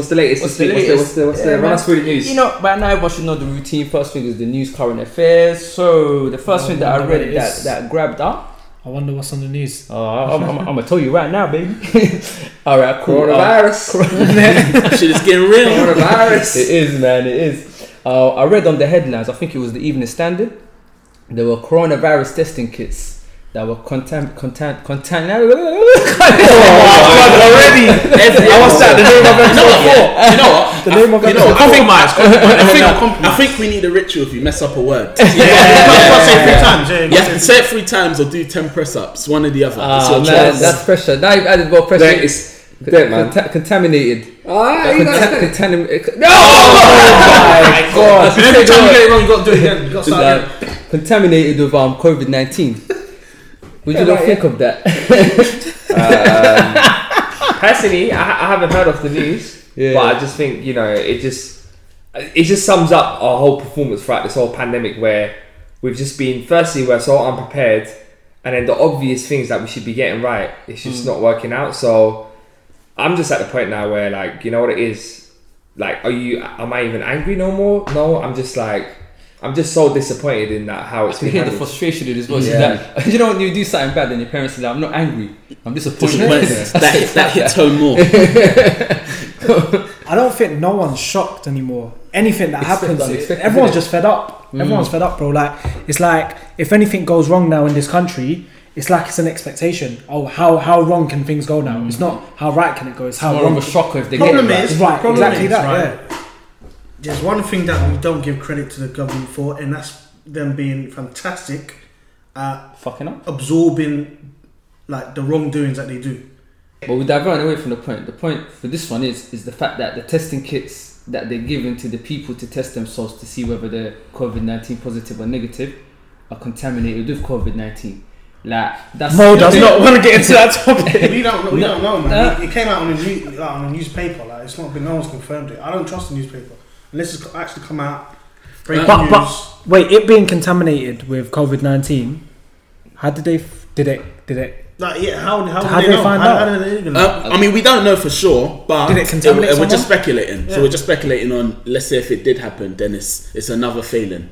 What's the latest? What's the latest? What's the week? latest? What's the what's the, what's Yeah, the run us through the news? You know, by now everyone should know the routine. First thing is the news, current affairs. So the first Oh, thing that I read it that, is. that grabbed up. I wonder what's on the news. Uh, I'm, I'm, I'm gonna tell you right now, baby. All right, cool. Uh, Coronavirus. Shit is getting real. Coronavirus. it is, man. It is. Uh, I read on the headlines. I think it was the Evening Standard. There were coronavirus testing kits that were contam contam contam. already. I was that, the name of episode four. You know what? The name of You know, episode I think, Compromise, compromise. I think, I think we need a ritual if you mess up a word. Yeah, you gotta say it three yeah. times. Yeah, You have say it three times or do ten press ups, one or the other. it's Ah man, that's pressure. Now you've added more pressure. That is that man. Conta- contaminated. Ah, you Conta- guys- contamin- no! Oh my god. And every time you get it wrong, you got to do it again. You got to start again. Contaminated with um, COVID 19. Do you not think of that? Um, Personally, I, I haven't heard of the news, Yeah. but I just think you know it just it just sums up our whole performance throughout this whole pandemic, where we've just been firstly we're so unprepared, and then the obvious things that we should be getting right, it's just mm. not working out. So I'm just at the point now where like you know what it is, like are you am I even angry no more? No, I'm just like I'm just so disappointed in that how it's I can been hear the frustration in his voice. Yeah. That, you know when you do something bad, then your parents are like, "I'm not angry, I'm disappointed." Disappointed. that, that hits home more. I don't think no one's shocked anymore. Anything that Expect- happens, unexpected, everyone's just fed up. Mm. Everyone's fed up, bro. Like it's like if anything goes wrong now in this country, it's like it's an expectation. Oh, how how wrong can things go now? It's mm. not how right can it go. It's how More wrong. of a shocker if they get it Problem right. is, Right, problem exactly is, that, right, There's one thing that we don't give credit to the government for, and that's them being fantastic at fucking up. absorbing like the wrongdoings that they do. But we're diverting away from the point. The point for this one is is the fact that the testing kits that they're giving to the people to test themselves to see whether they're COVID nineteen positive or negative are contaminated with COVID nineteen. Like that's Mo does not want to get into that topic. we don't know. We No. don't know, man. Uh, it, it came out on a, new, like, on a newspaper. Like it's not been. No one's confirmed it. I don't trust the newspaper unless has actually come out. Breaking But, news. but wait, it being contaminated with COVID nineteen, how did they? f- Did it? Did it? like, yeah, how how, How did they they find how, out? How did they even? Uh, I mean, we don't know for sure, but Did it contaminate we're just someone? speculating. So we're just speculating on. Let's say if it did happen, then it's it's another failing.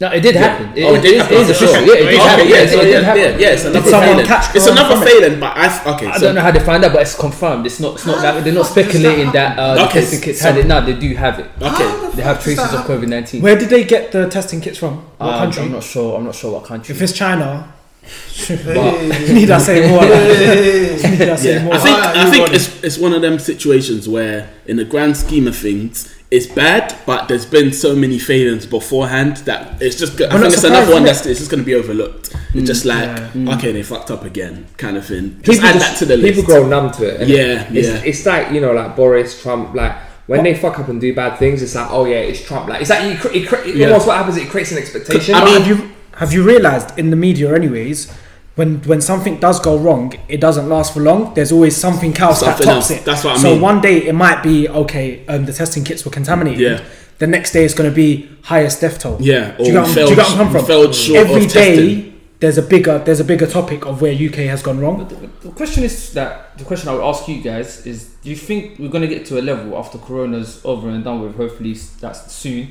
No, it did happen. Oh, it did happen. It is official. Yeah, it did happen. yeah, Yeah, so it did happen. yeah, yeah, it's another someone failing. catch It's another failing, but I okay. I so don't know how they find out, but it's confirmed. It's not. It's not like they're not speculating that uh, the Okay, testing kits so- had it. No, they do have it. Okay, They have traces of COVID nineteen. Where did they get the testing kits from? What country? Um, I'm not sure. I'm not sure what country. If it's China, But- need I say more? need I say yeah. more? I think I think it's it's one of them situations where, in the grand scheme of things, it's bad, but there's been so many failings beforehand that it's just. go- I We're think it's another one innit? that's it's just going to be overlooked. It's just mm, like yeah. Mm. okay, they fucked up again, kind of thing. Just people add just- that to the list. People grow numb to it. innit? Yeah, it's, yeah. It's like you know, like Boris, Trump, like when they fuck up and do bad things, it's like, oh yeah, it's Trump. Like it's like you, cre- it, cre- it Yeah. almost what happens. It creates an expectation. I mean- have you have you realised in the media, anyways, when when something does go wrong, it doesn't last for long. There's always something else Something that tops else. it. That's what I so mean. one day it might be okay. Um, the testing kits were contaminated. Yeah. The next day it's going to be highest death toll. Yeah, Do you or get, do you get where I'm come from? failed short Every of day testing. there's a bigger there's a bigger topic of where UK has gone wrong. The question is that the question I would ask you guys is: Do you think we're going to get to a level after Corona's over and done with? Hopefully that's soon,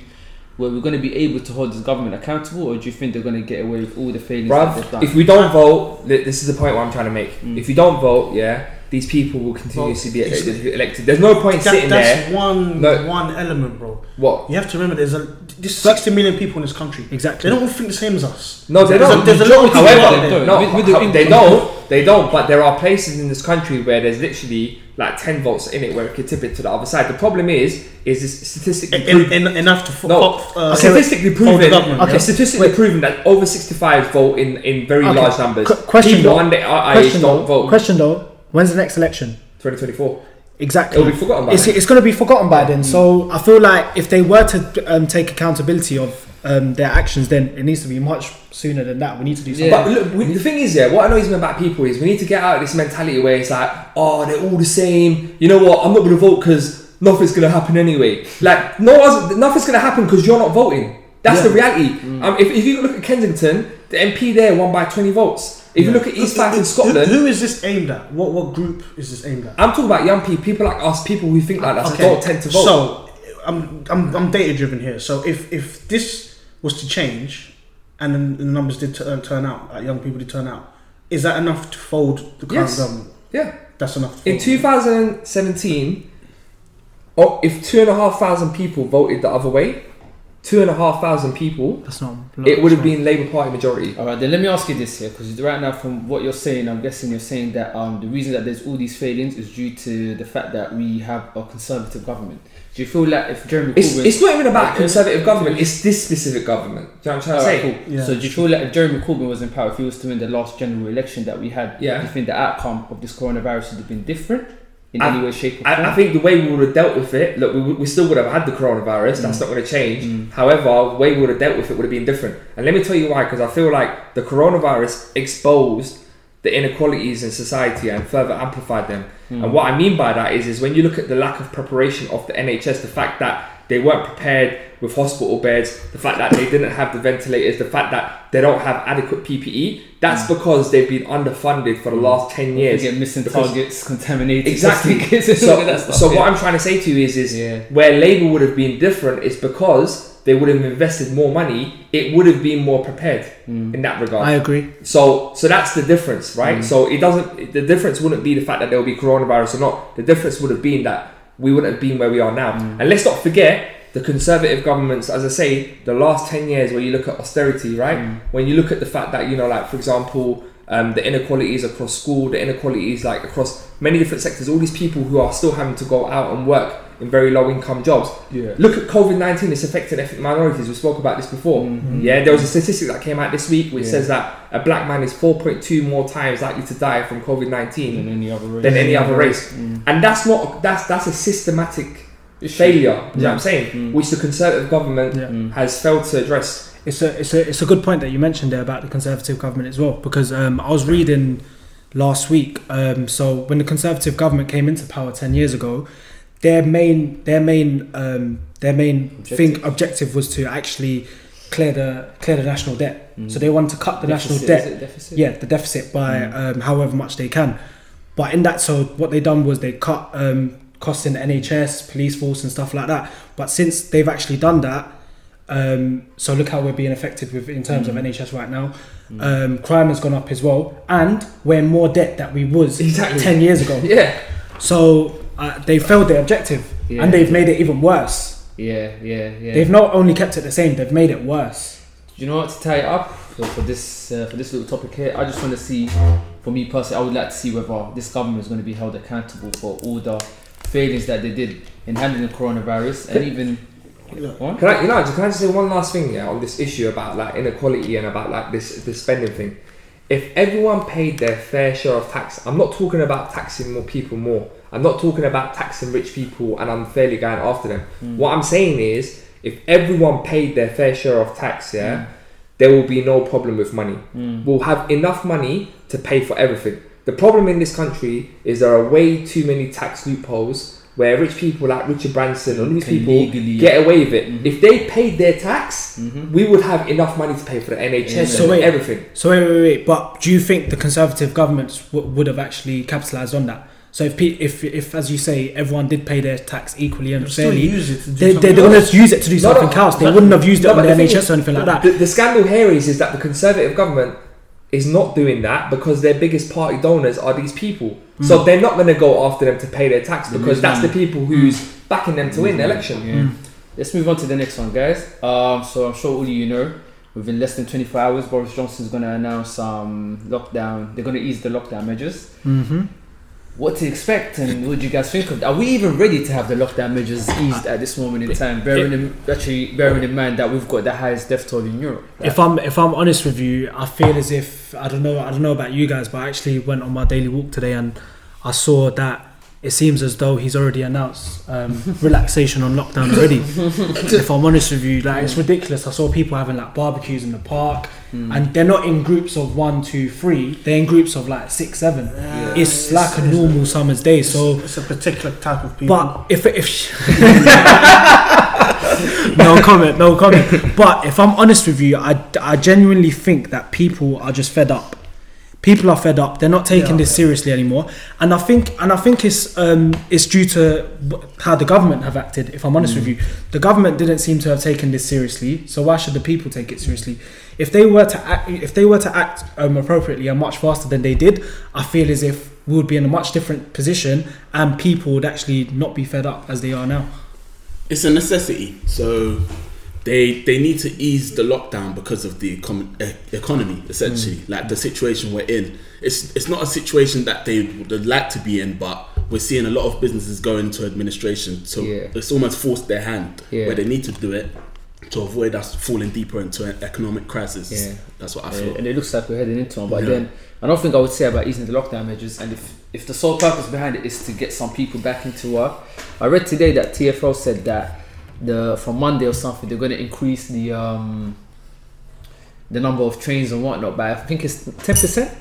where we're going to be able to hold this government accountable, or do you think they're going to get away with all the failings that they've Bruv, done? if we don't vote, this is the point what I'm trying to make. Mm. If we don't vote, yeah, these people will continuously be elected. elected. There's no point That- sitting that's there. one No. one element, bro. What? You have to remember, there's a there's 60 million people in this country. Exactly. They don't all think the same as us. No, they There's don't. there's a lot of people However, out there. don't. no, With- with the they income- don't. They don't. But there are places in this country where there's literally like ten votes in it where it could tip it to the other side. The problem is, is this statistically En- proven. en- enough to fo- No, fo- uh, statistically hold the proven. government, okay, yeah. statistically proven that over 65 vote in, in very Okay, large numbers. qu- question People though- under our Question don't though, vote. question though, when's the next election? 2024. Exactly. It'll be forgotten by It's, then. it's going to be forgotten by then. So I feel like if they were to um, take accountability of um, their actions, then it needs to be much sooner than that. We need to do something. Yeah. But look, we, the thing is, yeah, what annoys me about people is we need to get out of this mentality where it's like, oh, they're all the same. You know what? I'm not going to vote because nothing's going to happen anyway. Like, no, nothing's going to happen because you're not voting. That's Yeah. the reality. Um, if, if you look at Kensington, the MP there won by 20 votes. If you look at East Fife in Who- Scotland, who is this aimed at? What what group is this aimed at? I'm talking about young people, people like us, people who think like that, don't tend to vote. So I'm I'm, I'm data driven here. So if if this was to change, and then the numbers did turn, turn out, like young people did turn out, is that enough to fold the current Yes. government? yeah. That's enough. To In fold. 2017, oh, if two and a half thousand people voted the other way, two and a half thousand people, That's not. it would have been Labour Party majority. All right, then let me ask you this here, because right now, from what you're saying, I'm guessing you're saying that um, the reason that there's all these failings is due to the fact that we have a conservative government. Do you feel like if Jeremy It's, Corbyn, it's not even about conservative government, it's this specific government. Do you know what I'm trying to say? cool. Yeah. So do you feel like if Jeremy Corbyn was in power, if he was to win the last general election that we had, Yeah. do you think the outcome of this coronavirus would have been different in I- any way, shape, or form? I, I think the way we would have dealt with it, look, we, would- we still would have had the coronavirus. That's mm. not going to change. Mm. However, the way we would have dealt with it would have been different. And let me tell you why. Because I feel like the coronavirus exposed the inequalities in society and further amplified them. And hmm. what I mean by that is, is when you look at the lack of preparation of the NHS, the fact that they weren't prepared with hospital beds, the fact that they didn't have the ventilators, the fact that they don't have adequate PPE, that's hmm. because they've been underfunded for the hmm. last 10 You years. get missing targets, contaminated Exactly. testing kits, and all of that So, stuff, so yeah. what I'm trying to say to you is, is Yeah. where Labour would have been different is because they would have invested more money. It would have been more prepared Mm. in that regard. I agree. so, so that's the difference, right? So it doesn't. The difference wouldn't be the fact that there will be coronavirus or not. The difference would have been that we wouldn't have been where we are now. And let's not forget the conservative governments. As I say, the last ten years, where you look at austerity, right? When you look at the fact that you know, like for example. Um, the inequalities across school, the inequalities like across many different sectors, all these people who are still having to go out and work in very low income jobs. Yeah. Look at COVID 19, it's affecting ethnic minorities. We spoke about this before. Yeah, there was a statistic that came out this week which Yeah. says that a black man is 4.2 more times likely to die from COVID 19 than any other race. than any other race. Mm. And that's not, that's, that's a systematic Issue. failure, you know what Yeah. I'm saying? Mm. Which the Conservative government Yeah. Mm. has failed to address. It's a it's a it's a good point that you mentioned there about the Conservative government as well because um, I was reading last week. Um, so when the Conservative government came into power ten years ago, their main their main um, their main thing Objective. objective was to actually clear the clear the national debt. Mm. So they wanted to cut the national debt deficit? yeah, the deficit by Mm. um, however much they can. But in that, so what they done was they cut um, costs in NHS, police force, and stuff like that. But since they've actually done that, um, so look how we're being affected with in terms Mm. of NHS right now. Um, crime has gone up as well, and we're more debt that we was Exactly. ten years ago. Yeah. So uh, they failed their objective, Yeah. and they've made it even worse. Yeah, yeah, yeah. They've not only kept it the same; they've made it worse. Do you know what to tie it up so for this uh, for this little topic here? I just want to see, for me personally, I would like to see whether this government is going to be held accountable for all the failings that they did in handling the coronavirus and even. What? Can I, you know, can I just say one last thing yeah, on this issue about like inequality and about like this this spending thing? If everyone paid their fair share of tax, I'm not talking about taxing more people more. I'm not talking about taxing rich people and unfairly going after them. What I'm saying is, if everyone paid their fair share of tax, yeah, there will be no problem with money. Mm. We'll have enough money to pay for everything. The problem in this country is there are way too many tax loopholes where rich people like Richard Branson and these people legally- get away with it. Mhm. If they paid their tax, Mhm. we would have enough money to pay for the NHS Yeah. So and wait. everything. So wait, wait, wait. But do you think the Conservative governments w- would have actually capitalised on that? So if, if, if, as you say, everyone did pay their tax equally and fairly, use it to do they, they, something they're going to use it to do No, something no, else. They no, wouldn't have used it on the the NHS is- or anything like that. The, the scandal here is, is that the Conservative government is not doing that because their biggest party donors are these people. Mm. So they're not going to go after them to pay their tax because that's the people who's backing them to win the election. Yeah. Mm. Let's move on to the next one, guys. Um, so I'm sure all of you know, within less than 24 hours, Boris Johnson's going to announce um, lockdown. They're going to ease the lockdown measures. hmm What to expect, and what do you guys think of? Are we even ready to have the lockdown measures eased at this moment in time? Bearing in, actually bearing in mind that we've got the highest death toll in Europe. If I'm if I'm honest with you, I feel as if I don't know I don't know about you guys, but I actually went on my daily walk today and I saw that it seems as though he's already announced um, relaxation on lockdown already. if I'm honest with you, like it's ridiculous. I saw people having like barbecues in the park, Mm. and they're not in groups of one, two, three. They're in groups of like six, seven. Yeah, It's like a normal summer's day. So it's a particular type of people. But if if no comment, no comment. But if I'm honest with you, I, I genuinely think that people are just fed up. People are fed up. They're not taking Yeah. this seriously anymore, and I think and I think it's um it's due to how the government have acted. If I'm honest with you, the government didn't seem to have taken this seriously. So why should the people take it seriously? If they were to act, if they were to act um, appropriately and much faster than they did, I feel as if we would be in a much different position, and people would actually not be fed up as they are now. it's a necessity. So they they need to ease the lockdown because of the econ- economy, essentially, Mm. like the situation we're in. It's it's not a situation that they would like to be in, but we're seeing a lot of businesses go into administration, so Yeah. it's almost forced their hand Yeah. where they need to do it to avoid us falling deeper into an economic crisis. Yeah. That's what I feel. and it looks like we're heading into one. But then another thing I would say about easing the lockdown measures, and if if the sole purpose behind it is to get some people back into work, I read today that TFL said that the from Monday or something they're going to increase the um the number of trains and whatnot by I think it's ten percent,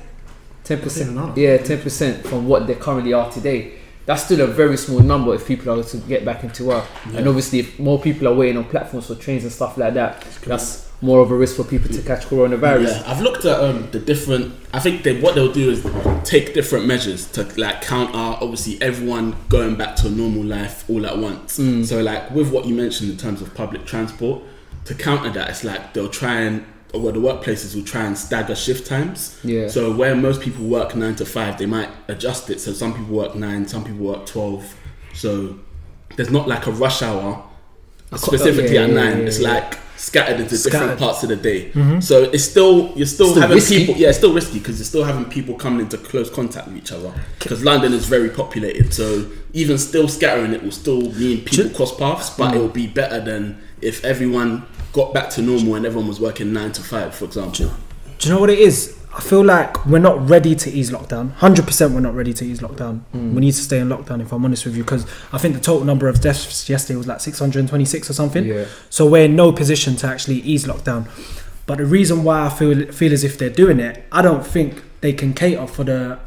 ten percent. Yeah, ten percent from what they currently are today. That's still a very small number if people are to get back into work. And obviously, if more people are waiting on platforms for trains and stuff like that, that's more of a risk for people to catch coronavirus. Yeah, I've looked at um, the different. I think they, what they'll do is take different measures to like count counter obviously everyone going back to a normal life all at once. Mm. So like with what you mentioned in terms of public transport, to counter that, it's like they'll try and or the workplaces will try and stagger shift times. Yeah. So where most people work nine to five, they might adjust it. So some people work nine, some people work twelve. So there's not like a rush hour specifically yeah, at nine. yeah, it's yeah. like scattered into different parts of the day. So it's still you're still, Still having risky. people. Yeah, it's still risky because you're still having people coming into close contact with each other. Because London is very populated, so even still scattering it will still mean people cross paths, but it will be better than if everyone got back to normal and everyone was working nine to five, for example. Do you know what it is? I feel like we're not ready to ease lockdown. Hundred percent, we're not ready to ease lockdown. Hmm. We need to stay in lockdown. If I'm honest with you, because I think the total number of deaths yesterday was like 626 or something. Yeah. So we're in no position to actually ease lockdown. But the reason why I feel feel as if they're doing it, I don't think they can cater for the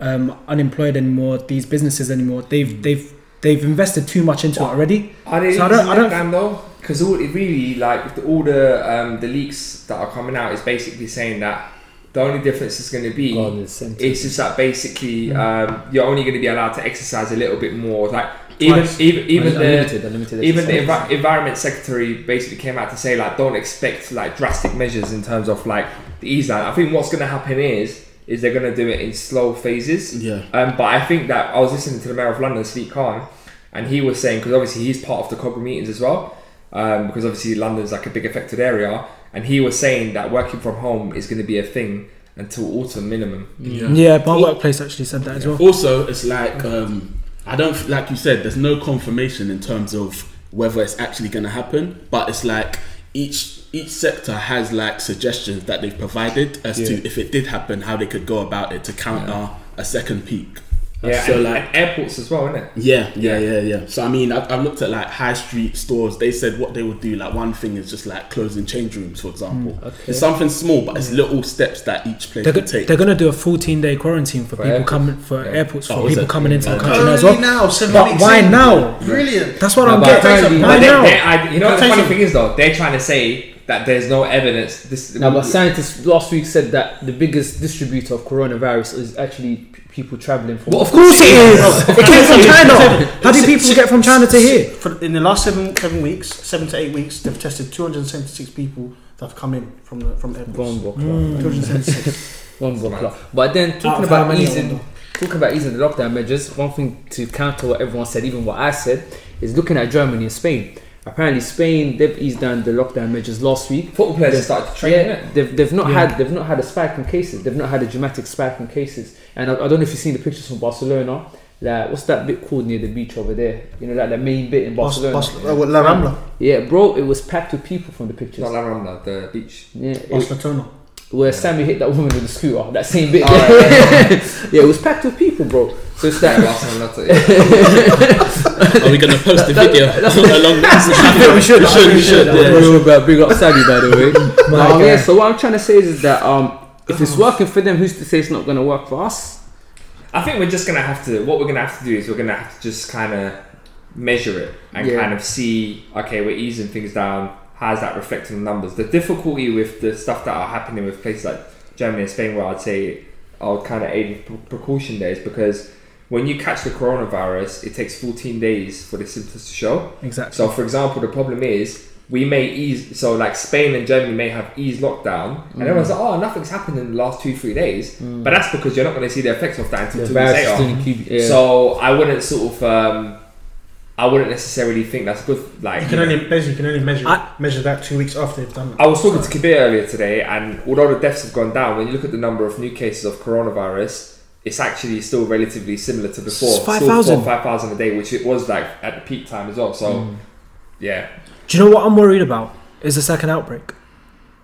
um, unemployed anymore. These businesses anymore. They've they've they've invested too much into it already. Are they So I I don't- don't, I don't- lockdown though? Because all it really like the, all the um, the leaks that are coming out is basically saying that the only difference is going to be God, it's it's just that basically um, you're only going to be allowed to exercise a little bit more. Like even Twice. even even the unlimited, unlimited even the exercise. envi- environment secretary basically came out to say like don't expect like drastic measures in terms of like the ease out. I think what's going to happen is is they're going to do it in slow phases. Yeah. Um, but I think that I was listening to the mayor of London, Sadiq Khan, and he was saying because obviously he's part of the Cobra meetings as well, um, because obviously London's like a big affected area, and he was saying that working from home is going to be a thing until autumn minimum. Yeah, my workplace actually said that as well. Also, it's like um, I don't like you said. There's no confirmation in terms of whether it's actually going to happen, but it's like each each sector has like suggestions that they've provided as to if it did happen, how they could go about it to counter a second peak. Yeah, so and, like and airports as well, isn't it? yeah, yeah, yeah, yeah. So I mean, I've, I've looked at like high street stores. They said what they would do. Like one thing is just like closing change rooms, for example. Mm, okay. It's something small, but it's mm. little steps that each place They're, can go- take. they're gonna do a 14 day quarantine for, For people airports. coming for Yeah. airports for Oh, is people it? coming into the country Early as well. now, seven But why in. now? Brilliant. That's what I No, don't but get. apparently- Why But they, now? they, I, you know, the funny thing is though, they're trying to say that there's no evidence. This Now, but scientists last week said that the biggest distributor of coronavirus is actually p- people traveling from. Well, Of course it is. It came from China. How do people get from China to here? For, in the last seven seven weeks, seven to eight weeks, they've tested 276 people that have come in from the from airports. Bombo Mm. 276. Bombo club. But then talking about many, easing, talking about easing the lockdown measures, one thing to counter what everyone said, even what I said, is looking at Germany and Spain. Apparently, Spain they've eased down the lockdown measures last week. football players have started to train. Yeah, they've, they've not Yeah. had they've not had a spike in cases. They've not had a dramatic spike in cases. And I, I don't know if you've seen the pictures from Barcelona. Like what's that bit called near the beach over there? You know, like the main bit in Bas- Barcelona. Bas- uh, what, La Rambla, Yeah, bro, it was packed with people from the pictures. Not La Rambla, the beach. Yeah, Barcelona. Where Sammy hit that woman with the scooter, that same bit. Oh, yeah, yeah, it was packed with people, bro. So it's Yeah, that. Barcelona, yeah. Are we gonna post the video along this? we should. We should. We should. We should. Yeah. Remember, big up Sammy, by the way. My um, guy. yeah, so what I'm trying to say is, is that um, if it's working for them, who's to say it's not going to work for us? I think we're just gonna have to. What we're gonna have to do is we're gonna have to just kind of measure it and Yeah. kind of see, okay, we're easing things down. How's that reflecting on numbers? The difficulty with the stuff that are happening with places like Germany and Spain, where I'd say I would kind of aid precaution there, is because when you catch the coronavirus, it takes 14 days for the symptoms to show. Exactly. So, for example, the problem is we may ease. So, like Spain and Germany may have eased lockdown, and everyone's like, "Oh, nothing's happened in the last two, three days." But that's because you're not going to see the effects of that until two weeks later. yeah. So, I wouldn't sort of. Um, I wouldn't necessarily think that's good. Like, You can only basically you can only measure I- measure that two weeks after they've done it. I was talking to Kabir earlier today, and although the deaths have gone down, when you look at the number of new cases of coronavirus, it's actually still relatively similar to before. It's Still 5,000. a day, which it was like at the peak time as well. So, Mm. yeah. Do you know what I'm worried about? Is the second outbreak.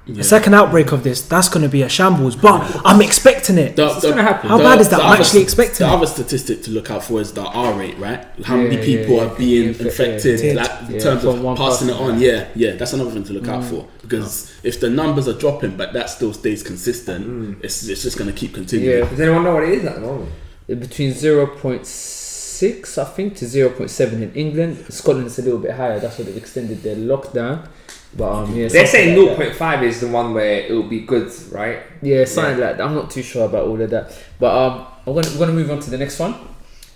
Yeah. The second outbreak of this, that's going to be a shambles. But I'm expecting it. The- It's the- gonna happen. How bad is that? I'm actually st- expecting The it. other statistic to look out for is the R rate, right? How Yeah, many yeah, people yeah, are being yeah, infected, yeah. like in Yeah, terms one of passing it on. yeah. Yeah, yeah, that's another thing to look out mm. for because if the numbers are dropping but that still stays consistent, mm. it's, it's just going to keep continuing. Yeah. Does anyone know what it is at the moment? between 0.6 I think to 0.7 in England. Scotland is a little bit higher. That's why they've extended their lockdown. But um, yeah, They're saying like 0.5 is the one where it will be good, right? Yeah, something like that. I'm not too sure about all of that. But um, I'm gonna, we're gonna move on to the next one.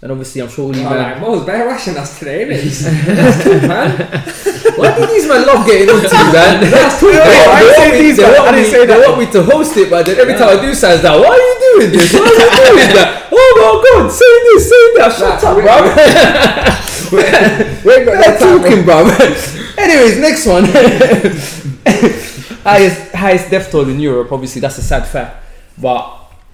And obviously, I'm sure all you Oh, man. like, Mo's better rushing us today, innit? Why do these man love getting onto me, man? That's too I didn't say these want. I didn't say They want me to host it, but then every time I do sounds like, why are you doing this? Why are you doing that? Oh my god, say this, say that. Shut Nah, up, we- bro. We ain't got that They're time, talking, bro. Anyways, next one. highest highest death toll in Europe. Obviously, that's a sad fact. But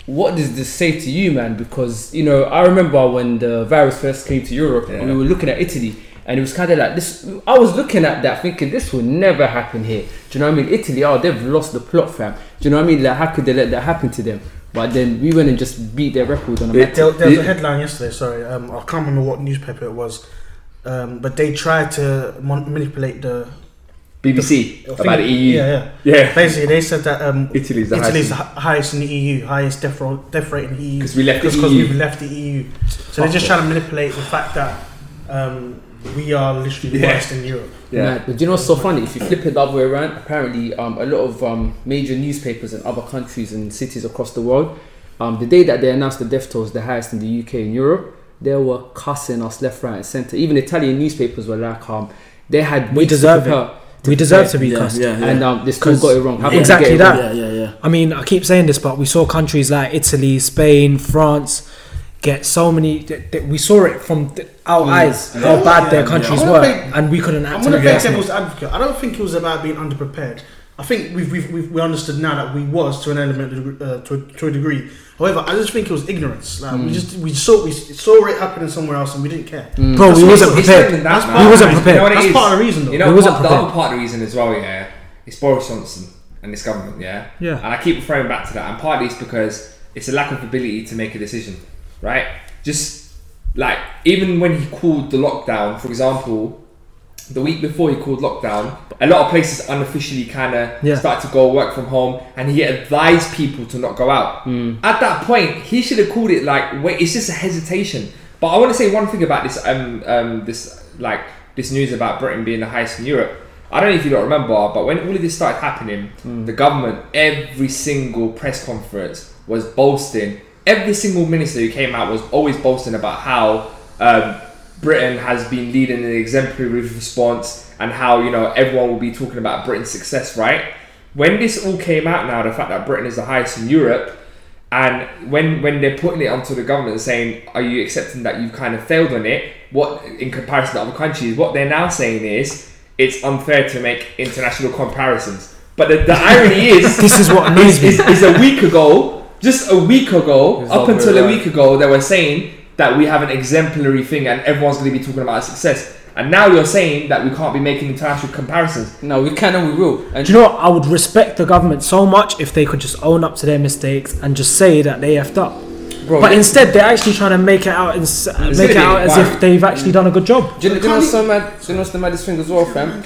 what does this say to you, man? Because you know, I remember when the virus first came to Europe, and we were looking at Italy, and it was kind of like this. I was looking at that, thinking this will never happen here. Do you know what I mean? Italy, oh, they've lost the plot, fam. Do you know what I mean? Like, how could they let that happen to them? But then we went and just beat their record on a Yeah, match. There, there was a headline yesterday. Sorry, um, I can't remember what newspaper it was, um, but they tried to mon- manipulate the BBC I about the EU. Yeah, yeah. Yeah. Basically, they said that um, Italy's the Italy's highest. hi- highest in the EU, highest death, ro- death rate in the EU. Because we left the because EU. we've left the EU. So they're just trying to manipulate the fact that um, we are literally the Yeah. worst in Europe. Yeah. Mad. But do you know what's so funny? If you flip it the other way around, apparently um, a lot of um, major newspapers in other countries and cities across the world, um, the day that they announced the death tolls, the highest in the UK and Europe, they were cussing us left, right, and centre. Even Italian newspapers were like, um, they had We weeks to deserve prepare- We deserve to be Yeah, cussed. yeah, yeah. and um, they still 'Cause- got it wrong. How Exactly it that. wrong? yeah, yeah, yeah. I mean, I keep saying this, but we saw countries like Italy, Spain, France get so many. Th- th- we saw it from th- our mm. eyes how bad their Yeah. countries I'm were, play- and we couldn't I'm going to on play it. devil's advocate. I don't think it was about being underprepared. I think we've, we've, we've we understood now that we was to an element uh, to, a, to a degree. However, I just think it was ignorance. Like we mm. just we saw we saw it happening somewhere else and we didn't care. Mm. Bro, That's we wasn't it's- it's prepared. not even that, That's part- We wasn't You know That's is? part of the reason, though. You know We wasn't The prepared. other part of the reason as well, yeah, it's Boris Johnson and this government, yeah. Yeah. And I keep referring back to that, and partly it's because it's a lack of ability to make a decision, right? Just like even when he called the lockdown, for example, the week before he called lockdown, a lot of places unofficially kind of Yeah. started to go work from home, and he advised people to not go out. At that point, he should have called it like, wait, it's just a hesitation. But I want to say one thing about this, um, um, this like this news about Britain being the highest in Europe. I don't know if you don't remember, but when all of this started happening, the government, every single press conference was boasting. Every single minister who came out was always boasting about how um, Britain has been leading an exemplary response and how you know everyone will be talking about Britain's success, right? When this all came out now, the fact that Britain is the highest in Europe, and when when they're putting it onto the government and saying, "Are you accepting that you've kind of failed on it?" What in comparison to other countries, what they're now saying is it's unfair to make international comparisons. But the, the irony is, This is what me. is, is a week ago, just a week ago, up until very a week ago, they were saying that we have an exemplary thing and everyone's going to be talking about our success. And now you're saying that we can't be making international comparisons. No, we can and we will. And Do you know what? I would respect the government so much if they could just own up to their mistakes and just say that they effed up. bro, But instead, they're actually trying to make it out and s- make it out as if they've actually done a good job. Do you, know- do you know what's so mad? Do you know what's the maddest thing as well, fam?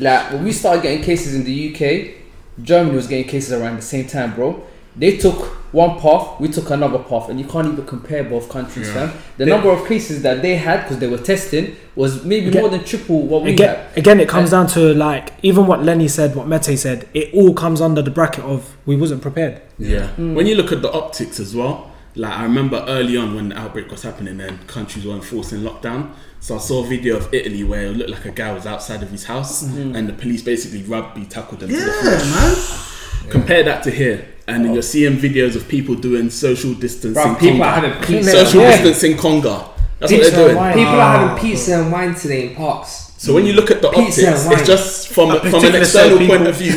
Like when we started getting cases in the UK, Germany was getting cases around the same time, bro. They took one path, we took another path, and you can't even compare both countries, fam. The number of cases that they had because they were testing was maybe Again- more than triple what we Again, had. again, it comes down to like even what Lenny said, what Mete said. It all comes under the bracket of we wasn't prepared. Yeah. Mm. When you look at the optics as well, like I remember early on when the outbreak was happening and countries were enforcing lockdown. So I saw a video of Italy where it looked like a guy was outside of his house mm-hmm. and the police basically rugby tackled him. to the Yeah, Compare that to here, and then you're seeing videos of people doing social distancing. Bruv, people are conga. having pizza. social Yeah. distancing conga. That's what they're doing. wine. People are having pizza and wine today in parks. So when you look at the Pizza optics, and wine. it's just from A from an external point of view.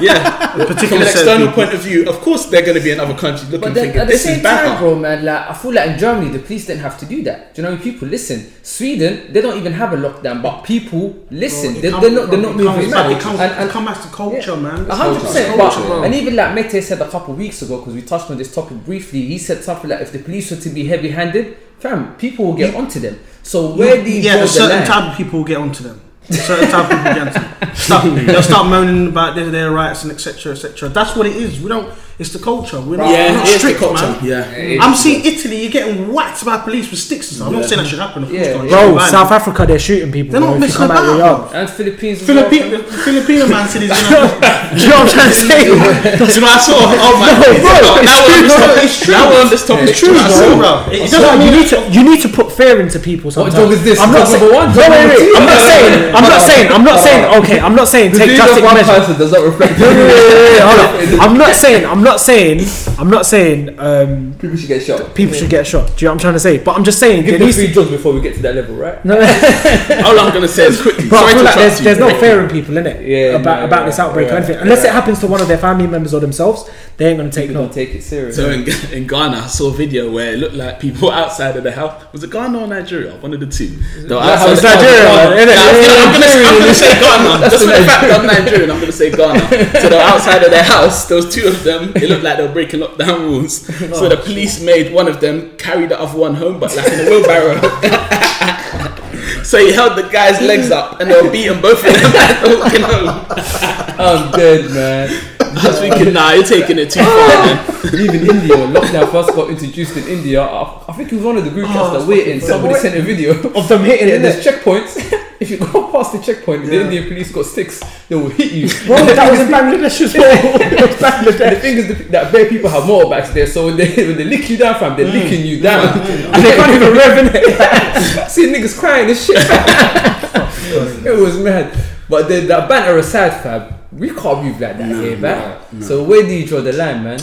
yeah, from particular an external people. point of view, of course they're going to be in other countries looking But then thinking at the this same is better. time, bro, man, like I feel like in Germany the police didn't have to do that. Do you know? People listen. Sweden, they don't even have a lockdown, but people listen. Bro, they, comes- they're not. they're not it comes moving back- mad. It comes, And- it comes back to culture, man. A hundred percent. Culture, and even like Mete said a couple of weeks ago, because we touched on this topic briefly, he said something like, "If the police were to be heavy-handed, fam, people will get onto them." So where do you yeah, draw a the certain line? type of people will get onto them. Certain type of people get onto them. Start, they'll start moaning about their, their rights and etc. etc. That's what it is. We don't. It's the culture. We're not, we're not it is the strict, culture. man. Yeah. It I'm seeing Italy. You're getting whacked by police with sticks and stuff. I'm not saying that should happen. Of course Yeah, not. yeah. Bro, Violent. South Africa, they're shooting people. They're not if you out about. And Philippines. as well, Filipino, man said he's gonna. Do you know what I'm trying to say? Do you know what I saw? Oh my No, bro, now, we're on this topic. True. Now we're on this topic. It's true, Do you know what I bro. It doesn't you need to you need to put fear into people. What Sometimes. job is this? I'm not number one, No, wait, wait. I'm not saying. I'm not saying. I'm not saying. Okay, I'm not saying take drastic measures. does not reflect. Wait, wait, wait, wait, hold on. I'm not saying. I'm not saying. I'm not saying. Um, People should get shot. people should get shot. Do you know what I'm trying to say? But I'm just saying. Give There them needs three to, drugs before we get to that level, right? no, All I'm gonna say is quickly. but I sorry feel to like there's, interrupt you. there's no fear in people, innit? Yeah, About no, about yeah, this outbreak or anything. Unless yeah. it happens to one of their family members or themselves, they ain't gonna take People no. don't take it serious. So in, in Ghana, I saw a video where it looked like people outside of the house. Was it Ghana or Nigeria? One of the two. They were outside It's the- Nigeria, Nah, innit? I'm gonna, I'm gonna, say Ghana. That's Just for the the fact I'm Nigerian, I'm gonna say Ghana. So they were outside of their house. There was two of them. It looked like they were breaking lockdown rules. So the oh, police made one of them carry the other one home, but like in a wheelbarrow. So he held the guy's legs up and they were beating both of them walking home. I'm dead, man. I was thinking, nah, you're taking it too far, man. Even India, when lockdown first got introduced in India, I, I think it was one of the group chats that oh, we're in. Somebody sent a video Of them hitting Yeah, it. there's checkpoints. if you go past the checkpoint, the Indian police got sticks. They will hit you. Bro, that was in Bangladesh as well. It was And the thing is that bare people have motorbikes there, so when they when they lick you down, fam, they're mm. licking you down. Mm. And they can't even rev in it. See niggas crying and shit. it was mad. But then that banter aside, fam, we can't move like that here, man. So where do you draw the line, man?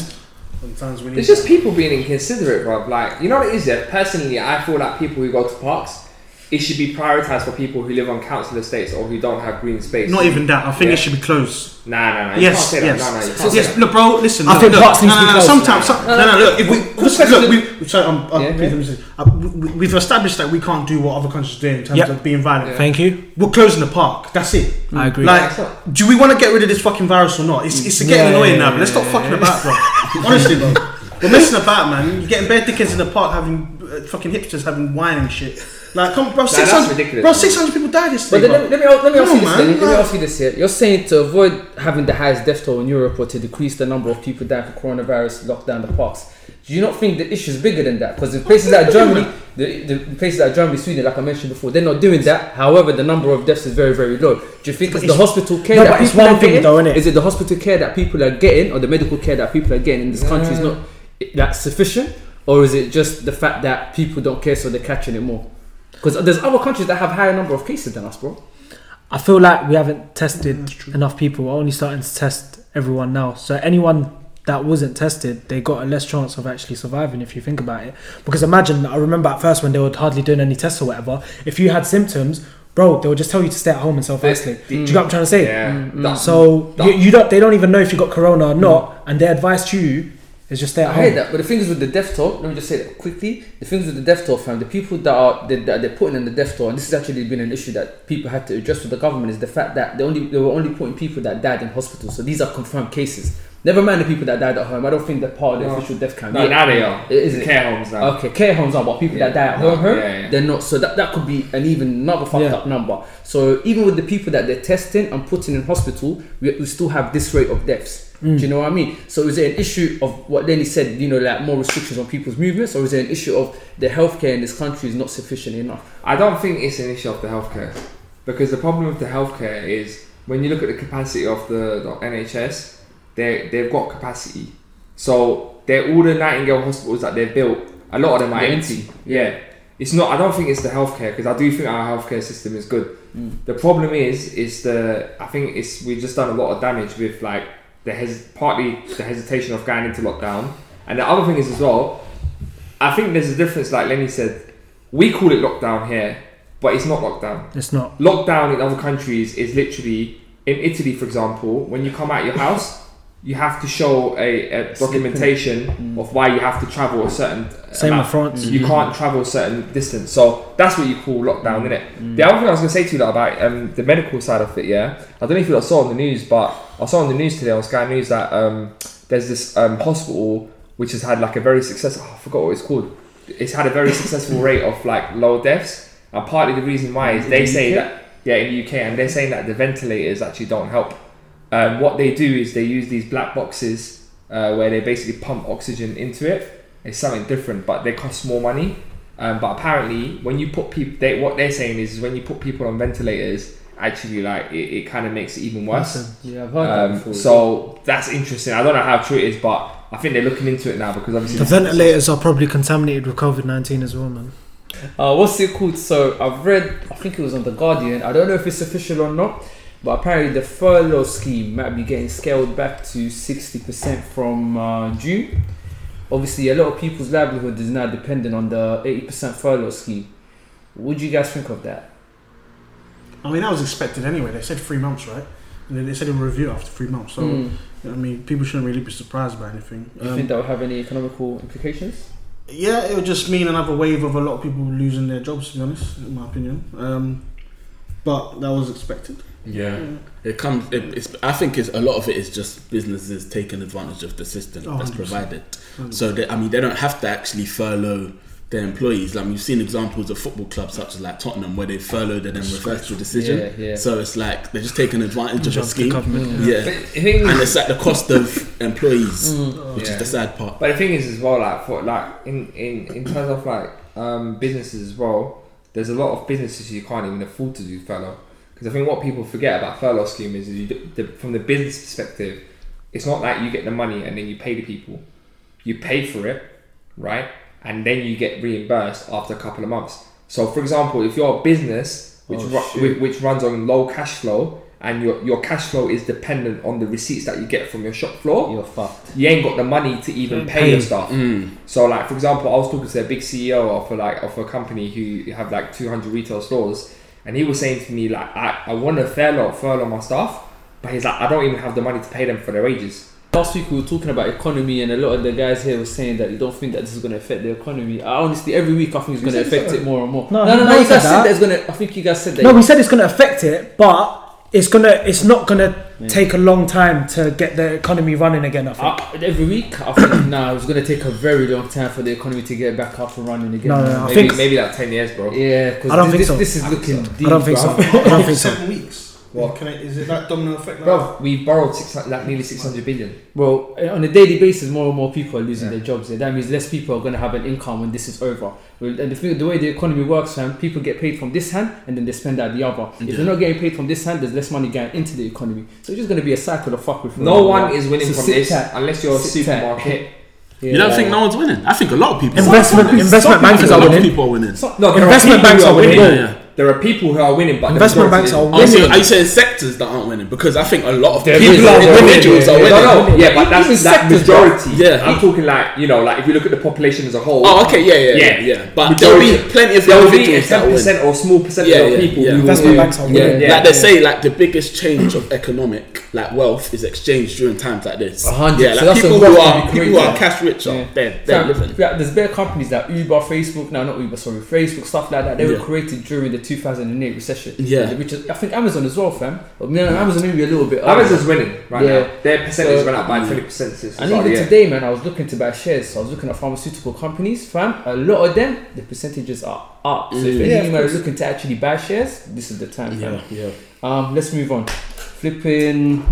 Sometimes we need. It's just people being inconsiderate, bro. Like, you know what it is? Yeah, personally, I feel like people who go to parks, it should be prioritized for people who live on council estates or who don't have green space. Not even that. I think Yeah. it should be closed. Nah, nah, nah. You Yes, can't say that. yes. No, no, you can't yes, say that. look, bro. Listen. I look, think look, parks no, needs to be closed. Sometimes, some, no, no, look. If we, Quick look, question. we, sorry, um, uh, Yeah, please yeah. let me say, uh, we, we've established that we can't do what other countries do in terms Yep. of being violent. Thank you. We're closing the park. That's it. I agree. Like, do we want to get rid of this fucking virus or not? It's, it's getting Yeah, annoying yeah, now. But let's stop yeah, fucking yeah. about, bro. Honestly, bro. We're messing about, man. You're getting bare dickheads in the park having uh, fucking hipsters having wine and shit. Like, come, bro. that's Six hundred, ridiculous, bro. Six hundred people died But yesterday. then let bro. me, let me, let me Come ask you this. man. Let me ask you this here. You're saying to avoid having the highest death toll in Europe or to decrease the number of people dying for coronavirus, lock down the parks. Do you not think the issue is bigger than that? Because the places like Germany, the, the places like Germany, Sweden, like I mentioned before, they're not doing that. However, the number of deaths is very, very low. Do you think it's the hospital care No, that but it's people one are thing getting? though, innit? Is it the hospital care that people are getting, or the medical care that people are getting in this country is not that sufficient, or is it just the fact that people don't care, so they're catching it more? Because there's other countries that have higher number of cases than us, bro. I feel like we haven't tested mm, enough people. We're only starting to test everyone now. So anyone that wasn't tested, they got a less chance of actually surviving if you think about it. Because imagine, I remember at first when they were hardly doing any tests or whatever, if you had symptoms, bro, they would just tell you to stay at home and self isolate. Do you get what I'm trying to say? Yeah. That- So you, you don't, they don't even know if you got corona or not, and they advice to you is just stay at I home. heard that, but the thing is with the death toll, let me just say that quickly. The thing is with the death toll, fam, the people that are that, that they're putting in the death toll, and this has actually been an issue that people had to address with the government, is the fact that they only they were only putting people that died in hospital. So these are confirmed cases. Never mind the people that died at home. I don't think they're part of the No. official death count. No, Yeah. now they are. Is it? Care homes now. Okay, care homes are, but people that die at home, uh-huh. Yeah, yeah. they're not. So that, that could be an even another fucked Yeah. up number. So even with the people that they're testing and putting in hospital, we, we still have this rate of deaths. Do you know what I mean? So is it an issue of what Lenny said, you know, like more restrictions on people's movements, or is it an issue of the healthcare in this country is not sufficient enough? I don't think it's an issue of the healthcare because the problem with the healthcare is when you look at the capacity of the, the NHS, they they've got capacity. So they're all the Nightingale hospitals that they've built. A lot of them are empty. empty. Yeah, it's not. I don't think it's the healthcare because I do think our healthcare system is good. Mm. The problem is, is the I think it's we've just done a lot of damage with like the hes- partly the hesitation of going into lockdown, and the other thing is as well. I think there's a difference. Like Lenny said, we call it lockdown here, but it's not lockdown. It's not. Lockdown in other countries is literally in Italy, for example, when you come out your house, you have to show a, a documentation Mm. of why you have to travel a certain Same in amount. France. You can't travel a certain distance, so that's what you call lockdown, innit? Mm. The other thing I was gonna say to you lot about um, the medical side of it, yeah, I don't know if you saw on the news, but I saw on the news today on Sky News that um, there's this um, hospital which has had like a very successful. I forgot what it's called. It's had a very successful rate of like low deaths, and partly the reason why is In they the say UK? that yeah in the UK, and they're saying that the ventilators actually don't help. Um, what they do is they use these black boxes uh, where they basically pump oxygen into it. It's something different, but they cost more money. Um, but apparently, when you put people, they, what they're saying is is when you put people on ventilators, actually, like it, it kind of makes it even worse. Listen, Yeah, I've heard that Um, before. so that's interesting. I don't know how true it is, but I think they're looking into it now because obviously The ventilators are probably contaminated with COVID 19 as well, man. Uh, what's it called? So I've read, I think it was on the Guardian. I don't know if it's official or not, but apparently the furlough scheme might be getting scaled back to sixty percent from uh, June. Obviously, a lot of people's livelihood is now dependent on the eighty percent furlough scheme. What do you guys think of that? I mean, that was expected anyway. They said three months, right? And then they said a review after three months. So, Hmm. I mean, people shouldn't really be surprised by anything. Do you Um, think that will have any economical implications? yeah, it would just mean another wave of a lot of people losing their jobs, to be honest, in my opinion. Um, but that was expected. Yeah, it comes. It, it's. I think it's a lot of it is just businesses taking advantage of the system Oh, that's 100%. provided. So they, I mean, they don't have to actually furlough their employees. Like we've seen examples of football clubs such as like Tottenham where they furloughed and then reversed the decision. Yeah, yeah. So it's like they're just taking advantage of Job the scheme. government, Mm. Yeah, But the and it's at the cost of employees, Mm. which Yeah. is the sad part. but the thing is as well, like for like in in in terms of like um, businesses as well, there's a lot of businesses you can't even afford to do furlough because I think what people forget about furlough scheme is you, the, from the business perspective, it's not like you get the money and then you pay the people, you pay for it, right, and then you get reimbursed after a couple of months. So, for example, if you're a business which Oh, ru- which, which runs on low cash flow and your your cash flow is dependent on the receipts that you get from your shop floor, You're fucked. you ain't got the money to even pay Pay. your staff. Mm. So, like for example, I was talking to a big CEO of a, like of a company who have like 200 retail stores, and he was saying to me like, I, I want to furlough furlough my staff, but he's like, I don't even have the money to pay them for their wages. Last week we were talking about economy, and a lot of the guys here were saying that you don't think that this is going to affect the economy. I honestly, every week I think it's going to affect so. it more and more. No, no, no. no no you guys said said that. that it's going to. I think you guys said that. No, we said it's going to affect it, but it's gonna. It's not gonna Yeah. take a long time to get the economy running again. I think. Uh, every week, I think nah, it's going to take a very long time for the economy to get back up and running again. No, no, man. I Maybe think- maybe like 10 years, bro. Yeah, because I don't this, think so. this is I looking so. deep. I don't think so. I don't think so. Seven weeks. What? Can it, is it that domino effect? Like Bro, we borrowed six, like nearly 600 billion. Well, uh, on a daily basis, more and more people are losing Yeah. their jobs. Yeah. That means less people are going to have an income when this is over. And the, thing, the way the economy works, fam, people get paid from this hand and then they spend out the other. If Yeah. they're not getting paid from this hand, there's less money going into the economy. So it's just going to be a cycle of fuck with. No one is winning So from this tight. unless you're a Sit tight. supermarket. Yeah. You don't think no one's winning? I think a lot of people. Investment- investment some bankers are a lot of winning. people are winning. So- No, Investment are banks who are are winning. Winning. Yeah, yeah. There are people who are winning, but the Investment majority banks are isn't. So winning. are you saying sectors that aren't winning? Because I think a lot of There people, is- there is- individuals are winning. No, no, yeah, but that's Even that majority. Yeah. I'm talking like you know, like if you look at the population as a whole. Oh, okay, yeah, yeah, yeah, Yeah. yeah. But there'll be plenty of There will be a individuals that ten win. percent or small percentage Yeah, of people yeah. who will Investment win. banks are Yeah, winning. Yeah. like they say, like the biggest change of economic, like wealth, is exchanged during times like this. Hundred. Yeah, like that's people who are people who are cash rich are Yeah. they're, they're living. yeah, there's bare companies like Uber, Facebook, no, not Uber, sorry, Facebook, stuff like that. They were created during the 2008 recession. Yeah. which is, I think Amazon as well, fam. But man, Amazon maybe a little bit. earlier. Amazon's winning right Yeah. now. Their percentage So- went up by twenty percent since the And even year. today, man, I was looking to buy shares. So I was looking at pharmaceutical companies, fam. A lot of them, the percentages are up. So if Mm. any Yeah, of of you are looking to actually buy shares, this is the time, fam. Yeah, yeah. Um, let's move on. Flipping.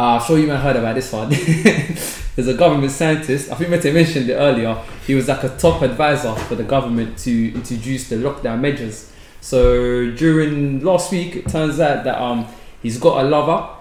Uh, I'm sure you might have heard about this one. There's a government scientist. I think Mete mentioned it earlier. He was like a top advisor for the government to introduce the lockdown measures. So during last week, it turns out that um he's got a lover.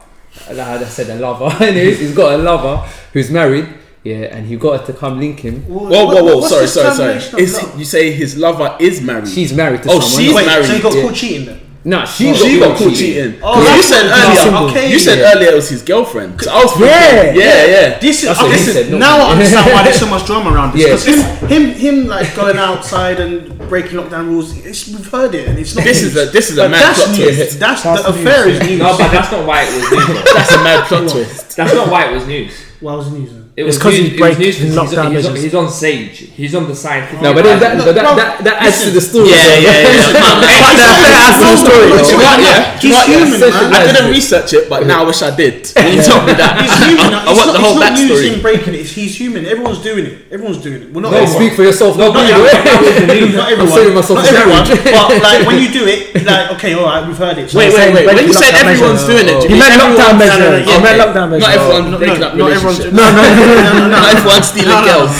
Like I said, a lover. Anyways, he's got a lover who's married. Yeah, and he got her to come link him. Whoa, whoa, whoa! whoa. Sorry, sorry, sorry. Is you say his lover is married? She's married to Oh, someone. she's Wait, married. so he got Yeah. caught cheating then? Nah, she, Oh, got, she got caught caught cheating. cheating. Oh, you said earlier. okay. You said Yeah. earlier it was his girlfriend. I was Yeah. thinking, yeah, yeah. This is okay, he said, not now. I understand why there's so much drama around this. Yeah. Because him, him, him, like going outside and breaking lockdown rules. It's, we've heard it, and it's not. This news. is a this is a mad that's plot news. twist. That's That's the news, affair is news. No, but that's not why it was news. That's a mad plot twist. That's not why it was news. Why was it news? Then? It It's was 'cause news- he's it was breaking news 'cause he's, lockdown he's, on, measures. he's on stage. He's on the scientific. No, but then that, that, bro, that, that adds to the story. Yeah, yeah, yeah. That adds to the story. Do you know what, yeah? Do you He's know what, yeah? human, man. I didn't research it, but now I wish I did. When you told me that, It's human. I, I it's want not, the whole it's not news him breaking it. It's, he's human. Everyone's doing it. Everyone's doing it. Well, not No, everyone. speak for yourself. No, Not by the everyone. way. Not I'm everyone. saving myself Not everyone. But like when you do it, like okay, all right, we've heard it. Wait, wait, wait. When you said everyone's doing it, He you meant lockdown measures. measure. No, no, no, He meant lockdown measure. Not everyone No, breaking no, up not everyone's- relationships. no, no, no, no, everyone stealing girls.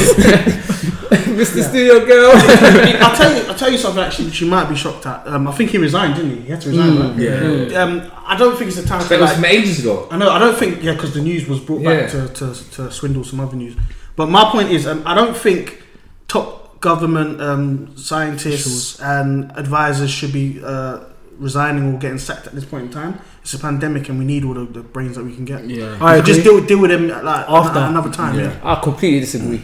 Mr. Studio Girl. I'll tell you. I'll tell you something. Actually, which you might be shocked at. Um, I think he resigned, didn't he? He had to resign. right? Yeah. Um, I don't think it's the time That for was like. from ages ago. I know. I don't think. Yeah, because the news was brought back to, to, to swindle some other news. But my point is, um, I don't think top government um, scientists and advisors should be uh, resigning or getting sacked at this point in time. It's a pandemic, and we need all the, the brains that we can get. Yeah. I So just deal, deal with them like After. another time. Yeah. Yeah. I completely disagree.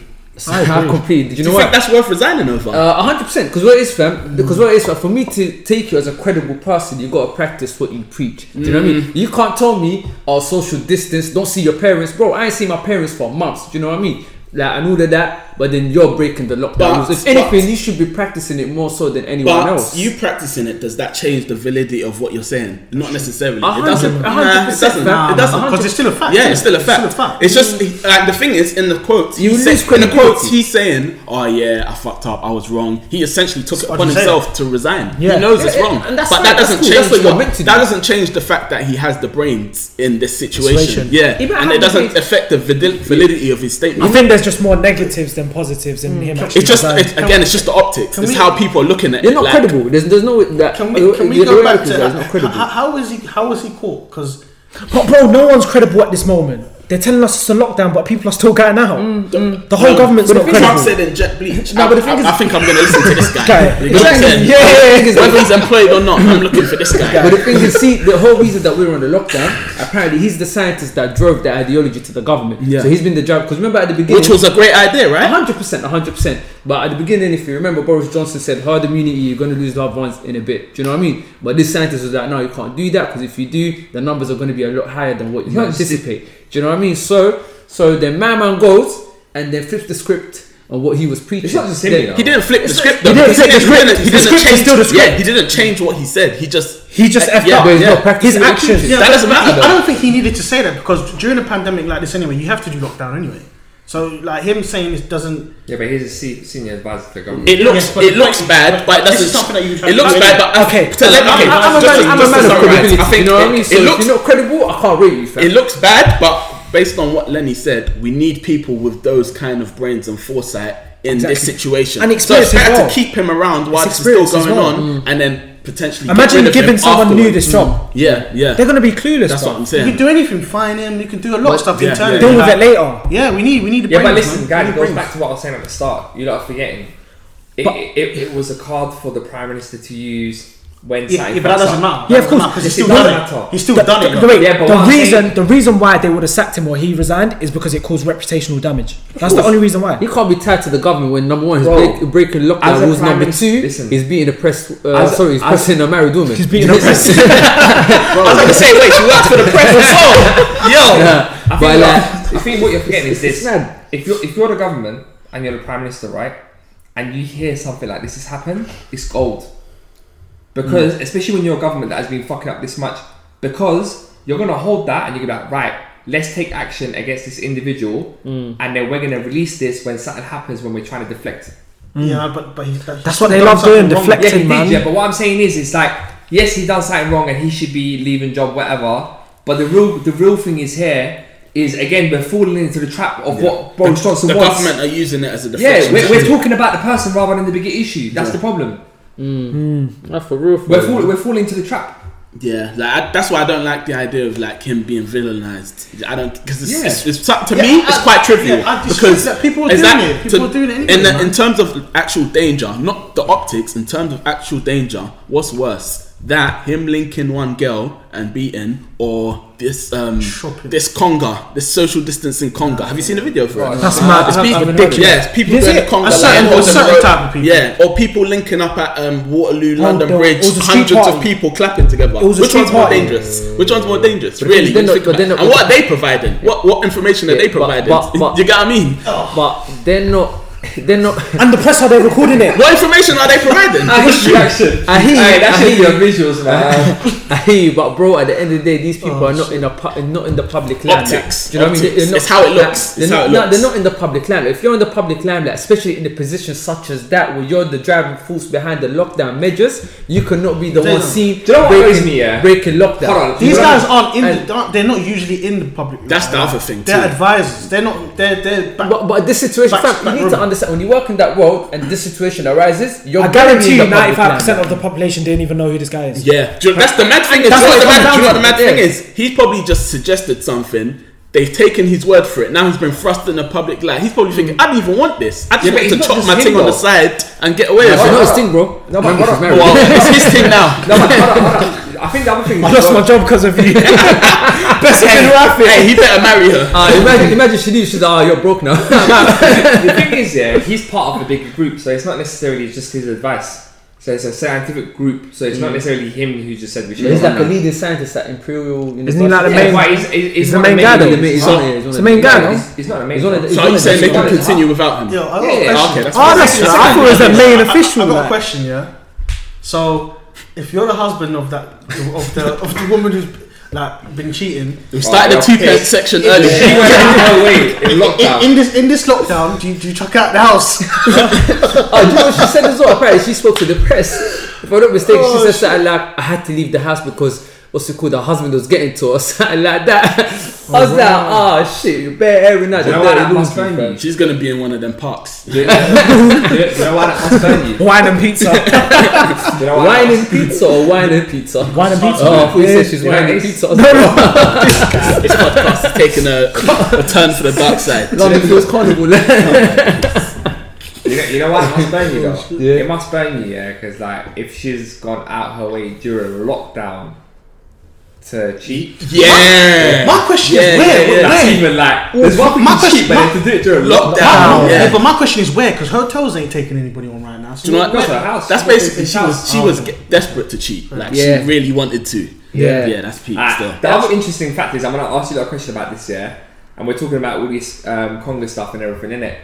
I I, completely. Do you you know think what? that's worth resigning over? Uh, hundred percent. Because what it is, fam? Because what it is, fam, for me to take you as a credible person, you got to practice what you preach. Do you know what I mean? You can't tell me, "Oh, social distance. Don't see your parents, bro." I ain't seen my parents for months. Do you know what I mean? Like I know that, that, but then you're breaking the lockdown. But- rules. if but- anything, you should be practicing it more so than anyone but else. you practicing it, does that change the validity of what you're saying? Not necessarily. It doesn't. a Nah, hundred it doesn't. fam. It doesn't. Because it's still a fact. Yeah, it's still a It's fact. still a fact. It's just like the thing is in the quotes. You he lose said, in the quotes he's saying, "Oh yeah, I fucked up. I was wrong." He essentially took it upon himself to resign. Yeah. He knows it's Yeah, wrong, and that's but fine, that doesn't cool, change. what you're meant to that doesn't change the fact that he has the brains in this situation. Situation. Yeah, Yeah, and it doesn't affect the validity of his statement. I statement. think there's just more negatives than positives in mm. him. Actually It's just resigning. it, again, it's just the optics. It's we- how people are looking at it. You're it. not like- credible. There's, there's no that. Can we, can we go way back it to is, it's not how, credible. how was he? How was he caught? Because But bro, no one's credible at this moment. They're telling us it's a lockdown, but people are still going out. Mm, mm. The whole No, government's but not the thing Trump credible. said in Jet Bleach. No, I, but the thing I, is- I think I'm going to listen to this guy. Guy. You know Exactly. Yeah, yeah, yeah, yeah. Whether he's employed or not, I'm looking for this guy. But the thing is, see, the whole reason that we were on the lockdown, apparently he's the scientist that drove the ideology to the government. Yeah. So he's been the driver. Because remember at the beginning, Which was a great idea, right? hundred percent, hundred percent. But at the beginning, if you remember, Boris Johnson said herd immunity, you're going to lose loved ones in a bit. Do you know what I mean? But this scientist was like, no, you can't do that because if you do, the numbers are going to be a lot higher than what you Yeah, anticipate. Do you know what I mean? So, so then my man goes and then flips the script on what he was preaching. It's not just him, Then- you know. He didn't flip the script. he though. didn't flip the He didn't- He didn't script is change. still the script. Yeah, he didn't change what he said. He just He just effed yeah, up. But he's yeah. His actions- Yeah, That doesn't matter, I, I don't think he needed to say that because during a pandemic like this anyway, you have to do lockdown anyway. So like him saying this doesn't. Yeah, but he's a se- senior advisor to the government. It looks Yes, but it looks bad, but it this doesn't. is something that you it looks bad, but Okay. To let, I'm, okay, I'm, I'm, a man, I'm a man of summarize, credibility. I think you know what I it- mean? So it if looks you're not credible, I can't rate you. Fam. it looks bad, but based on what Lenny said, we need people with those kind of brains and foresight in this Exactly. situation. And so experience it's as better well. to keep him around while It's this is still experience as going well. on, mm. and then potentially get Imagine rid of giving him someone new this job. Mm. Yeah, yeah. They're gonna be clueless. That's bro. what I'm saying. You can do anything, fine him. You can do a lot of stuff yeah, internally. Deal with Like, it later. Yeah, we need we need the Yeah, but listen, man. guys, We it goes back to what I was saying at the start. You're not forgetting. It, But- it, it, it was a card for the prime minister to use when Yeah, yeah, but that doesn't up. matter. Yeah, of course. matter, 'cause he's still done it. matter. He's still The, done it. the- wait, Yeah, but the reason saying- the reason why they would have sacked him or he resigned is because it caused reputational damage. That's the only reason why. He can't be tied to the government when number one he's Bro, break, breaking as lockdown rules. Number two, listen. he's beating a press. Uh, As sorry, he's as- pressing a married woman. He's beating a press. I was going to say, wait, she works for the press as well. Yo, Yeah, I but think, like, what, I think what you're forgetting is this: It's if you're if you're the government and you're the prime minister, right, and you hear something like this has happened, it's gold. Because mm. especially when you're a government that has been fucking up this much, because you're gonna hold that and you're gonna be like, right, let's take action against this individual, mm. and then we're gonna release this when something happens when we're trying to deflect. Mm. Yeah, but but he's, That's what they love doing, deflect- Yeah, he man. did, yeah. But what I'm saying is, it's like yes, he done something wrong and he should be leaving job, whatever. But the real, the real thing is here is again we're falling into the trap of Yeah. what Boris Johnson the wants. government are using it as a yeah, we're, we're talking about the person rather than the bigger issue. That's Yeah. the problem. Mm. Mm. Nah, for real. For We're real. fall, we're falling into the trap. Yeah, like I, that's why I don't like the idea of like him being villainized. I don't because it's, Yeah. it's, it's to Yeah, me I- it's quite trivial yeah, I because that people are doing that it. People are doing it in anyway, the, in terms of actual danger, not the optics. In terms of actual danger, what's worse? That him linking one girl and beating, or this um Shopping. this conga, this social distancing conga. Have you seen the video for it? That's mad. It's have- people I haven't ridiculous. Yeah, it's people doing it? the conga. A certain- like, a certain type of people. Yeah, or people linking up at um, Waterloo, London the- Bridge, it was hundreds of people clapping together. It was Which street one's more dangerous? Which one's more dangerous? But really? they're when not- think but about they're it. not- and what are they providing? What what information are they but- providing? but- but- you get what I mean? But they're not. They're not. And the press are they recording it? What information are they providing? His reaction. I hear you, Hey, that I should be hear your visuals, man. I hear you, but bro, at the end of the day, these people Oh, are not in a pu- not in the public limelight. Optics, Do you know what I mean? optics. They're not, It's how it like, looks. they're It's not, how it no, looks. they're not in the public limelight. If you're in the public limelight, especially in a position such as that, where you're the driving force behind the lockdown measures, you cannot be the They one don't. seen Do you know what breaking, worries me, yeah? breaking lockdown. Hold on. These guys aren't in. And- The, aren't- they're not usually in the public. That's the other thing They're advisors. They're not. They're they're. Back, But, but this situation, Back- you need to room. Understand when you work in that world and this situation arises, you're I gonna guarantee you, ninety-five percent limelight. of the population didn't even know who this guy is. Yeah, Do you- that's the mad thing. Is, That's do you know what what the mad, do you know what the mad thing to. is? He's probably just suggested something. They've taken his word for it. Now he's been thrust in the public light. He's probably thinking, I don't even want this. I just Yeah, want to it's chop my him, thing on the side and get away with That's it. not his thing, bro. No, but Remember, hold he's on, married. Well, it's his thing now. No, but hold on, hold on. I think the other thing. I lost my job because of you. Best of in Rafi. Hey, he better marry her. Uh, imagine, imagine she leaves, she's like, oh, you're broke now. the thing is, yeah, he's part of the bigger group, so it's not necessarily just his advice. So it's a scientific group, so it's not mm. necessarily him who just said we should. he's go like a leading scientist at Imperial University. Isn't he like the main- but he's, he's, he's the main guy, though. leaders. He's So- on it, he's on It's it. the main guy, No, no? he's, he's not the main. He's on guy. it. So are you saying they can He's on it. continue without him? Yo, I got Yeah, a yeah. question. Okay, that's Oh, that's right. I thought it was the main official. I, got a question, yeah. So, if you're the husband of that of the of the woman who's like been cheating, We oh, started the two pence section early. He went out her way in in, lockdown. in this in this lockdown, do you, do you chuck out the house? Oh, do you know what she said as well? Apparently, she spoke to the press. If I'm not mistaken, Oh, she said something like, I had to leave the house because, what's it called, her husband was getting to her, or something like that. I oh, was like, oh shit, you're bare airing out Do the you know why that must laundry, you? She's gonna be in one of them parks. Do you, do you- do you know why that must burn you? Wine and pizza. you know Wine and pizza or wine and pizza? Wine and pizza. Oh, I thought said she's Yeah, wine and it's- pizza. This podcast is taking a, a turn for the dark side. London Hills Carnival. You know, you know why it must burn you though? Yeah. It must burn you, yeah, because like if she's gone out her way during lockdown to cheat, Yeah. My question Yeah, is where? yeah, yeah. Where? even like there's one thing my question- cheat, but my- to do it during Lockdown. lockdown. Yeah. Yeah. but my question is where? Because hotels ain't taking anybody on right now. So Do you know what? Go to her house. That's basically she was she was ge- desperate to cheat. Like Yeah. she really wanted to. Yeah. Yeah, that's peak Ah, still. the other interesting fact is, I'm gonna ask you that question about this, yeah, and we're talking about all this um, conga stuff and everything in it,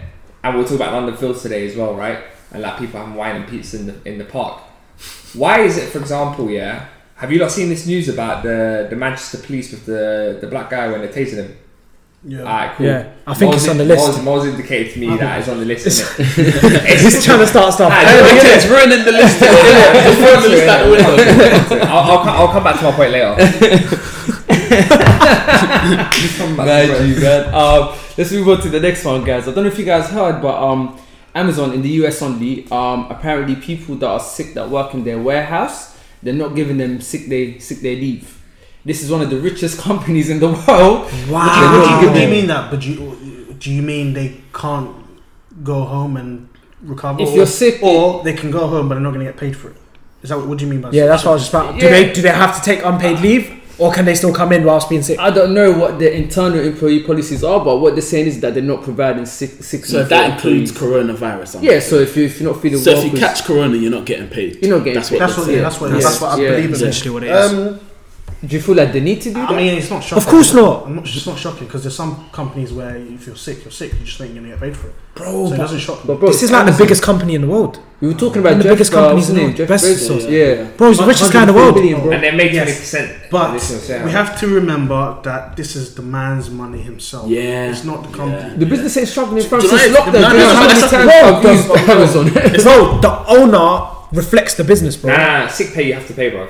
and we'll talk about London Fields today as well, right? And like people having wine and pizza in the in the park. Why is it, for example, yeah? Have you not seen this news about the the Manchester police with the the black guy when they're tasing him? Yeah. Alright, cool. Yeah, I think Mo's it's on in- the list. Mo's, Mo's indicated to me that it's on the list. Isn't He's trying to start stuff. Ah, early, yeah, innit? It's ruining the list. It's ruining the list out the window. I'll, I'll, come, I'll come back to my point later. Come back Mad to my- you, man. Um, let's move on to the next one, guys. I don't know if you guys heard, but um, Amazon in the US only, um, apparently people that are sick that work in their warehouse, they're not giving them sick day sick day leave. This is one of the richest companies in the world. Wow. What do you, what do you mean that? But do you, do you mean they can't go home and recover? If or, you're sick- or they can go home but they're not going to get paid for it. Is that what, what do you mean by Yeah, that's what I was just about. Do Yeah. they do they have to take unpaid leave, or can they still come in whilst being sick? I don't know what the internal employee policies are, but what they're saying is that they're not providing sick sick So leave that includes employees. coronavirus. I'm Yeah, so if you if you're not feeling So well, if you 'cause- catch corona, you're not getting paid. You're not getting That's paid. what That's what, yeah, that's what, Yeah. that's what I Yeah. believe. Essentially, what it is. Um, do you feel like they need to do that? I mean, it's not shocking. Of course not. I'm not. It's not shocking because there's some companies where if you're sick, you're sick. You just think you're going to get paid for it. bro, So it doesn't shock me. but bro, this is like the biggest company in the world. We were talking about One of the biggest companies what's his in the world. Jeff Best Bezos. sauce. Yeah, Bro, he's the richest guy in the world. 104 billion, bro. And they're making Yes. percent. But we have to remember that this is the man's money himself. Yeah. It's not the company. The business ain't struggling from Do you since lockdown. no, no, Do you know no, how many that's- times bro, Amazon? Bro, the owner reflects the business, bro. Nah, nah, sick pay you have to pay, bro.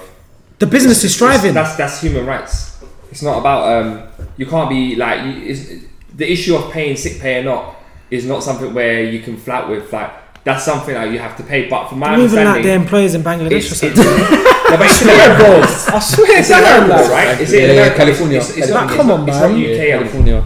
The business is thriving. That's that's human rights. It's not about um, you can't be like you, the issue of paying sick pay or not is not something where you can flout with. Like that's something that you have to pay. But from my Even like understanding, the employers in Bangladesh or it's, something. it's, no, but it's in I swear It's to in God, America, like, right? Is it Yeah, in yeah, California. It's, it's, Like, not, come it's, on, not- it's not. UK. Yeah, only. California.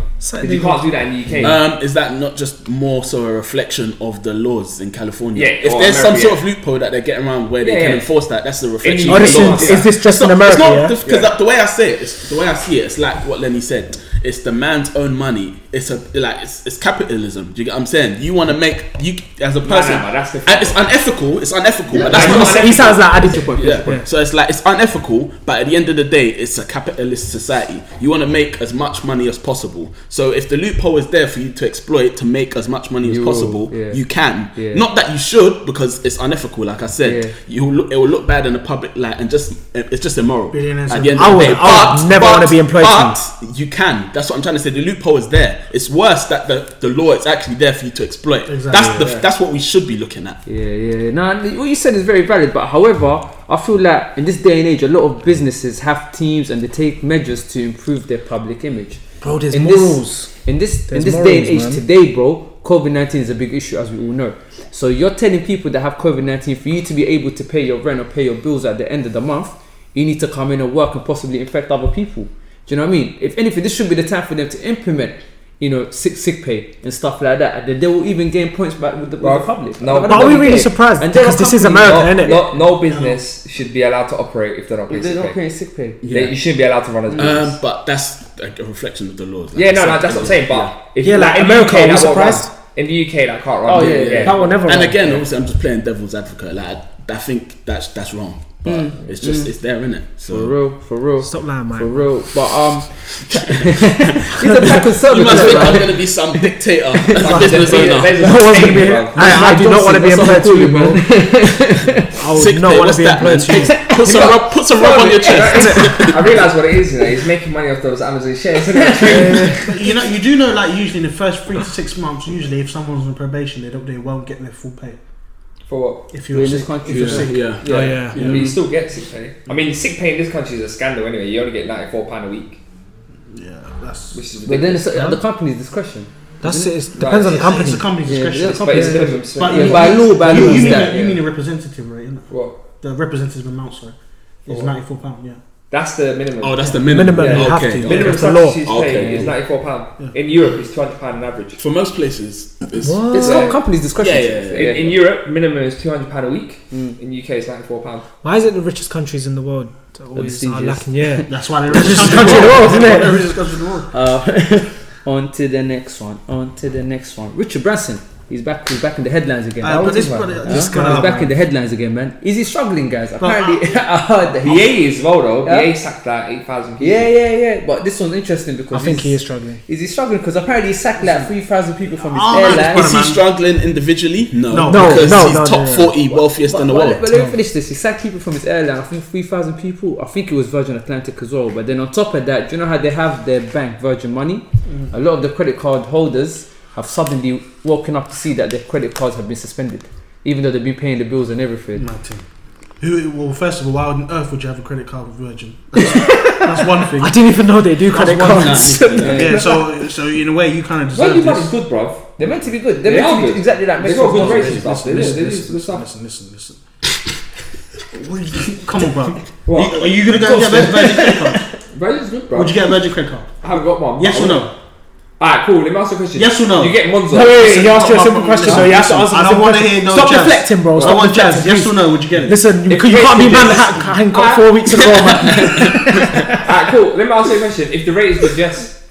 you can't do that in the UK. Um, is that not just more so a reflection of the laws in California? Yeah, if or there's some America, sort of loophole that they're getting around where they Yeah, can yeah. enforce that, that's the reflection. In of this the Yeah. laws. is, is this just in It's America? not yeah? because the, the way I say it, it's, the way I see it, it's like what Lenny said. It's the man's own money. It's a like it's, it's capitalism. Do you get what I'm saying? You want to make you as a Nah, person. nah, but that's the and it's unethical. It's unethical, but that's Nah, not. nah, he sounds like adding to point. Yeah. So it's like it's unethical, but at the end of the day, it's a capitalist society. You want to make as much money as possible. So if the loophole is there for you to exploit to make as much money as You will, possible, yeah. you can. Yeah. Not that you should, because it's unethical. Like I said, Yeah. you look, it will look bad in the public light, and just it's just immoral. Billionaires At the end I of the would- day, I would But- never but- wanna be employed But you can. That's what I'm trying to say. The loophole is there. It's worse that the, the law is actually there for you to exploit. Exactly. That's the Yeah. that's what we should be looking at. Yeah, yeah. No, what you said is very valid. But however, I feel like in this day and age, a lot of businesses have teams and they take measures to improve their public image. Bro, there's In this- morals. In this There's in this day and age man. today, bro, COVID nineteen is a big issue, as we all know. So you're telling people that have COVID nineteen for you to be able to pay your rent or pay your bills at the end of the month, you need to come in and work and possibly infect other people. Do you know what I mean? If anything, this should be the time for them to implement, you know, sick sick pay and stuff like that. And then they will even gain points back with the, with the public. no, But are we really they- surprised? And Because this is America, no, innit? no, no business should be allowed to operate if they're not paying They're sick not pay. paying sick pay. They- you shouldn't be allowed to run as a business. Um, but that's like a reflection of the laws. like yeah, no, no, that's what I'm saying. But Yeah. if Yeah, like in America, the are UK, we that run. surprised? In the UK, that can't run. Oh, yeah, yeah. That will never And run. again, obviously, I'm just playing devil's advocate. Like, I think that's that's wrong, but it's just it's there, isn't it? For real, for real. Stop lying, man. For real, but um, he's a black you must think right? I'm gonna be some dictator, as a business owner. there's a No one's gonna be. statement. I, I do not want to be That's what employed I'm to you, bro. I would not want to be that, man? employed to you. Put some rub, put some rub on your chest. I realise what it is. You know, he's making money off those Amazon shares. isn't it? You know, you do know, like usually in the first three to six months, usually if someone's on probation, they don't, they won't get their full pay. For what? If you're In this country, if you're yeah. sick. Yeah. Oh, yeah. But you still get sick pay. I mean, sick pay in this country is a scandal anyway. You only get ninety four pound a week, Yeah, that's. which is But then it's at the company's discretion. That's it. It depends on the company. It's a company's discretion. yeah, but it's But Yeah, by law, by law, you, it's mean, that. you yeah. mean the representative rate, innit? What? The representative amount, sorry, is ninety four pound. Yeah. That's the minimum. Oh, that's the minimum. Minimum, you have okay. to. minimum That's the law. substitute Okay. pay is ninety four pound. Yeah. In Europe, it's two hundred pound on average. For most places, it's, What? It's Yeah. not company's discretion. Yeah, yeah, yeah. In, in Europe, minimum is two hundred pound a week. Mm. In UK, it's ninety four pound. Why is it the richest countries in the world always are lacking? Yeah. That's why they're Richest country in the world, isn't it? The richest country in the world. Uh, on to the next one. On to the next one. Richard Branson. He's back. He's back in the headlines again. Uh, How but old this is brother- man? this guy, He's back in the headlines again, man. Is he struggling, guys? But, Apparently, I heard that. He, BA is well though. Yeah. BA sacked like eight thousand people. yeah, yeah, yeah. But this one's interesting because I think he he's- is struggling. Is he struggling? Because apparently he sacked like three thousand people from his Oh, airline. this is he struggling individually? No, No. No, because no, he's no, top no, no. forty wealthiest But, in the world. but let me finish this. He sacked people from his airline. I think three thousand people. I think it was Virgin Atlantic as well. But then on top of that, do you know how they have their bank Virgin Money? A lot of the credit card holders have suddenly woken up to see that their credit cards have been suspended, even though they've been paying the bills and everything. Mad thing. Who? Well, first of all, why on earth would you have a credit card with Virgin? That's, that's one thing. I didn't even know they do credit cards. thing. yeah. So, so in a way, you kind of deserve Virgin this. Money's good, bruv. They're meant to be good. They're They meant are to be good. exactly that. They've Make got good sure- rates and stuff. They do. Listen, They do listen, listen, listen, listen. Come on, bro. What? Are you gonna go get a Virgin credit card? Virgin's good, bruv. Would you get a Virgin credit card? I haven't got one. Yes or no? Alright, cool. Let me ask you a question. Yes or no? You get Monzo. No, wait, wait, he asked you a Listen, simple question, listen, so you have to answer I the don't simple want to question. hear no Stop jazz. deflecting, bro. I Stop don't want jazz. deflecting. Yes or no? Would you get it? Listen, you, If you you can't be get mad this- at Hancock four weeks ago, man. Alright, cool. Let me ask you a question. If the rate is good, yes.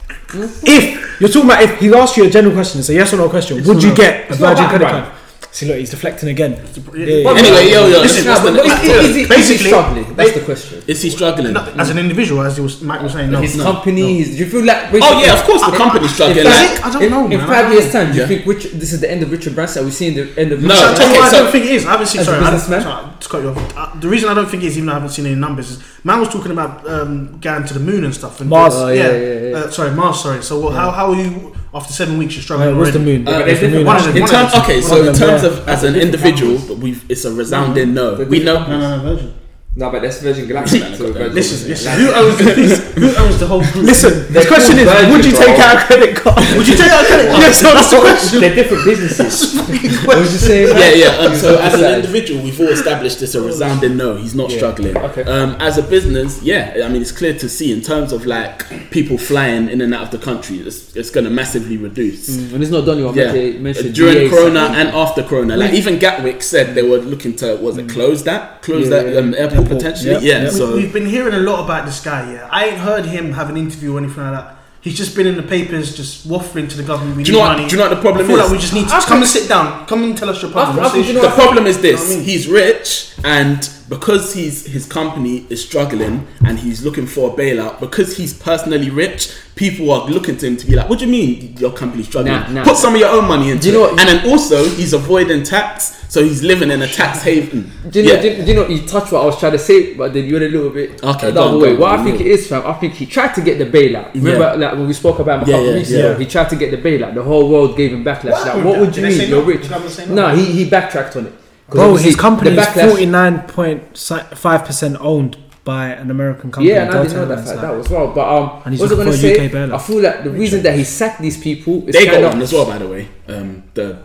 If you're talking about if he asked you a general question, it's a yes or no question. It's Would no. you get a It's not Virgin about credit brand. card? See, look, he's deflecting again. Yeah. Yeah, yeah. Anyway, yo, yo, Listen, listen, No, but is, is, is, he- Basically- struggling? That's the question. is he struggling? No, as an individual, as he was, Mike was saying, no. his no. company, his, do you feel like? Oh yeah, of course the company's struggling. In Like, I don't know, In man. five years' time, do you Yeah. think Richard, this is the end of Richard Branson? Are we seeing the end of? No, So I Richard tell you okay, so- I don't think it is. I haven't seen. As a Sorry, I, sorry, to cut you off. Uh, the reason I don't think it is, even though I haven't seen any numbers, is man was talking about um, going to the moon and stuff. And Mars. Oh, yeah, yeah, yeah. Uh, sorry, Mars. Sorry. So how how are you after seven weeks? You're Uh, struggling what's the moon? Uh, What's the moon different- one in terms, okay, so in terms of as an individual, we've it's a resounding no. We know. No, no, no, Virgin. No, but that's Virgin Galactic. so Virgin Listen, listen. Who owns the who owns the whole group? Listen, They're the question is, called Virgin, would you bro. take out a credit card? Would you take out a credit? Yes or That's the question. They're different businesses. What was you saying? yeah, yeah. Um, so as an individual, we've all established this a resounding no. He's not Yeah. struggling. Okay. Um, as a business, yeah. I mean, it's clear to see in terms of like people flying in and out of the country, it's, it's going to massively reduce. Mm, and it's not done. only one. Yeah, Yeah. mentioned during DA Corona and after Corona, like even Gatwick said they were looking to was it close that, close that um, airport, Airport, potentially. yeah, Yeah, yeah. so we, have been hearing a lot about this guy. Yeah, I ain't heard him have an interview or anything like that. He's just been in the papers, just waffling to the government. We do you know what? money. Do you know what the I problem feel is? like we just need to I come and sit down. Come and tell us your problem. I What's the think- you know the problem is You know this: I mean? he's rich, and because he's his company is struggling, and he's looking for a bailout. Because he's personally rich, people are looking to him to be like, "What do you mean your company's struggling? Nah, nah. Put some of your own money into Do you know it." what- And then also, he's avoiding tax, so he's living in a tax haven. Do you know? Yeah. Do, you- do you know? You touched what I was trying to say, but then you went a little bit Okay, the other way. what I think it is, fam. I think he tried to get the bailout. Remember, like when we spoke about him a Yeah, couple yeah, weeks yeah. ago, he tried to get the bailout. The whole world gave him backlash. What like, what would you mean? You're no? rich. Did no? No, he he backtracked on it. 'Cause Bro, his company is forty nine point five percent owned by an American company. Yeah, and I didn't Delta know that Airlines, fact that as well. But um, And he's what was I going to for a say? UK bailout. I feel like the reason that he sacked these people is They kind got one as well, by the way. Um, the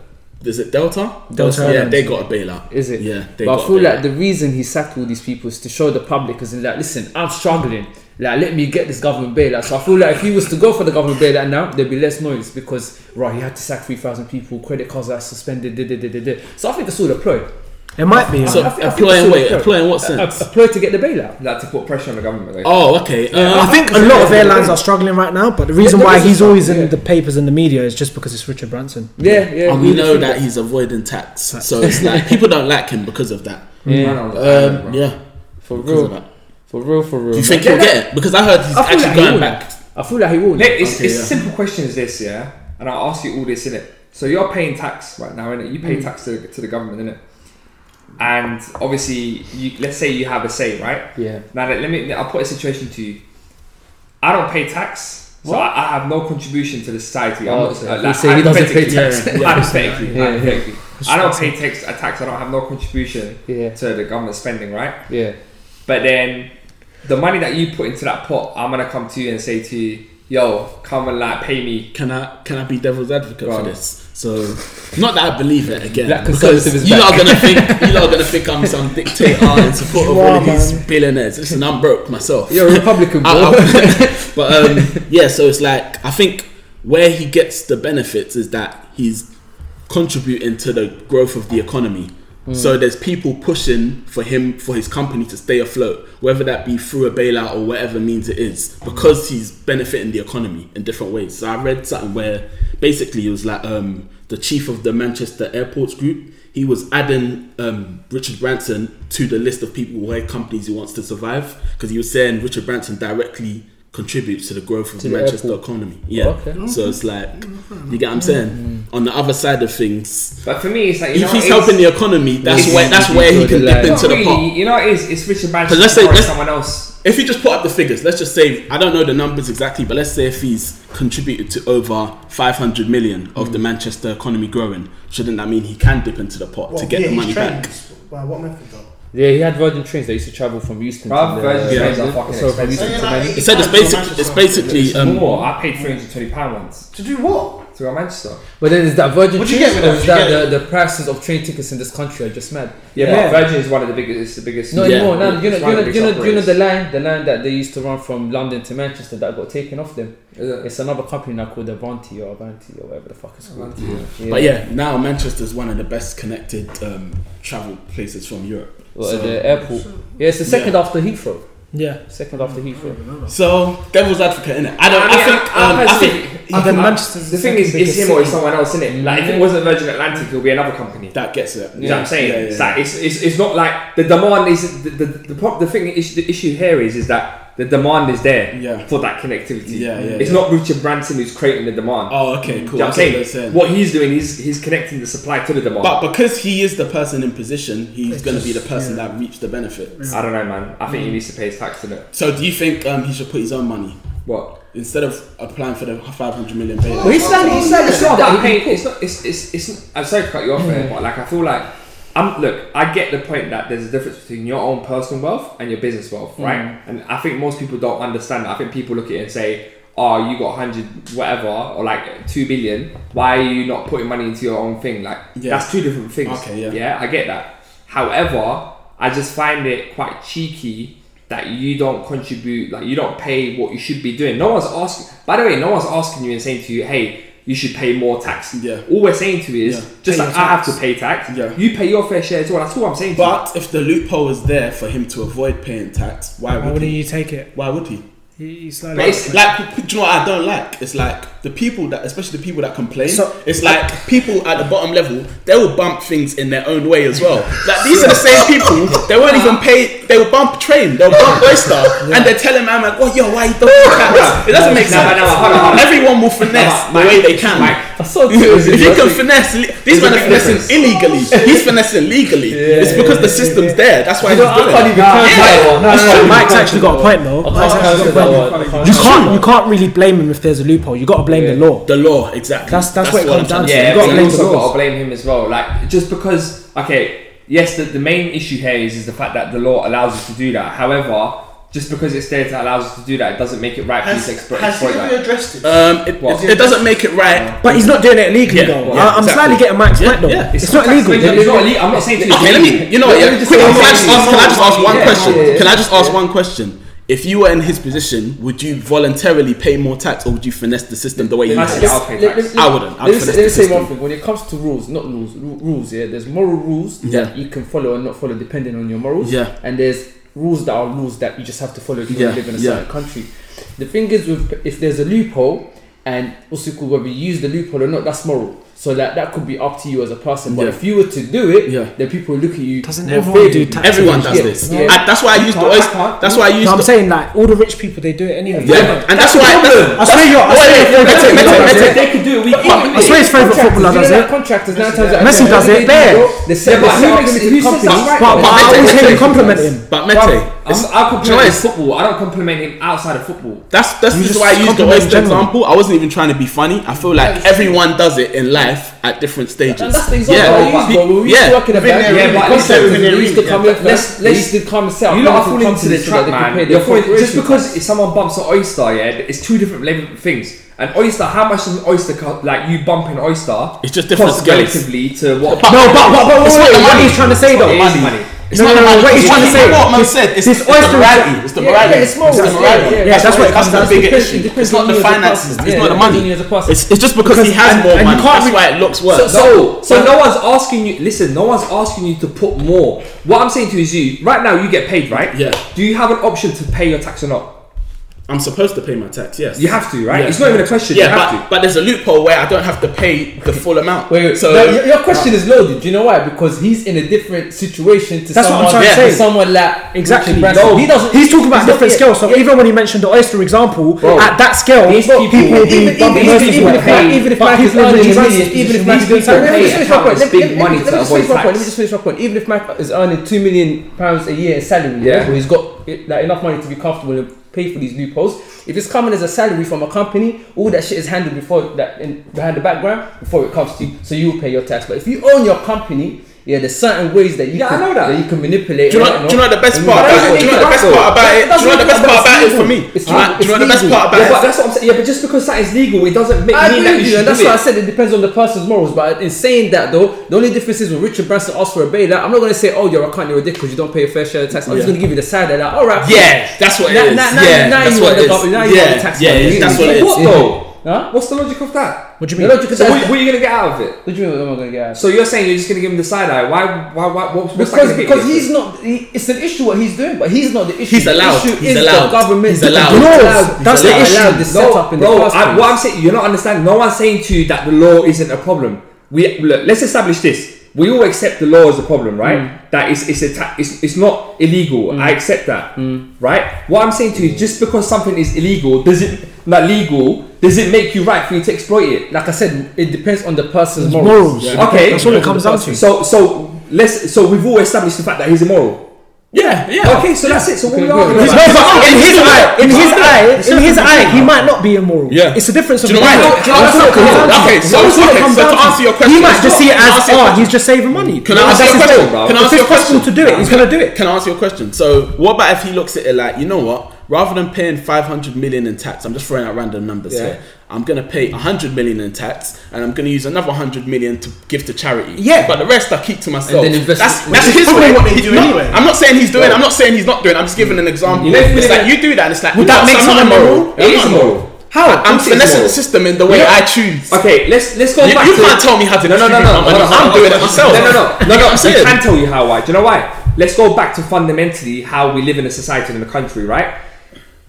is it Delta? Delta yeah, Airlines. they got a bailout. Is it? Yeah, they but got I feel a like the reason he sacked all these people is to show the public, because like, listen, I'm struggling. Like, let me get this government bailout. So I feel like if he was to go for the government bailout now, there'd be less noise because right, he had to sack three thousand people, credit cards are suspended. Da, da, da, da, da. So I think it's all a ploy. It might be. So I think- I think applying it's wait, all a applying what A, a sense? ploy to get the bailout. Like to put pressure on the government. Like. Oh, okay. Uh, I think a lot of airlines are struggling right now, but the reason there why he's struggle, always yeah. in the papers and the media is just because it's Richard Branson. Yeah, yeah. and we know that he's avoiding tax, so it's like people don't like him because of that. Yeah, Um, yeah, for because of real, that. For real, for real. Do you think Yeah, he'll get it? Because I heard he's I feel actually like going will. back. I feel like he will. Nick, it's, Okay, it's yeah. a simple question as this, yeah, and I'll ask you all this in it. So you're paying tax right now, innit? You pay tax to, to the government, innit? And obviously, you, let's say you have a say, right? Yeah. Now let let me. I'll put a situation to you. I don't pay tax, so I, I have no contribution to the society. I'm Oh, not, okay. uh, like, say he doesn't pay tax. Yeah, hypothetically, Yeah, yeah. hypothetically. I don't pay tax. A tax. I don't have no contribution Yeah, to the government spending, right? yeah. But then the money that you put into that pot, I'm gonna come to you and say to you, "Yo, come and like pay me." Can I can I be devil's advocate Go for on. this? So, not that I believe it again, Black because conservative is you back. are gonna think you are gonna think I'm some dictator in support of all of these billionaires. Listen, I'm broke myself. You're a Republican, bro. I- I- but um, yeah, so it's like I think where he gets the benefits is that he's contributing to the growth of the economy. So there's people pushing for him for his company to stay afloat, whether that be through a bailout or whatever means it is, because he's benefiting the economy in different ways. So I read something where basically it was like um, the chief of the Manchester Airports Group. He was adding um, Richard Branson to the list of people where companies he wants to survive because he was saying Richard Branson directly contributes to the growth of To the the Manchester airport. economy. Yeah. Okay. So it's like you get what I'm mm-hmm. saying. On the other side of things, But for me, it's like you if know, he's it's- helping the economy, that's where that's where he can dip into Not the pot. really, you know, it is. It's Richard Branson. 'Cause let's say- or let's- someone else. If you just put up the figures, let's just say I don't know the numbers exactly, but let's say if he's contributed to over 500 million of the mm. Manchester economy growing, shouldn't that mean he can dip into the pot to get yeah, the money back? By what method though? Yeah, he had Virgin trains that used to travel from Euston Bruv, to Virgin the, trains are fucking so expensive. to Yeah, Manchester. It said it's basically it's basically um, More. I paid 320 pound once To do what? to go to Manchester. But then is that Virgin What'd you get with or that? is that the, the prices of train tickets in this country are just mad? Yeah, Yeah. but Virgin is one of the biggest. It's the biggest. No Yeah. anymore. Now, you know, you know, the you know, you know the line, the line that they used to run from London to Manchester that got taken off them. Is? It's another company now called Avanti or Avanti or whatever the fuck it's called. Yeah. But yeah, now Manchester is one of the best connected um, travel places from Europe. Well, So- at the airport. Yeah, it's the second Yeah. after Heathrow. Yeah. Second after Heathrow. So devil's advocate in it. I don't. I, I think. I- I um, I think And then Manchester's The thing is, second it's him or it's someone else, isn't it? Like if it wasn't Virgin Atlantic, it would be another company. that gets it. You know what I'm saying? Yeah, yeah, It's like it's, it's, it's not like the demand is the the, the, pro- the thing is, the issue here is is that the demand is there Yeah. for that connectivity. Yeah, yeah, It's yeah. not Richard Branson who's creating the demand. Oh, okay, cool. You know what I'm saying? what saying. What he's doing is he's connecting the supply to the demand. But because he is the person in position, he's going to be the person yeah. that reaps the benefits. I don't know, man. I Mm. think he needs to pay his tax in it. So, do you think um, he should put his own money What? instead of applying for the 500 million bailout? Well, he's slightly, he's slightly It's smart not about that he- paying. It's not. It's, it's, it's. I'm sorry to cut you off there, but like I feel like I'm look. I get the point that there's a difference between your own personal wealth and your business wealth, Mm. right? And I think most people don't understand that. I think people look at it and say, "Oh, you got hundred whatever or like two billion. Why are you not putting money into your own thing?" Like Yeah. that's two different things. Okay, yeah. yeah, I get that. However, I just find it quite cheeky that you don't contribute, like you don't pay what you should be doing. No one's asking. By the way, no one's asking you and saying to you, "Hey." You should pay more tax. Yeah. All we're saying to you is Yeah. just Pay like your I have to pay tax. Yeah. You pay your fair share as well. That's all I'm saying to you. But if the loophole is there for him to avoid paying tax, why Why would wouldn't he? you take it? Why would he? He- He's like, like, do you know what I don't like? It's like the people that, especially the people that complain. So- it's like uh, people at the bottom level, they will bump things in their own way as well. Like these are the same people. They won't even pay. They will bump train. They'll bump oyster, and they're telling man like, "Oh, yo, why you don't tax?" It doesn't make No, sense. no, no, hold on, hold. Everyone will finesse No, the way they can. Mike, I saw two of if you can finesse, le- these There's a men are big finessing difference. illegally. He's finessing legally. it's because the system's there. That's why You know, he's I doing can't it. even cancel. No, no, no, Mike's actually got a point though. I Mike's can't actually cancel got a that point. one. I can't You can't you can't really blame him if there's a loophole. You got to blame the law. The law, exactly. That's- that's what it what comes down to. to Yeah, You but gotta blame also the laws. got to blame him as well. Like just because, okay, yes, the, the main issue here is, is the fact that the law allows us to do that. However, just because it's there to allows us to do that, it doesn't make it right for you Has, to exploit, has he exploit ever that. addressed it? Um, it, it, it doesn't make it right. But he's not doing it legally Yeah, though. yeah, I- I'm exactly. slightly getting Mike's Yeah, point though. yeah. It's, not tax- illegal. It's not illegal. I'm not saying to you. Okay, let me. You know what? Let Yeah, quick, can I one just thing. ask? Can I just ask one question? yeah, yeah. Can I just ask one question? If you were in his position, would you voluntarily pay more tax, or would you finesse the system the way you Let's- I'll pay tax. I wouldn't. I'd Let me, say, let me say system. one thing. When it comes to rules, not rules, ru- rules. Yeah, there's moral rules Yeah. that you can follow and not follow depending on your morals. Yeah. and there's rules that are rules that you just have to follow if you Yeah, live in a yeah. certain country. The thing is, with if there's a loophole, and also cool whether you use the loophole or not, that's moral. So that that could be up to you as a person. But Yeah. if you were to do it, Yeah. then people look at you. Doesn't everyone do tax Everyone does Yeah, this. yeah. I- that's why I use the oyster. can't. That's why I use No, I'm the. saying like all the rich people they do it anyway. Yeah, and that's why. I swear you're. I swear wait, your wait, favourite wait, footballer wait, does wait, it. They could do it. I swear his favourite footballer does it. Contractors nine times out Messi does it, they do, bare. bro? They set Yeah, but set up who- limited who says companies. that's right? But, but I always hear him compliment him. But Mete, I'm, it's- I compliment you know, football. I don't compliment him outside of football. That's that's You just just why I used the compliment oyster example. I wasn't even trying to be funny. I feel like everyone does it in life at different stages. And that's the example yeah, I used, we used to yeah. work in a bank, yeah, but listen, we used to come yeah. in, Let's- let's- used to come and set You are limited falling into companies the trap, man. You're falling, just because if someone bumps an oyster, yeah, it's two different level things. An oyster, how much does an oyster cost? Like you bump an oyster, It's just different costs scales. relatively to what? But- No, but but but It's wait, wait, what money. he's trying to say though. It is money. It's No, not no, the no, money. what he's trying to say. What man said. It's, this it's the oyster- morality. It's the morality. yeah, it's moral. It's the morality. yeah, yeah, that's what it that's comes the down to. bigger issue. It's not the you as a finances. It's Yeah, not the it depends on money. you as a person. It's, it's just because he has and- more and money. That's re- why it looks worse. So, so, so no one's asking you. Listen, no one's asking you to put more. What I'm saying to you is, you right now you get paid, right? Yeah. Do you have an option to pay your tax or not? I'm supposed to pay my tax. Yes. You have to, right? Yeah. It's not even a question. Yeah, you have but, to. but there's a loophole where I don't have to pay the full amount. Wait, wait, so so your, your question is loaded. Do you know why? Because he's in a different situation to That's what I'm someone, trying to say. someone like Exactly. No, he doesn't. He's talking about he's different yeah, scales. So yeah. even when he mentioned the oyster example, Bro, at that scale, these people, people- will be even, bumping even, even, even if pay. Even if Mike is people in earning a Richard even if position, Mike is people sorry, let me pay just finish my point. Let me- big let me- money to just avoid finish my point. Let me just finish my point. Even if Mike is earning two million pounds a year in salary, Yeah. yeah, he's got like enough money to be comfortable and pay for these loopholes. If it's coming as a salary from a company, all that shit is handled before that in, behind the background before it comes to you, so you will pay your tax. But if you own your company, yeah, there's certain ways that you Yeah, I can know that. you can manipulate. Do you, know, do you know the best part about it? Do you know the best part about it? Do you know the best part about it for me? Do you know- do you know what the best part about it? that's what I'm saying. Yeah, but just because that is legal, it doesn't make, I mean that you should and that's do why I said it depends on the person's morals. But in saying that, though, the only difference is when Richard Branson asks for a bailout, I'm not going to say, "Oh, you're a cunt, you're a dick because you don't pay a fair share of tax." I'm just going to give you the side of that. All right, Yeah, that's what it Now- is. now- now- yeah, that's what want it the is. gov- now you want Yeah, the tax yeah, money. that's what it is. What though? Huh? What's the logic of that? What do you The mean? logic is So that- what, what are you gonna get out of it? What do you mean? What am I going to get? out? So you're saying you're just gonna give him the side eye? Why? Why? Why? What's, that Because, because he's not, he, it's an issue what he's doing, but he's not the issue. He's The allowed. issue He's is allowed. The government. He's allowed. He's No, allowed. that's He's the allowed issue. This No, setup in bro, the first I, what I'm saying, you're not understanding. No one's saying to you that the law isn't a problem. We look, let's establish this. We all accept the law as a problem, right? Mm. That it's it's a ta- it's, it's not illegal. I accept that, Mm. right? What I'm saying to you, is just because something is illegal, does it not legal? Does it make you right for you to exploit it? like I said, it depends on the person's morals. morals. Yeah. Okay, That's all it comes down to. So so let's so we've all established the fact that he's immoral. Yeah, yeah. Okay, so that's it. So what we are in his eye, in his eye, in his eye, he might not be immoral. Yeah. It's a difference of Do you know why? opinion. Do you know That's why? what it comes down to. Okay, so- That's what it okay, comes so to answer your question, he might just see it as, oh, he's just saving money. Can I That's your question? Can I it's your question? to do it, he's gonna do it. Can I answer your question? So, what about if he looks at it like, you know what? Rather than paying 500 million in tax, I'm just throwing out random numbers Yeah. here. I'm gonna pay 100 million in tax, and I'm gonna use another 100 million to give to charity. Yeah. but the rest I keep to myself. And then invest that's that's his way. what they do not- anyway. I'm not saying he's doing. Yeah. I'm not saying he's not doing. I'm just giving an example. You know, it's feeling like you do that, and it's like Would that make someone immoral? It is immoral. How? I'm Of course it's finessing the system in the way know- I choose. Okay, let's let's go You, back you to can't tell me how to no no no no, no, no, I'm doing it myself. No no no no no. We can tell you how why. Do you know why? Let's go back to fundamentally how we live in a society and in a country, right?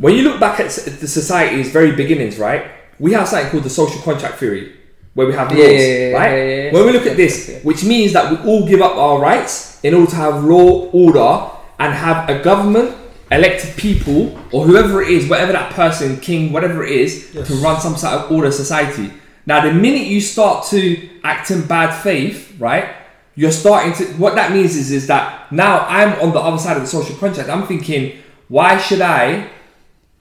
When you look back at the society's very beginnings, right? We have something called the social contract theory, where we have laws, Yeah, yeah, right? yeah. When we look at this, which means that we all give up our rights in order to have law, order, and have a government, elected people, or whoever it is, whatever that person, king, whatever it is, to run some sort of order society. Now, the minute you start to act in bad faith, right? You're starting to. What that means is, is that now I'm on the other side of the social contract. I'm thinking, why should I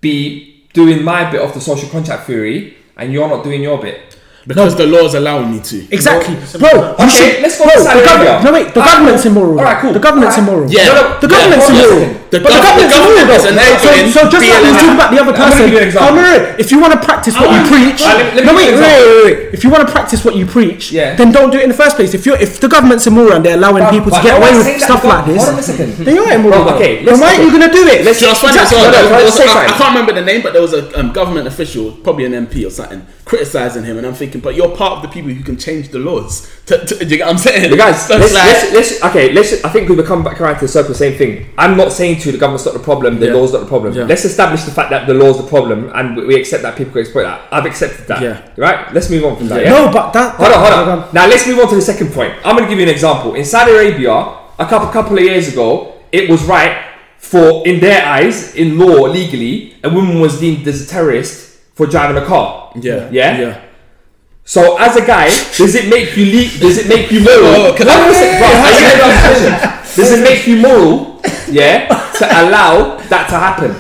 be doing my bit of the social contract theory and you're not doing your bit? Because the law's allowing me to. Exactly, bro. Okay, you should- let's go bro, to Saudi the government- Arabia. No wait, the Alright, government's cool. immoral. Alright, cool. The government's Alright. immoral. Yeah. No, no, The government's hold on a immoral. second. The but the government's the government immoral is though. enabling So, so just like we BLM. talk about the other I'm person. give you an example. No, no, no. If you want to practice what you preach, Alright, let- let me no wait, wait, wait, wait. If you want to practice what you preach, then don't do it in the first place. If you are if the government's immoral and they're allowing But- people to get away with stuff like this, Hold on a second. they are immoral. Bro, okay, then why are you gonna do it? let's- Just funny as Exactly. well. No, no, there can I was- say I, I something? can't remember the name, but there was a um, government official, probably an MP or something, criticizing him, and I'm thinking, but you're part of the people who can change the laws. To, to, do you get what I'm saying? You guys, So let's, like- let's, let's, okay, let's. I think we become back around to the circle, same thing. I'm not saying to you the government's not the problem, the Yeah. law's not the problem. Yeah. Let's establish the fact that the law's the problem, and we- we accept that people can exploit that. I've accepted that. Yeah. Right. Let's move on from that. Yeah. No, but that. Hold on, hold on. Now let's move on to the second point. I'm going to give you an example. In Saudi Arabia, a couple couple of years ago, it was right for, in their eyes, in law, legally, a woman was deemed as a terrorist for driving a car. yeah, Yeah? yeah. So as a guy, does it make you le- does it make you moral? Oh, can I- Hold on bro, are you getting what I'm saying? Does it make you moral, yeah, to allow that to happen?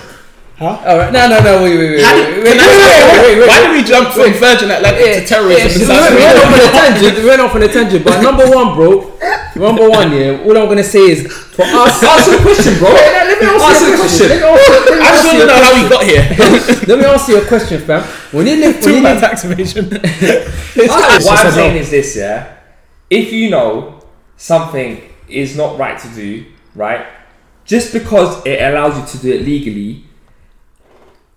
Huh? All right, no, no, no, wait, wait, wait, How wait, did- wait, wait, wait, wait, Why did we jump from Virgin Atlantic Yeah, to terrorism? yeah, in we South went Africa? off on a tangent. We went off on a tangent, but number one, bro. Number one, yeah. All I'm gonna say is for us. Answer the question, bro. Let me Answer answer the your question. question. Let me answer- let me I just want to your know how question. we got here. Let me ask you a question, fam. When you live, when Talk you about live, tax evasion. What I'm saying is this, yeah. If you know something is not right to do, right, just because it allows you to do it legally,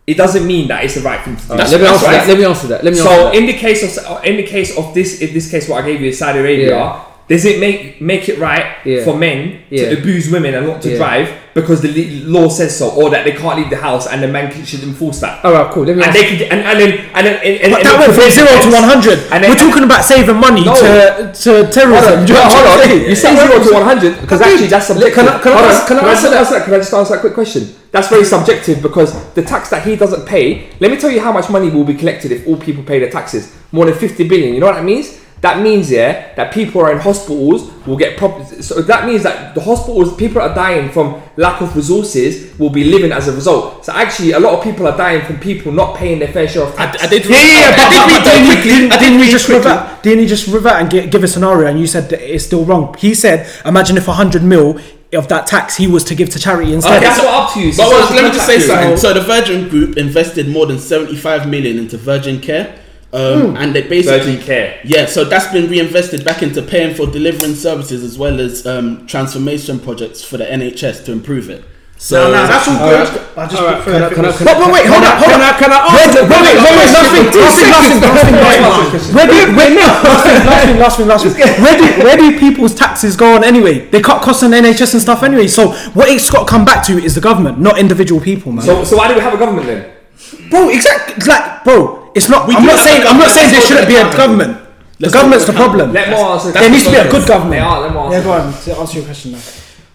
it doesn't mean that it's the right thing to do. let me answer right. that. Let me answer that. Let me answer So that. in the case of in the case of this in this case what I gave you in Saudi Arabia, Yeah. Does it make make it right Yeah. for men Yeah. to abuse women and not to Yeah. drive because the law says so, or that they can't leave the house and the man should enforce that? All right, cool. And answer. they could, and, and then and then and, and, But and that went from zero to one hundred. We're talking about saving money No. to to terrorism. Hold on, you hold on. You say zero to one hundred because actually that's subjective. Can I- can I ask- can I answer answer Can I just answer that quick question? That's very subjective because the tax that he doesn't pay. Let me tell you how much money will be collected if all people pay their taxes. More than fifty billion. You know what that means? That means yeah that people are in hospitals will get prop- so that means that the hospitals people are dying from lack of resources will be living as a result. So actually a lot of people are dying from people not paying their fair share of I, tax. I did. Yeah, yeah, yeah, but, did but, read but that didn't, quickly. didn't, did didn't he read just quickly. revert? Didn't he just revert and gi- give a scenario? And you said that it's still wrong. He said, imagine if hundred mil of that tax he was to give to charity oh, instead. Okay, that's what up to you. It's But a well, let me just say something. So the Virgin Group invested more than 75 million into Virgin Care, um, and they basically Virgin Care. Yeah, so that's been reinvested back into paying for delivering services as well as um, transformation projects for the NHS to improve it. So No, no, that's all good. Alright. I just Alright, prefer can I- if it can I- can But, but wait, hold up, hold Can up. Can I Wait, answer? wait, wait, wait, wait, last thing, last thing, last thing, last thing, last. Where do, where, last thing, last thing, last thing, last thing. Where do, where do people's taxes go on anyway? They cut costs on NHS and stuff anyway. So what it's got to come back to is the government, not individual people, man. So, so why do we have a government then? Bro, exactly, like, bro, it's not. We I'm not saying. I'm not saying there shouldn't be a government. The Let's government's the problem. Let more answer. There needs to be a good government. are. Let more answer. Yeah, go on. To answer your question now.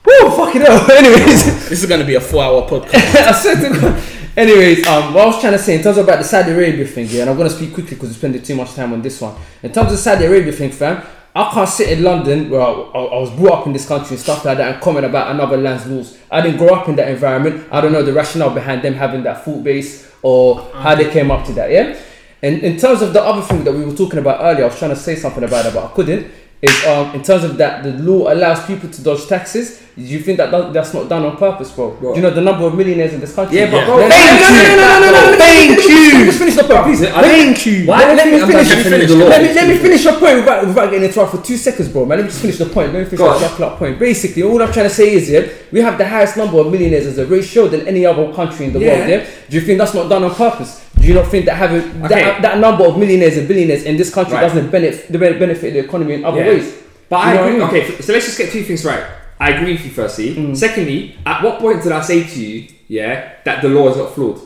Woo, fucking hell. Anyways. this is going to be a four-hour podcast. I swear to God. Anyways, um, what I was trying to say in terms of about the Saudi Arabia thing, yeah, and I'm gonna speak quickly because we're spending too much time on this one. In terms of Saudi Arabia thing, fam, I can't sit in London where I, I, I was brought up in this country and stuff like that and comment about another land's laws. I didn't grow up in that environment. I don't know the rationale behind them having that thought base or how they came up to that. Yeah. And in terms of the other thing that we were talking about earlier, I was trying to say something about it, but I couldn't. Is um, in terms of that the law allows people to dodge taxes. Do you think that that- that's not done on purpose, bro? Do you know the number of millionaires in this country? Yeah, but bro, thank no, you. no, no, no, no, no, Thank you. Let me just finish the point, please. Thank you. Why Let, do let you me finish. trying to finish the Let me, let me finish your point without, without getting interrupted for two seconds, bro. Man, let me just finish the point. Let me finish the point. Basically, all I'm trying to say is, yeah, we have the highest number of millionaires as a ratio than any other country in the Yeah. world. Yeah. Do you think that's not done on purpose? Do you not think that having Okay. that, that number of millionaires and billionaires in this country Right. doesn't benefit the benefit the economy in other Yeah. ways? But I you know what agree. I mean? Okay, so let's just get two things right. I agree with you, firstly. Mm. Secondly, at what point did I say to you, yeah, that the law is not flawed?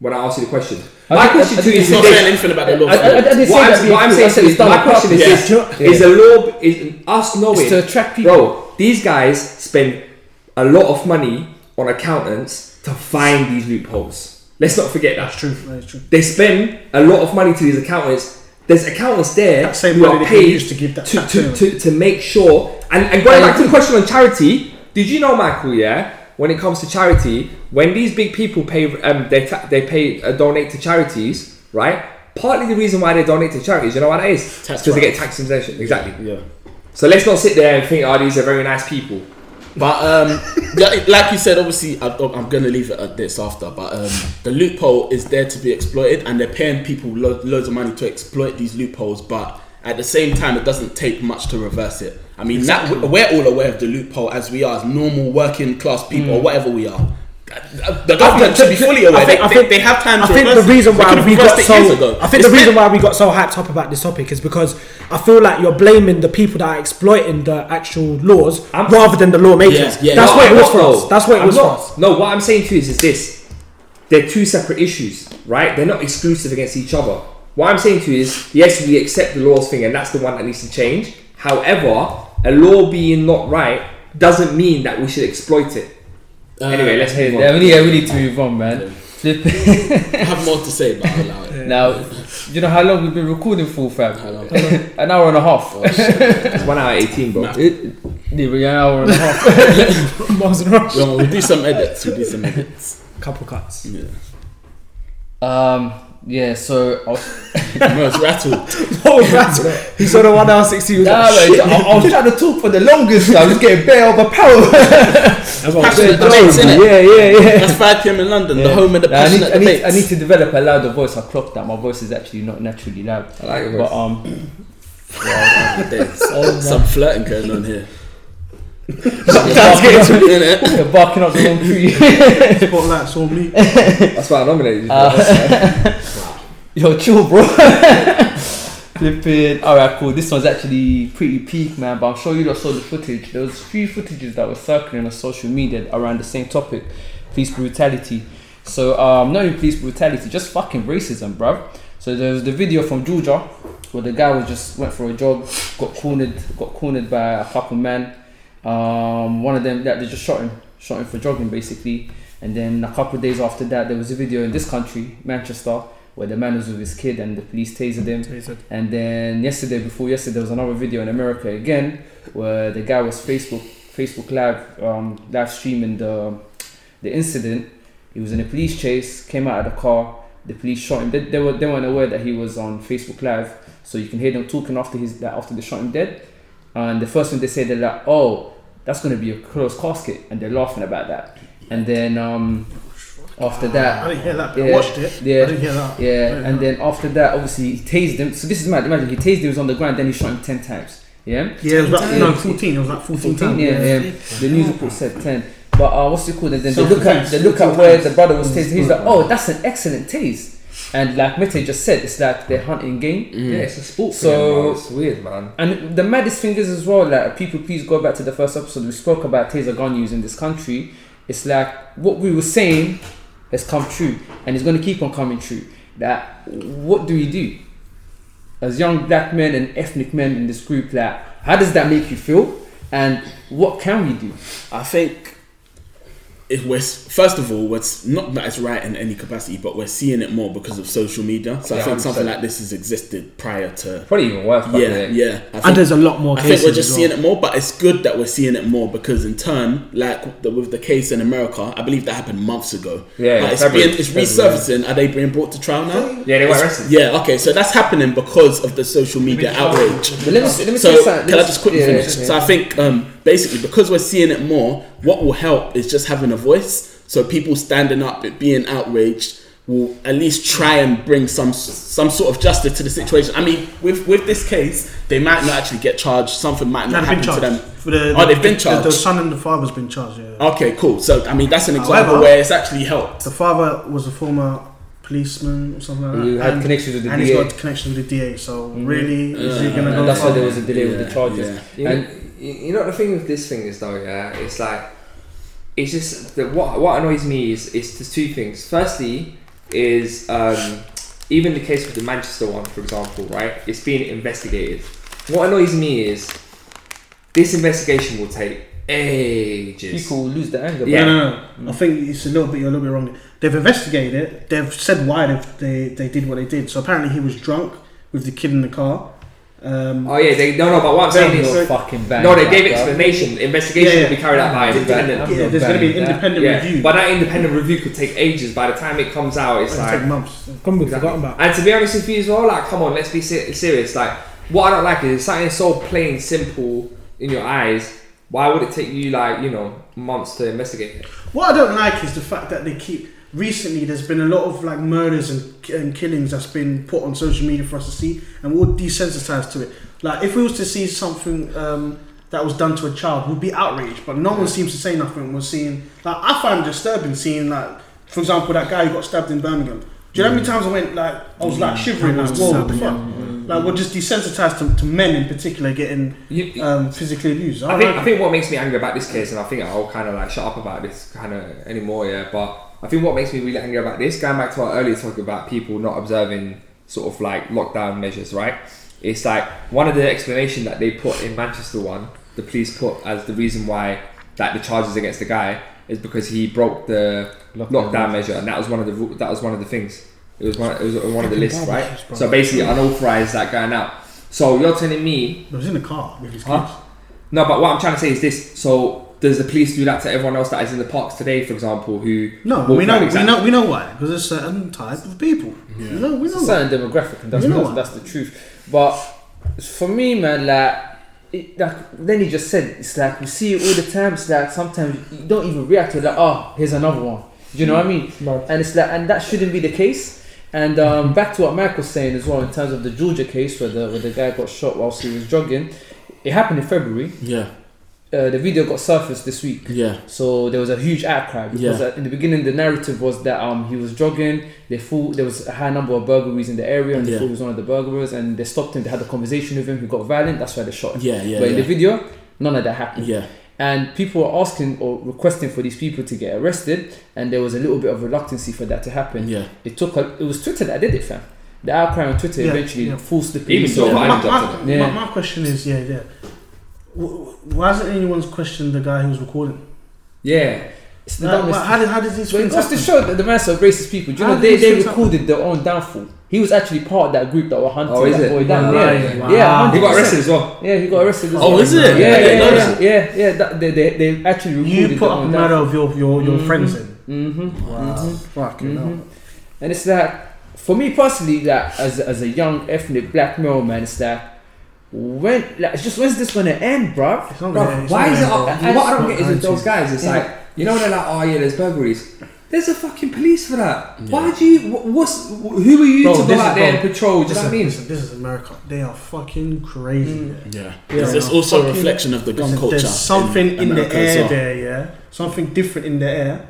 When I asked you the question. I My question I to you is not saying anything about the law. I- I- I didn't say What I'm, what I'm saying said to it's is, my on question is is the law is us knowing, It's to attract people. bro? These guys spend a lot of money on accountants to find these loopholes. Let's not forget that. That's true. That's true. They spend a lot of money to these accountants. There's accountants there That same who money are paid to give that to, tax to, to, to make sure. And, and going back to the question on charity, did you know, Michael? Yeah, when it comes to charity, when these big people pay, um, they ta- they pay uh, donate to charities, right? Partly the reason why they donate to charities, you know what that is? Because they get tax exemption. Exactly. Yeah. So let's not sit there and think, oh, these are very nice people. But um, like like you said, obviously, I, I'm going to leave it at this after. But um, the loophole is there to be exploited, and they're paying people lo- loads of money to exploit these loopholes. But at the same time, it doesn't take much to reverse it. I mean, that, we're all aware of the loophole as we are, as normal working class people or whatever we are. The government should be fully aware. I think, they, I think they, have time. I to think the reason why we got so. I think It's the reason why we got so hyped up about this topic is because I feel like you're blaming the people that are exploiting the actual laws I'm- rather than the lawmakers. Yeah, yeah. That's No, what it I'm was not, for us. That's what it I'm was for us. No, what I'm saying to you is, is this: they're two separate issues, right? They're not exclusive against each other. What I'm saying to you is, yes, we accept the laws thing, and that's the one that needs to change. However, a law being not right doesn't mean that we should exploit it. Uh, anyway, let's move on. Yeah, we need, yeah, we need to move on, man. Flip. I have more to say, but I'll allow it. Now, do you know how long we've been recording for, fam? How long? An hour and a half. It's one hour eighteen, bro. It, yeah, but yeah, an hour and a half. Miles and Rush. Well, we'll do some edits. We'll do some edits. Couple cuts. Yeah. um, yeah. So I was, No, it's rattled. What was that? He saw the one hour sixty. Was nah, like, man, shit. I, I was trying to talk for the longest. I was getting bare overpowered. That's what I'm Passionate saying. debates, innit? yeah, yeah, yeah. That's 5 pm in London, the home of the Nah, I, need, passionate I, need. I need to develop a louder voice. I clocked that my voice is actually not naturally loud. I like your But voice. um, There's some flirting going on here. That's getting Innit? you're barking up the wrong tree. Spotlight's on me. That's why I nominated you. Uh, Yo, chill, bro. Flipping. Alright, cool. This one's actually pretty peak, man. But I'm sure you lot saw the footage. There was a few footages that were circling on social media around the same topic, police brutality. So, um, not even police brutality, just fucking racism, bruv. So there was the video from Georgia where the guy was just went for a jog, got cornered, got cornered by a couple men. Um, one of them that they just shot him, shot him for jogging basically. And then a couple of days after that, there was a video in this country, Manchester, where the man was with his kid and the police tasered him. And then yesterday, before yesterday, there was another video in America again, where the guy was Facebook Facebook live um, live streaming the the incident. He was in a police chase, came out of the car. The police shot him. They, they were they weren't aware that he was on Facebook live, so you can hear them talking after his after they shot him dead. And the first thing they say, they're like, "Oh, that's gonna be a closed casket," and they're laughing about that. And then um, after that, I didn't hear that, but I Yeah, watched it. yeah, I didn't hear that. yeah, Yeah. and then after that, obviously he tased him. So this is mad. Imagine he tased him, he was on the ground, then he shot him ten times. Yeah, Yeah, it was Yeah. no 14. It was like 14, 14. times. Yeah, yeah. The news report said ten. But uh, what's it called? And then they look at they look at where the brother was tased. He's like, oh, that's an excellent tase. And like Mete just said, it's like they're hunting game. Mm. yeah, it's a sport. So- So it's weird, man. And the maddest thing is as well, like people, please go back to the first episode. We spoke about taser gun use in this country. It's like what we were saying has come true, and it's going to keep on coming true. That what do we do as young black men and ethnic men in this group? Like, how does that make you feel? And what can we do? I think if we're first of all, it's not that it's right in any capacity, but we're seeing it more because of social media. So I think something 100%. like this has existed prior to. Probably even worse. back Yeah, then. yeah. I And there's a lot more I cases. think we're just as seeing it more, but it's good that we're seeing it more because in turn, like the, with the case in America, I believe that happened months ago. Yeah, But it's, February. being, it's February. resurfacing. Are they being brought to trial now? Yeah, they were arrested. Yeah, okay, so that's happening because of the social media outrage. But let me, let me So say something. can I just quickly yeah, finish? yeah. So I think um, basically because we're seeing it more, what will help is just having a voice. So people standing up, being outraged, will at least try and bring some some sort of justice to the situation. I mean, with with this case, they might not actually get charged. Something might not happen to them. For the, Oh, they've been charged. The, son and the father's been charged. Yeah. Okay, cool. So I mean, that's an example However- where it's actually helped. The father was a former policeman or something like that. You had and, connections with the and DA. he's got connections with the DA. So Mhm. really, is he Uh, gonna go? that's why there was a delay with the charges. yeah. You And you you know the thing with this thing is though, yeah, it's like it's just that what what annoys me is is there's two things. Firstly, is um, even the case with the Manchester one, for example, right? It's being investigated. What annoys me is this investigation will take ages. people lose their anger. Yeah. No, no, no. I think it's a little bit. You're a little bit wrong. They've investigated it. They've said why they've, they they did what they did. So apparently he was drunk with the kid in the car. Um, Oh yeah, they no no. But what I'm saying is, fucking bang. no, they gave bruv. explanation. Investigation Yeah, will be carried out by an independent. yeah, there's going to be an independent Yeah, review. but that independent review could take ages. By the time it comes out, it's It'll like take months. Come we've Exactly. forgotten about. And to be honest with you as well, like, come on, let's be se- serious. Like, what I don't like is something so plain, simple in your eyes. Why would it take you like you know months to investigate it? What I don't like is the fact that they keep. Recently, there's been a lot of like murders and, and killings that's been put on social media for us to see, and we're desensitized to it. Like, if we was to see something um, that was done to a child, we'd be outraged. But no one seems to say nothing. We're seeing like I find disturbing seeing like, for example, that guy who got stabbed in Birmingham. Do you know how many times I went like I was like shivering like, whoa, what the fuck? Like we're just desensitized to, to men in particular getting um, physically abused. I think I think what makes me angry about this case, and I think I'll kind of like shut up about this kind of anymore, yeah. But I think what makes me really angry about this, going back to our earlier talk about people not observing sort of like lockdown measures, right? It's like one of the explanation that they put in Manchester one, the police put as the reason why that the charges against the guy is because he broke the lockdown, measure, and that was one of the that was one of the things. It was one. It was on one of the lists, right? So basically, unauthorized that going out. So you're telling me He was in the car with his Huh? kids. no, but what I'm trying to say is this. So, does the police do that to everyone else that is in the parks today, for example, who No, we know, we know, we know why. Because there's a certain type of people. We know, we It's know. a why. certain demographic, and that's, You know that's, what? that's the truth. But for me, man, like, it, like then he just said, it's like we see it all the time. It's like sometimes you don't even react to it. Like, oh, here's another one. Do you know what I mean? And it's like, and that shouldn't be the case. And um, back to what Mike was saying as well in terms of the Georgia case where the where the guy got shot whilst he was jogging. It happened in February. Yeah, Uh, the video got surfaced this week. yeah, So there was a huge outcry because Yeah. uh, in the beginning the narrative was that um he was jogging. They thought there was a high number of burglaries in the area, and they Yeah. thought he was one of the burglars. And they stopped him. They had a conversation with him. He got violent. That's why they shot him. yeah, yeah, but in the video, none of that happened. yeah. And people were asking or requesting for these people to get arrested, and there was a little bit of reluctancy for that to happen. Yeah, It took a, it was Twitter that did it, fam. The outcry on Twitter Yeah, eventually yeah. forced the Even so, Yeah, mine my, my, to my, my question is, yeah, yeah. W- Why hasn't anyone's questioned the guy who was recording? Yeah, It's the Like, dumbest why- how, did, how did these But it things goes to show that the man of racist people. Do you How know they, they things recorded their own downfall. He was actually part of that group that were hunting Oh, that it? boy down. Wow. Yeah, Wow. yeah, he got arrested as well. Yeah, he got arrested. As Oh, well. is it? Yeah, I yeah, yeah, yeah, yeah. That, they, they, they actually recorded You put their up a own murder downfall. of your, your, your Mhm. friends in. Mm-hmm. Wow. Fucking hell. Mhm. And it's that for me personally, that as as a young ethnic black male man, it's like when like it's just when's this gonna end, bruv? It's not Bro, gonna- it's why not is it? gonna Up, end, bro. what I don't get is with those guys. It's Yeah. like you know they're like, oh yeah, there's burglaries. There's a fucking police for that. Why do you? wh- What's who are you Bro, to this go is- out there bro, and patrol? Do you know what I mean? listen, this is America. They are fucking crazy. Mm. yeah. Yeah. It's, it's also a Fucking- reflection of the gun Listen, culture. There's something in, the America as air well. there, yeah. Something different in the air,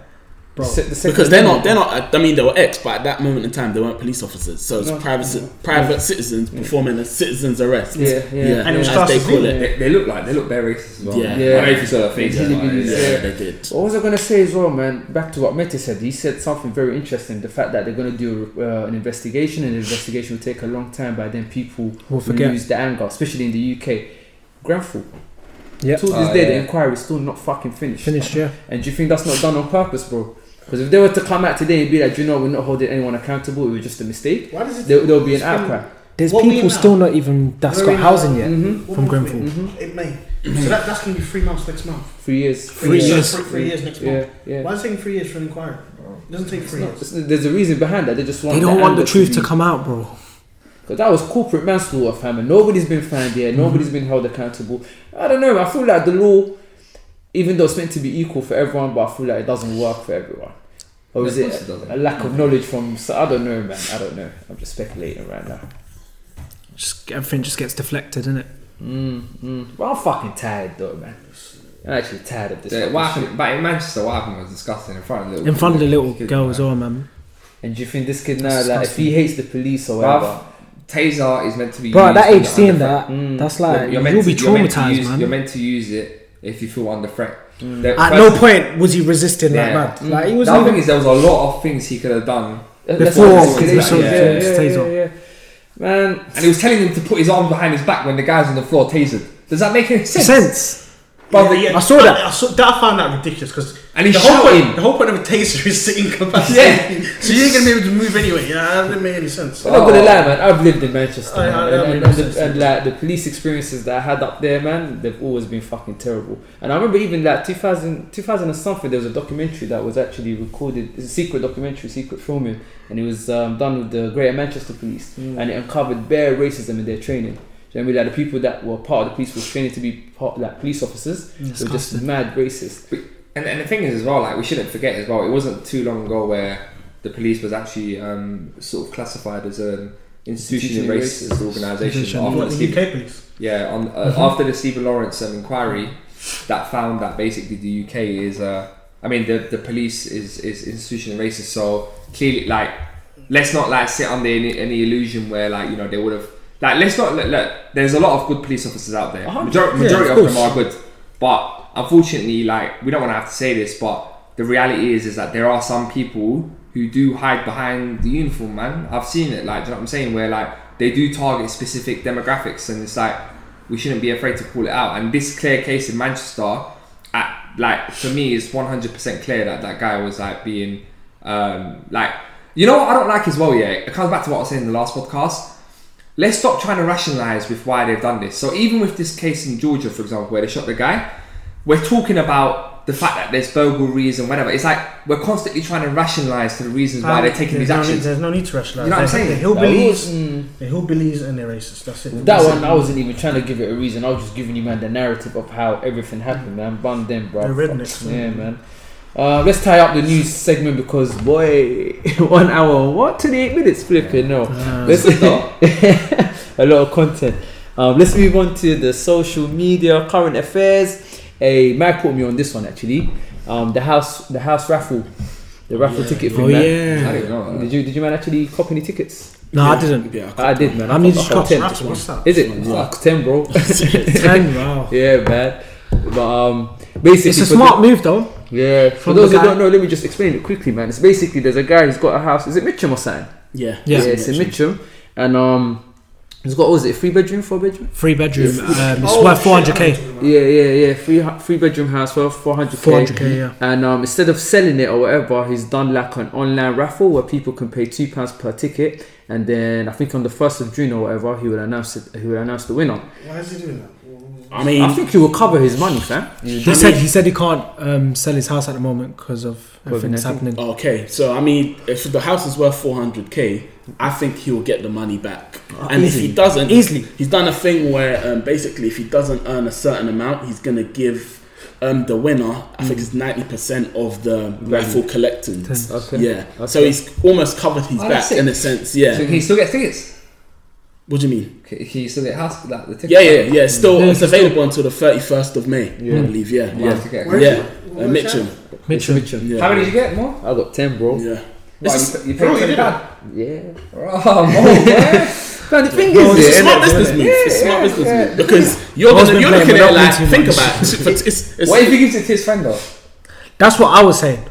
bro. Se- the Because they're not, they're not. I mean, they were ex, but at that moment in time, they weren't police officers. So it's No. private, ci- mm. private mm. citizens mm. performing a citizen's arrest. Yeah, yeah. And it was as they call it. They, they look like they look very racist as well. Yeah. I Yeah. don't know if you saw their faces. Yeah. like, Yeah, Yeah. they did. What was I going to say as well, man? Back to what Mete said. He said something very interesting. The fact that they're going to do uh, an investigation and the investigation will take a long time, but then people We'll will forget. lose the anger, especially in the UK. Grenfell. Yep. Till this Oh, day, the inquiry is still not fucking finished. Finished, yeah. And do you think that's not done on purpose, bro? Because if they were to come out today and be like, do you know, we're not holding anyone accountable, it was just a mistake, Why does it? there, there'll be an outcry. There's What we people now? still not even that's Where got we now? housing yet Mm-hmm. from Grenfell. Mm-hmm. It may. So that, that's gonna be three months next month. Three years. Three So years. Three, three years next Yeah, month. yeah. Why is it taking three years for an inquiry? It doesn't take three not- years. it's- there's a reason behind that. They just want. They don't want the truth to be- come out, bro. Because that was corporate manslaughter, fam, and nobody's been found yet. Nobody's been held accountable. I don't know. I feel like the law, even though it's meant to be equal for everyone, but I feel like it doesn't work for everyone. Or is it it doesn't. a lack of knowledge from? So I don't know, man. I don't know. I'm just speculating right now. Just everything just gets deflected, innit? Mm, mm. Well, I'm fucking tired though, man. I'm actually tired of this. Yeah, what shit. happened, but in Manchester, what happened was disgusting in front of the little In front of the little kid, girl as man. well, man. And do you think this kid now, That's like, if he hates the police or Bruv, whatever, Taser is meant to be. Bro, at used that when age, seeing that. Mm. that's like You're you'll meant be to- you're meant to traumatized, use- man. You're meant to use it if you feel under threat. Mm. At first- no point was he resisting Yeah. like mad. Mm. Like he The was other even thing is, there was a lot of things he could have done, That's Before what he it is. showed yeah, yeah, taser. yeah, yeah. Man, and he was telling him to put his arms behind his back when the guy's on the floor tasered. Does that make any sense? sense. Brother, Yeah, yeah, I saw that. I, saw, that I found that ridiculous because And he's the whole shouting. point, the whole point of a taser is sitting capacity. Yeah. so you ain't gonna be able to move anyway. Yeah, that didn't make any sense. I'm not gonna lie, man. I've lived in Manchester, I- I- man. I and, and, and, the, and like the police experiences that I had up there, man, they've always been fucking terrible. And I remember even like 2000, 2000 and something, there was a documentary that was actually recorded. It's a secret documentary, secret filming, and it was um, done with the Greater Manchester Police, and it uncovered bare racism in their training. Do you know what I mean? Like the people that were part of the police were training to be part like police officers. They were just mad racist. And, and the thing is as well, like we shouldn't forget as well, it wasn't too long ago where the police was actually um, sort of classified as an institutionally Institutionally racist organisation. After the Stephen- UK police? Yeah, on uh, after the Stephen Lawrence um, inquiry, that found that basically the UK is, uh, I mean, the the police is is institutionally racist. So clearly, like, let's not like sit under any, any illusion where like you know they would have like let's not look, look. There's a lot of good police officers out there. Majority, yeah, majority of of, them are good, but unfortunately, like we don't want to have to say this, but the reality is is that there are some people who do hide behind the uniform, man. I've seen it. Like, do you know what I'm saying? Where like they do target specific demographics, and it's like we shouldn't be afraid to call it out. And this clear case in Manchester, at, like for me, is 100% clear that that guy was like being um, like you know what I don't like as well. Yeah, it comes back to what I was saying in the last podcast. Let's stop trying to rationalize with why they've done this. So even with this case in Georgia, for example, where they shot the guy, we're talking about the fact that there's burglaries and whatever. It's like we're constantly trying to rationalize to the reasons why they're taking these no actions. Need, there's no need to rationalise. You know what I'm saying? The That was- hillbillies, mm. the hillbillies, and they're racist. That's it. That That's one, it. I wasn't even trying to give it a reason. I was just giving you, man, the narrative of how everything happened, man. Bun them, bro. The rednecks, Yeah, man. Uh, let's tie up the news segment because, boy, one hour, what, 28 minutes, flipping, no. Uh, Let's a lot of content. Um, let's move on to the social media, current affairs. A Mac put me on this one actually. Um, the house, the house raffle, the raffle Yeah. ticket thing. oh man. I yeah. don't know. Did you did you man actually copy any tickets? No, I didn't. Yeah, I did, man. How I many got- did you got 10. That's what's that? Is it? Fuck, 10, bro. Ten. Wow. yeah, man. But um, basically, It's a for smart move though. The- yeah, for those who don't know, let me just explain it quickly, man. It's basically there's a guy who's got a house. Is it Mitcham or something? Yeah, Yeah. it's in Mitcham, and um, he's got what was it, three bedroom, four bedroom? Three bedroom. Um, it's Oh, worth 400k. Yeah, yeah, yeah. Three three bedroom house worth 400k. 400k. Yeah. And um, instead of selling it or whatever, he's done like an online raffle where people can pay two pounds per ticket, and then I think on the first of June or whatever, he will announce it. He will announce the winner. Why is he doing that? I mean, I think he will cover his money, fam. He said he said he can't um, sell his house at the moment because of everything that's COVID-19. happening. okay. So I mean, if the house is worth 400k, I think he'll get the money back. and if he doesn't, Easily. he's done a thing where um, basically, if he doesn't earn a certain amount, he's gonna give um, the winner. I think it's 90% of the raffle collectings. Okay. Yeah. Okay. So he's almost covered his Oh, back in a sense. Yeah. can he still get tickets? What do you mean? Can can you still get house like the ticket? Yeah, yeah, yeah. It's still Yeah, it's it's available until the 31st of May. I believe. Yeah, Might have yeah, to get- Where is yeah. it? Uh, Mitcham. Mitchell. that? Mitchell. Mitcham. Yeah. How many did you get? More? I got ten, bro. Yeah. What, This you, is- you Bro, paid you did? Yeah. Oh, more, man. Man, the thing No, is, it's a yeah, smart innit? business move. It's a smart business move because you're gonna, been you're playing looking at it Monopoly like think about it. It's, it's, it's, What if he gives it to his friend though? That's what I was saying.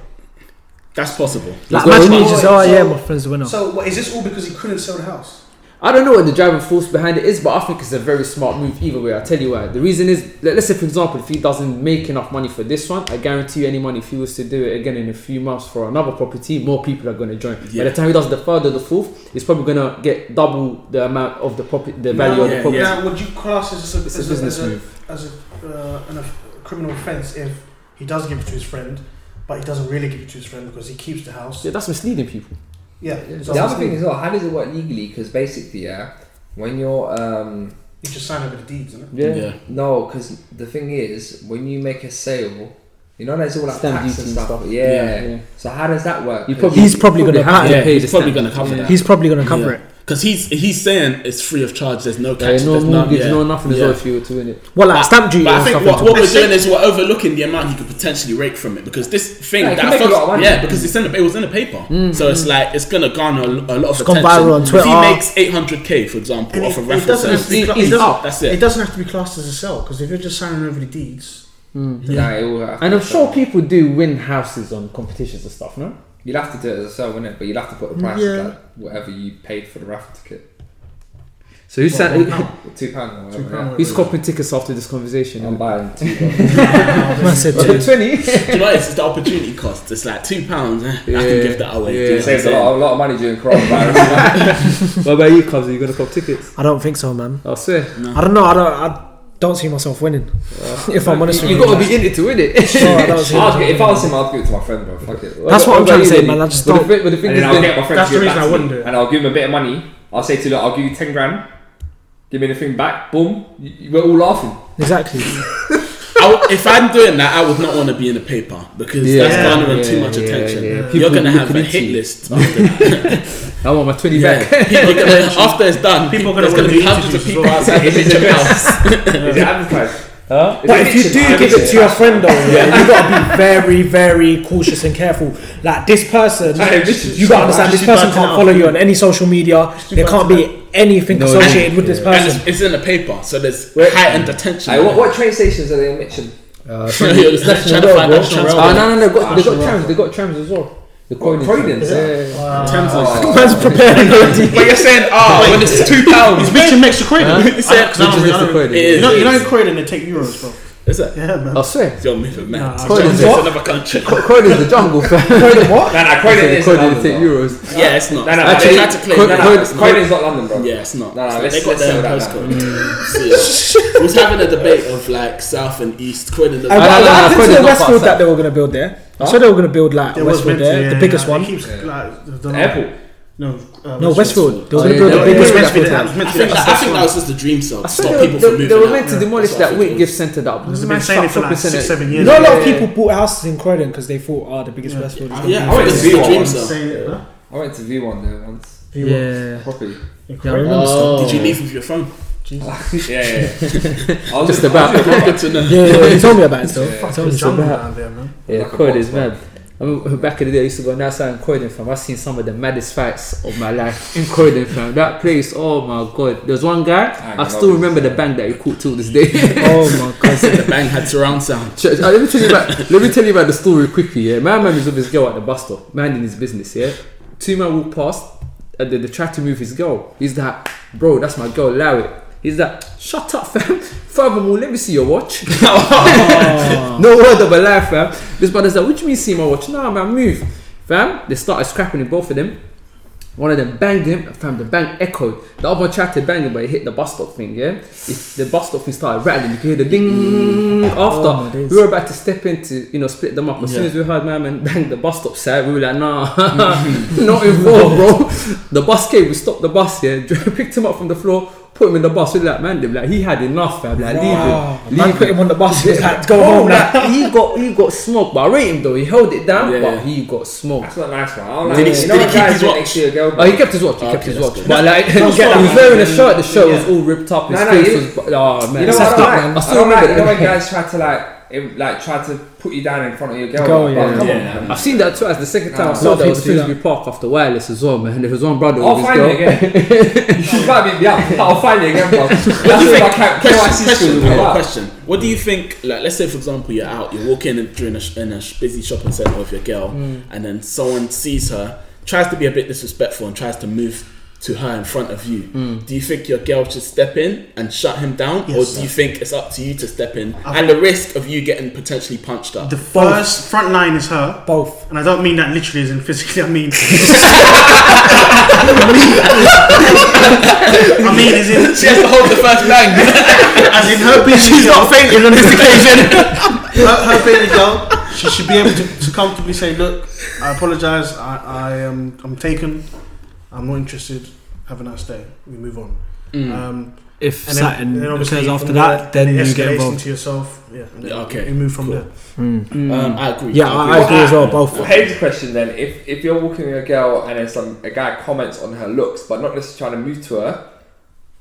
that's possible. Like, got imagine a you just, oh yeah, my friend's the winner. So, what, is this all because he couldn't sell the house? I don't know what the driving force behind it is, but I think it's a very smart move either way. I'll tell you why. The reason is, let- let's say for example, if he doesn't make enough money for this one, I guarantee you any money if he was to do it again in a few months for another property, more people are going to join. By the time he does the third or the fourth, he's probably going to get double the amount of the property, the value of the property. Now, would you class this as a, It's a business as a, move. as a, uh, an, a criminal offence if he does give it to his friend, but he doesn't really give it to his friend because he keeps the house? Yeah, that's misleading people. Yeah, Yeah, so The other thing is, well, how does it work legally? Because basically, yeah, when you're um, you just sign over the deeds, isn't it? Yeah. Yeah. no, because the thing is, when you make a sale, you know, there's all that Stamp tax duty and and stuff. stuff. Yeah. Yeah. So how does that work? You 'Cause probably He's probably gonna have to Yeah, pay he's probably gonna cover duty. that. He's probably going to cover it. Because he's he's saying it's free of charge. There's no Yeah, catch. no there's mortgage, yeah. no nothing as Yeah. well if you were to win it. Well, like stamp duty But I think what, what we're doing is we're overlooking the amount he could potentially rake from it because this thing Yeah, that can I make a thought- lot of money. yeah because it's in the, it was in the paper mm, so it's mm. like it's gonna garner a, a lot of It's gone attention. viral on If Twitter. he makes 800k for example And off it, a it raffle doesn't have to be. It- it, doesn't, up, that's it it. doesn't have to be classed as a sell because if you're just signing over the deeds, mm. Nah, it will And I'm sure people do win houses on competitions and stuff, no? You'll have to do it as a sale, wouldn't it? But you'll have to put the price Yeah. of like whatever you paid for the raffle ticket. So who's What, saying, one pound? Two pounds or Two whatever. pound, who's whatever. copping tickets after this conversation? I'm buying two. Man said Well, two. 20. Do you know it's the opportunity cost it's like two pounds eh? I can give that away Yeah. Do you know It saves a I'm lot, a lot of money during coronavirus. what about you, Cubs? Are you going to cop tickets? I don't think so, man. I swear. I don't know. I don't. I don't see myself winning. if I'm honest You, with you you, got to be in it to win it. No, I don't see I'd myself gi- if I was him, I'd give it to my friend, bro. Fuck it. That's what I'm trying to you, say, man. I just But the don't- thing- but the thing And is, then I'll get my friend That's to give the reason I to wouldn't do it. And I'll give him a bit of money. I'll say to look, I'll give you 10 grand. Give me the thing back. Boom. You, you- we're all laughing. exactly. I if I'm doing that, I would not want to be in the paper because Yeah. that's garnering Yeah, too much yeah, attention. yeah. You're gonna have looking a hit you. list after that. I want my 20 Yeah. back. People are gonna, after it's done, People people, are gonna there's gonna be hundreds of people as well. outside the Mitchell house. Is it advertised? Huh? But if you do give it to your friend though, yeah, you gotta be very, very cautious and careful. Like this person, Hey, this you gotta understand this person can't follow you on any social media. There can't be anything No, associated with this And person. it's, it's in the paper, so there's Wait. heightened attention. Hey, what, what train stations are they in Mitchell? Uh, Trying to National find Rail. National Rail. Oh, no, no, no. They got, they National got Rail. trams. They got trams as well. The What, Croydons. Croydons? Yeah. Thames Oh. Man's preparing already. But you're saying, oh, when it's two pounds. Is Mitchell next to Croydon? Huh? He said, 'cause I don't Mitchell really- next I don't- Croydon. It is. You know, you know in Croydon they take euros, bro. Is it? Yeah, man. I swear. You're moving mad. Nah, Croydon's It's what? another country. Croydon's the jungle, fam. Croydon what? Nah, nah, Croydon is Croydon London, take euros. Yeah, it's not. No, no, Actually, they tried to claim Croydon- No, that. no, Croydon- Croydon's not London, bro. Yeah, it's not. No, no, let's- they got let's their own postcode. We mm. was having a debate of like south and east. Croydon. I, no, I, no, I no, think Croydon's the not Westfield far that they were gonna build there. I saw they were gonna build like There was Westfield there, yeah, the biggest yeah, one. it keeps, like, the- the- Airport. No, uh, No, Westfield. They were Oh, gonna build the yeah, It was biggest. meant to be Westfield. that. It was meant I think, that. I think that was just a dream cell. To Stop they, people from moving they were meant to demolish that Whitgift. Centre that They've been saying it for like six, seven years. know, a lot of people bought houses in Croydon because they thought, oh, the biggest Westfield. Yeah, I went to it's a V1 dream once. cell. Saying it, huh? I went to V1 there once. Yeah. Properly. Yeah, I remember. Oh. Did you leave with your phone? yeah, yeah, yeah. I was Just about. Good to know. Yeah, yeah, he told me about it though. Yeah. He told Fucking me so jungle bad. down there, man. Yeah, Like a Croydon is man. mad. I mean, back in the day, I used to go outside in Croydon, fam. I've seen some of the maddest fights of my life in Croydon, fam. That place, oh my god. There's one guy, I I, still remember the yeah. bang that he caught till this day. Oh my god. The bang had surround sound. Ch- uh, let me tell you about let me tell you about the story quickly. Yeah, my man was with his girl at the bus stop, minding his business. Yeah, two men walk past, and they, they try to move his girl. He's like, bro, that's my girl, allow it. He's like, shut up, fam. Furthermore, let me see your watch. Oh. no word of a lie, fam. This brother's like, what do you mean see my watch? Nah, man, move, fam. They started scrapping in both of them. One of them banged him, fam. The bang echoed. The other one tried to bang him, but he hit the bus stop thing. Yeah, It- the bus stop thing started rattling. You could hear the ding mm. Oh, after. days. we were about to step in to you know split them up. As soon as we heard my man bang the bus stop side, we were like, nah, mm-hmm. not involved, bro. The bus came. We stopped the bus. Yeah, picked him up from the floor, put him in the bus. with that man, they like he had enough, fam. Like, Wow. leave him, Man leave put him. him on the bus. He like, go home now. like, he got he got smoked, but I rate him though. He held it down, Yeah. but he got smoked. That's not nice, man. I Did like he- you did know he when keep guys his do watch? next to girl, Oh, he kept his watch. He Okay, kept his watch. good. But like, he was wearing a shirt. The shirt was all ripped up. His No, no, face you- was. Oh man, You know what I like- don't? I I still don't like, remember. you know when the- guys try to like, it, like try to put you down in front of your girl. Girl, like, yeah. come Yeah. on. I've seen that twice. The second time I saw A lot of that was people do Finsbury Park after wireless as well, man. There was one brother I'll with his find girl. it again. you might be yeah, I'll find it again, bro. That's What do you what think? Question, question, yeah, question. What do you think? Like, let's say for example, you're out, you're walking in during a, sh- in a sh- busy shopping center with your girl, Hmm. and then someone sees her, tries to be a bit disrespectful, and tries to move to her in front of you. Mm. Do you think your girl should step in and shut him down, Yes. or do you think it's up to you to step in I and the risk of you getting potentially punched up? The first front line is her, Both. and I don't mean that literally as in physically. I mean, I mean as in She has to hold the first bang. as in her being she's not fainting on this occasion. her, her being a girl, she should be able to, to comfortably say, "Look, I apologise. I, I am I'm taken. I'm not interested. Have a nice day. We move on." Mm. Um, If and Saturn then occurs obviously after from that, then you get escalates involved. into yourself. Yeah. Yeah, okay, We move from cool. there. Mm. Um, I agree. Yeah, I, I agree as well. Both. Well, here's the question then: If if you're walking with a girl and then some a guy comments on her looks, but not necessarily trying to move to her,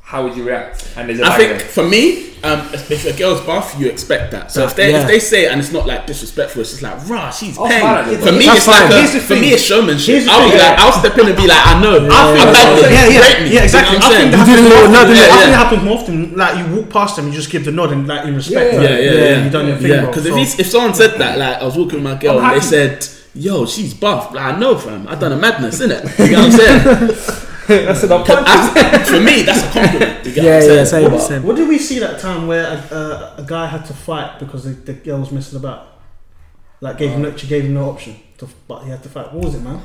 how would you react? And there's a I bang think there. for me, um, if if a girl's buff, you expect that. So if they Yeah. if they say it and it's not like disrespectful, it's just like rah, she's I'll paying. smile For me, That's it's like a, Here's the for thing. me, it's showmanship. Here's I'll be thing. like, I'll step in and be like, I know. I think I'm that, bad. yeah, yeah, Rate me. yeah, exactly. You know I what I'm think saying? that You happens do the more little often. nod, I think Yeah. it happens more often. Like you walk past them, you just give the nod and like in respect. Yeah, yeah, yeah, yeah. You done your thing, Yeah, because if, if someone said that, like I was walking with my girl and they said, "Yo, she's buff," like I know, fam. I done a madness, innit? You know what I'm saying? That's an I- for me, that's a compliment. Yeah, what yeah, saying? same, same. What did we see that time where a, uh, a guy had to fight because the, the girl was messing about? Like gave him, no- she gave him no option, to, but he had to fight. What was it, man?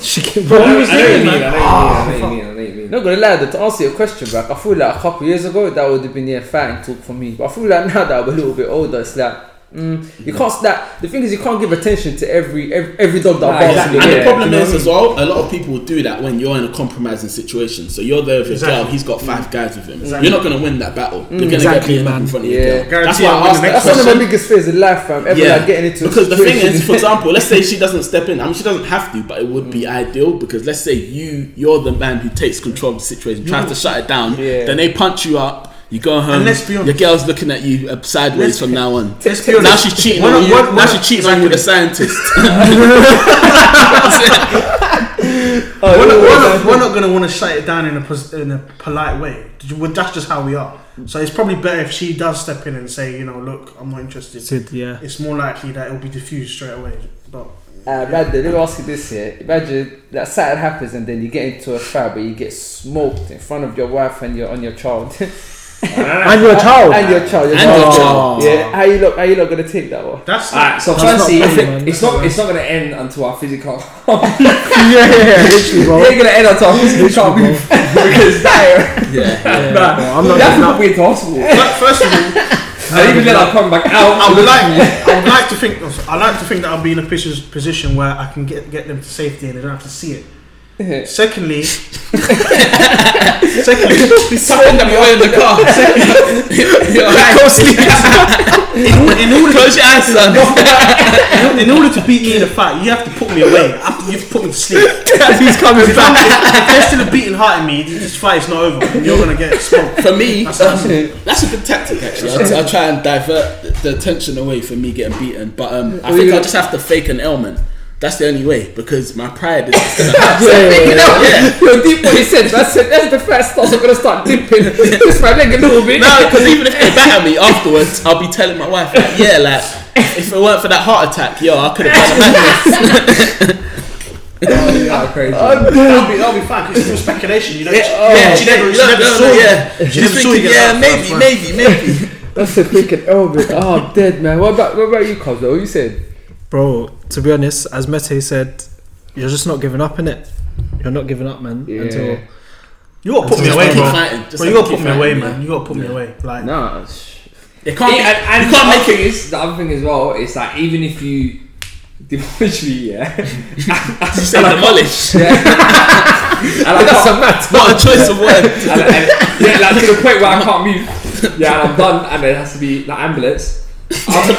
She can- I know bro, what you mean. I know Ah, what you mean. I know what you mean. I know what you mean. Not gonna lie, to answer your question back, I feel like a couple years ago that would have been yeah, fighting talk for me. But I feel like now that I'm a little bit older, it's like mm, you can't. That the thing is, you can't give attention to every every, every dog that barks exactly. in And the the problem you know is what I as well, a lot of people will do that when you're in a compromising situation. So you're there with your Exactly. girl, he's got five guys with him. Exactly. You're not going to win that battle. You're going to exactly, get beaten up man. in front of Yeah. your girl. That's why I'll I win asked that next That's one of my biggest fears in life, fam. Ever Yeah, like getting into a because the thing is, for example, let's say she doesn't step in. I mean, she doesn't have to, but it would be ideal because let's say you, you're the man who takes control of the situation, tries to shut it down. Yeah. Then they punch you up. You go home. And let's be honest. Your girl's looking at you uh, sideways Let's from now on. Let's be Now honest. she's cheating We're on not- you. we're- Now we're she's not- cheating on you with a scientist. we're, not, we're, not, we're not going to want to shut it down in a in a polite way. That's just how we are. So it's probably better if she does step in and say, you know, look, I'm not interested. Sid, yeah. It's more likely that it'll be diffused straight away. But Uh, Brandon, let me ask you this here. Imagine that Saturn happens and then you get into a fight, but you get smoked in front of your wife and your on your child. And your child. and your child. Your And your child. child. Yeah. How you look? How you look gonna take that one? that's Alright, so That's firstly, not it's, funny, man. it's not it's not gonna end until our physical. yeah, yeah, literally, bro. It ain't gonna end until our physical can't move because that. yeah. Nah, bro, I'm not you have to getting put into hospital. But first of all, and even then, I'll come back out. I would like, I would like to think, I like to think that I'll be in a posi- position where I can get get them to safety and they don't have to see it. Secondly, secondly, He's tucking them away in the car. Go sleep. in, in order Close your eyes, son. in order to beat me in a fight, you have to put me away. After you have to put me to sleep. He's coming If, I'm, if there's still a beating heart in me, this fight is not over. And you're gonna get smoked. For me, That's um, awesome. that's a good tactic actually. I'll, I'll try and divert the- the attention away from me getting beaten, but um, I think I'll just have to fake an ailment. That's the only way because my pride is just gonna have Yeah, yeah, yeah. yeah. Yo, deep what he said. That's it. That's the first start. I'm gonna start dipping. Twist my leg a little bit. No, because even if they batter me afterwards, I'll be telling my wife, like, yeah, like if it weren't for that heart attack, yo, I could have done a madness. Oh, yeah, crazy. Oh, that'll be, that'll be fine. 'cause it's still speculation. You know, yeah, she never, she never no, saw no, it. yeah. She She's never saw thinking, you yeah, that maybe, maybe, maybe. That's a freaking oh, elbow. Oh, I'm dead, man. What about what about you, Cos? What you said? Bro, to be honest, as Mete said, you're just not giving up in it. You're not giving up, man. Yeah. Until You gotta put me away, bro. fighting, Bro, you gotta put me away, man. You gotta put me away. Like, No. It can't be, and and you can't make thing it. is the other thing as well is that even if you demolish me, yeah, You say demolish. yeah, and I That's can't, a match. What a choice of words. and, and, yeah, like to the point where I can't move, yeah, and I'm done, and there has to be like ambulance. I'm,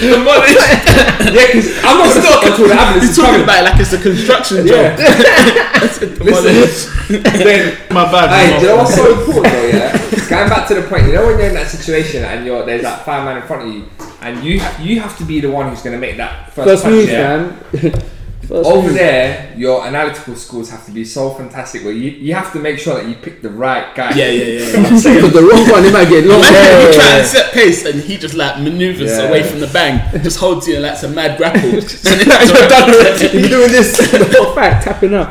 Demolish. yeah, because I'm not gonna stop until the ambulance He's is talking coming. about it like it's a construction Yeah. job. Demolish. then my bad. Hey, do you know what's so important though? Yeah, going back to the point. You know when you're in that situation and you're there's that fireman in front of you, and you ha- you have to be the one who's going to make that first, First punch, move, yeah? man. First over move. there, your analytical skills have to be so fantastic. Where you, you have to make sure that you pick the right guy. Yeah, yeah, yeah. yeah. The wrong one, they might get long. Imagine you try Yeah. and set pace and he just like maneuvers Yeah. away from the bang, just holds you in like some mad grapple. and then You're done with it. You're doing this the whole fact, tapping out.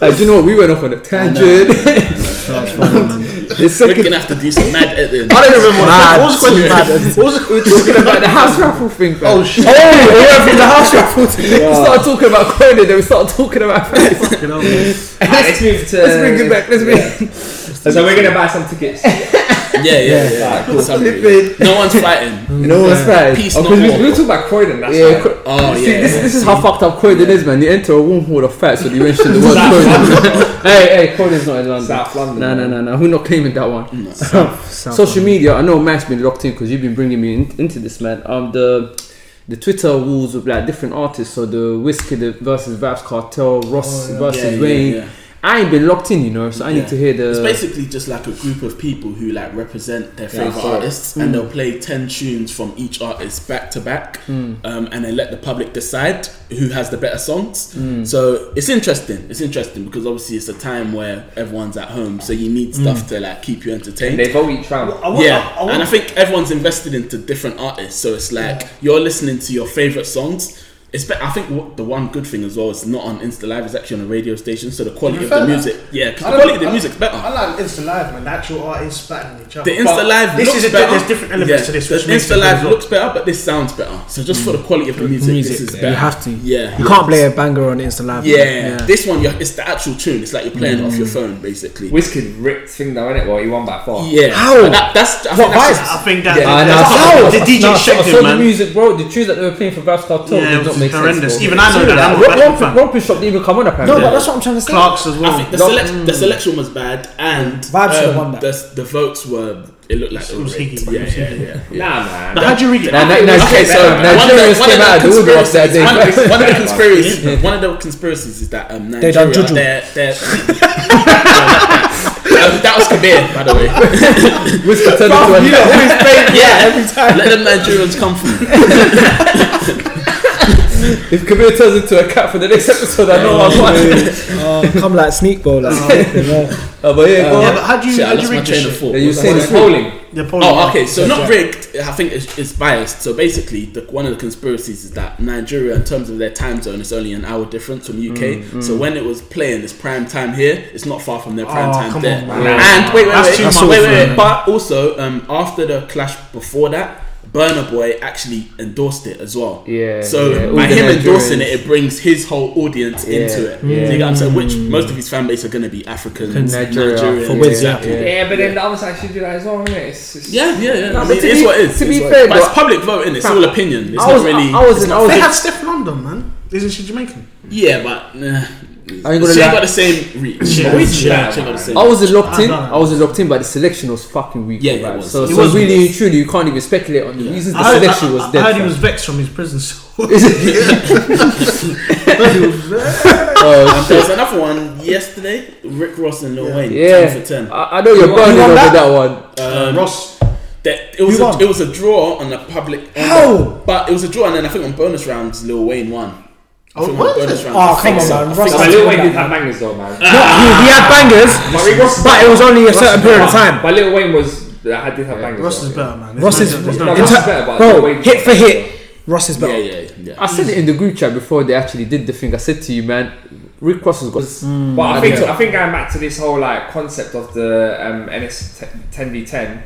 Uh, do you know what? We went off on a tangent. The We're second, gonna have to do some mad editing. I don't remember what, Mad. what was the question. What was the we're talking about the house raffle thing. fam. Oh shit! Oh, we went from the house raffle to we started talking about Conan, then we started talking about. Let's You know, man. Let's move to. bring it back. Let's bring it. So we're gonna buy some tickets. Yeah, yeah, yeah. Alright, cool. Summary. No one's fighting. No one's fine. Peace, Oh, not because we, war. we were talking about Croydon. That's Yeah, right. Cro- Oh See, yeah. this, this is how fucked up Croydon is, man. You enter a warm hall of fat, so you mention the word Croydon. hey, hey, Croydon's not in London. South London. No, no, no, no. We're not claiming that one. South Social media. I know Matt's been locked in because you've been bringing me in, into this, man. Um, the the Twitter rules of like different artists. So the Wizkid versus Vybz Kartel, Ross Oh, yeah. versus Yeah, yeah, Wayne. yeah. I ain't been locked in, you know. So I Yeah. need to hear the. It's basically just like a group of people who like represent their favorite sorry. artists, and they'll play ten tunes from each artist back to back, Hmm. um, and then let the public decide who has the better songs. Hmm. So it's interesting. It's interesting because obviously it's a time where everyone's at home, so you need stuff to like keep you And entertained. they vote each round. I want, yeah, I, I want, and I think everyone's invested into different artists, so it's like you're listening to your favorite songs. It's be- I think what, the one good thing as well is not on Insta Live; it's actually on a radio station, so the quality of the prefer that? music, yeah, because the quality of the I- music's better. I like Insta Live, man. The actual artists battling each other. The Insta But Live This looks is a, better. there's different elements to this. The Which Insta Live as well. looks better, but this sounds better. So just for the quality of the music, music, this is yeah. better. You have to. Yeah, You can't play a banger on Insta Live. Yeah, this one, you're, it's the actual tune. It's like you're playing it off your phone, basically. Wizkid ripped thing though, innit? Well, he won by far. yeah, How? That, that's I What think that's I think that Yeah. Ah, the, nah, the, so- the DJ nah, shanked so the music, bro. The tunes that they were playing for Vybz Kartel Yeah, did it not was make horrendous. sense. Even I know that. I'm a Rock, Batman rock, fan. rock Shop didn't even come on apparently. No, but that's what I'm trying to say. Clarks as well. I think the, Lock- selec- the selection was bad, and Vybz should've won that. The, the votes were. It looked like It was rigged. higgy. Yeah, yeah, yeah, yeah. Nah, man. Now, how'd you read it? Nah, nah, nah, okay, okay, so man. Nigerians came out the of the woodwork that day. one of the- one of the Yeah, conspiracies, one of the conspiracies is that um, They done Nigeria, juju. they're, they're um, that was Kabir, by the way. Whisker turned into a You know, always Yeah. every time. Let them Nigerians come through. If Kabir turns into a cat for the next episode, I know I'm watching. Oh, come like sneak ball, Like, Oh, but yeah, go Yeah, but how do you, Shit, I how do you lost my read train this of thought. Yeah, you What saying was it's polling. The polling, Oh, okay. So not rigged. I think it's, it's biased. So basically, the, one of the conspiracies is that Nigeria, in terms of their time zone, is only an hour difference from UK. So when it was playing, it's prime time here. It's not far from their prime Oh, time come there. on, man. And wait, wait, That's wait, too wait, much. wait, wait, wait. But also, um, after the clash before that. Burna Boy actually endorsed it as well. Yeah, So yeah, by him endorsing it, it brings his whole audience Yeah, into it. yeah. So you get what I'm saying? Which mm. most of his fan base are going to be Africans, Nigeria, Nigerians, for Wiz, exactly. yeah. Yeah, but then the other side should do that as well, innit? It's, it's, Yeah, yeah, yeah. No, I mean, it's be- what it is. to be what fair, it is. but it's public voting. It's all opinion. It's was, not really. I, I was it's in, not- I was They in, had Stefflon Don, man. Isn't she Jamaican? yeah, but nah. I ain't gonna she ain't lie. got the same reach. Yeah, She reach, yeah, ain't got the same. I wasn't locked in. don't. I wasn't locked in, but the selection was fucking weak. Yeah, bro. it was. So, It so was really, weak. and truly, you can't even speculate on the reasons. The I heard, selection I, was I, dead. I heard he was vexed from his prison cell. Is it? Oh, There was another one yesterday. Rick Ross and Lil Wayne. Yeah. Ten for ten. I, I know you're You burning over that? that one. Um, Ross. that, it was a, it was a draw on the public. on How? but it was a draw, and then I think on bonus rounds, Lil Wayne won. I Oh, think was on bonus it? rounds. Oh, come on, man. I Ross But Lil Wayne did have bangers though, man. No, he, he had bangers, But Rick Ross, but it was only a certain period of time. But Lil Wayne was I did have bangers. Ross though. is better, man. There's Ross no- is, there's no No, in Ross ter- better, but bro, Wayne- hit for hit. Ross is better. yeah, yeah. yeah. I said it in the group chat before they actually did the thing. I said to you, man, Rick Ross has got. But I think Yeah. I think going back to this whole like concept of the um, NS ten v ten,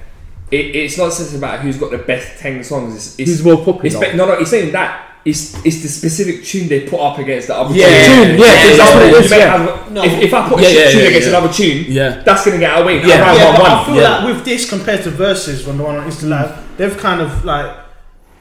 it's not just about who's got the best ten songs. It's, it's, Who's more popular? it's be- no, no, it's saying that. It's, it's the specific tune they put up against the other Yeah, tune. yeah, yeah, yeah, you yeah. may yeah. have- if, if I put Yeah, a shit yeah, tune yeah, against yeah. another tune, Yeah. that's gonna get away. Yeah. around Yeah, one but I feel Yeah. like with this compared to verses when the one on Insta Live, they've kind of like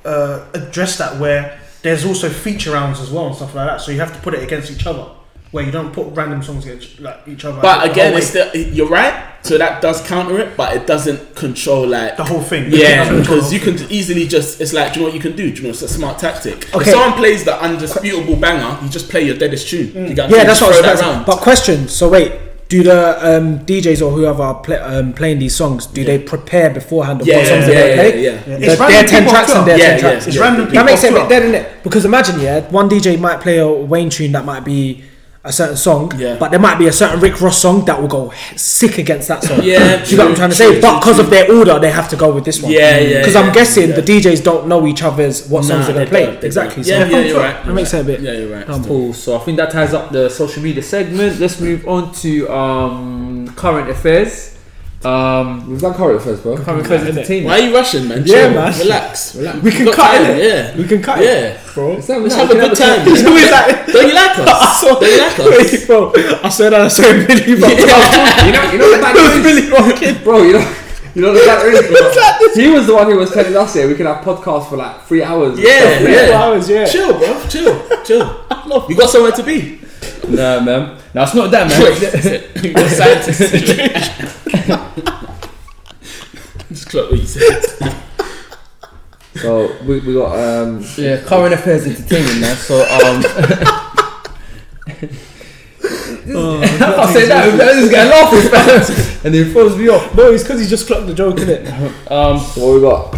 uh, addressed that where there's also feature rounds as well and stuff like that. So you have to put it against each other, where you don't put random songs against like each other. But the again, whole it's way. still you're right. So that does counter it, but it doesn't control like the whole thing. Yeah, It doesn't control because you whole can easily just, it's like, do you know what you can do? Do you know it's a smart tactic? Okay. If someone plays the undisputable banger, you just play your deadest tune. You Yeah, that's what I was throw that about to round. But question, so wait, do the um, DJs or whoever are play, um, playing these songs, do they prepare beforehand of what Yeah, songs yeah, they're yeah, going to play? yeah, Yeah. Their- It's their 10 tracks as and their Yeah, 10 tracks. yeah, It's yeah. random That makes it a as bit dead, innit? Because imagine, yeah, one DJ might play a Wayne tune that might be a certain song, Yeah. but there might be a certain Rick Ross song that will go sick against that song. Yeah, Do you know what I'm trying to true, say? But because of their order, they have to go with this one. Yeah, yeah, Because yeah, I'm guessing yeah. the DJs don't know each other's what songs Nah, they're going to play. Exactly. don't. So Yeah, yeah, you're right. That you're makes right. it a bit. Yeah, you're right. Um, Cool. So I think that ties up the social media segment. Let's move on to um, current affairs. Um, We've done current first, bro. current affairs entertainment. Why are you rushing, man? Yeah, Chill. man. Relax, relax. We can cut time, it. Yeah, We can cut it. yeah. Bro. It's not- Let's have a good have time. Who is that? Don't you like us? saw- Don't you like us? Wait, bro. I swear that I saw a Billy Bob. You know, you know the bad It was news, Billy Bob kid. bro. You know, you know the bad news. He was the one who was telling us here we can have podcasts for like three hours. and Yeah, stuff. Four yeah. hours, yeah. Chill, bro. Chill, chill. You got somewhere to be. Nah, man. No, it's not that, man. You're a scientist. Just clock what you said. So we, we got um. yeah, current affairs entertainment, man. So um, oh, I say that, this guy laughing, man, and he throws me off. No, it's because he just clocked the joke, innit? Um, So what we got?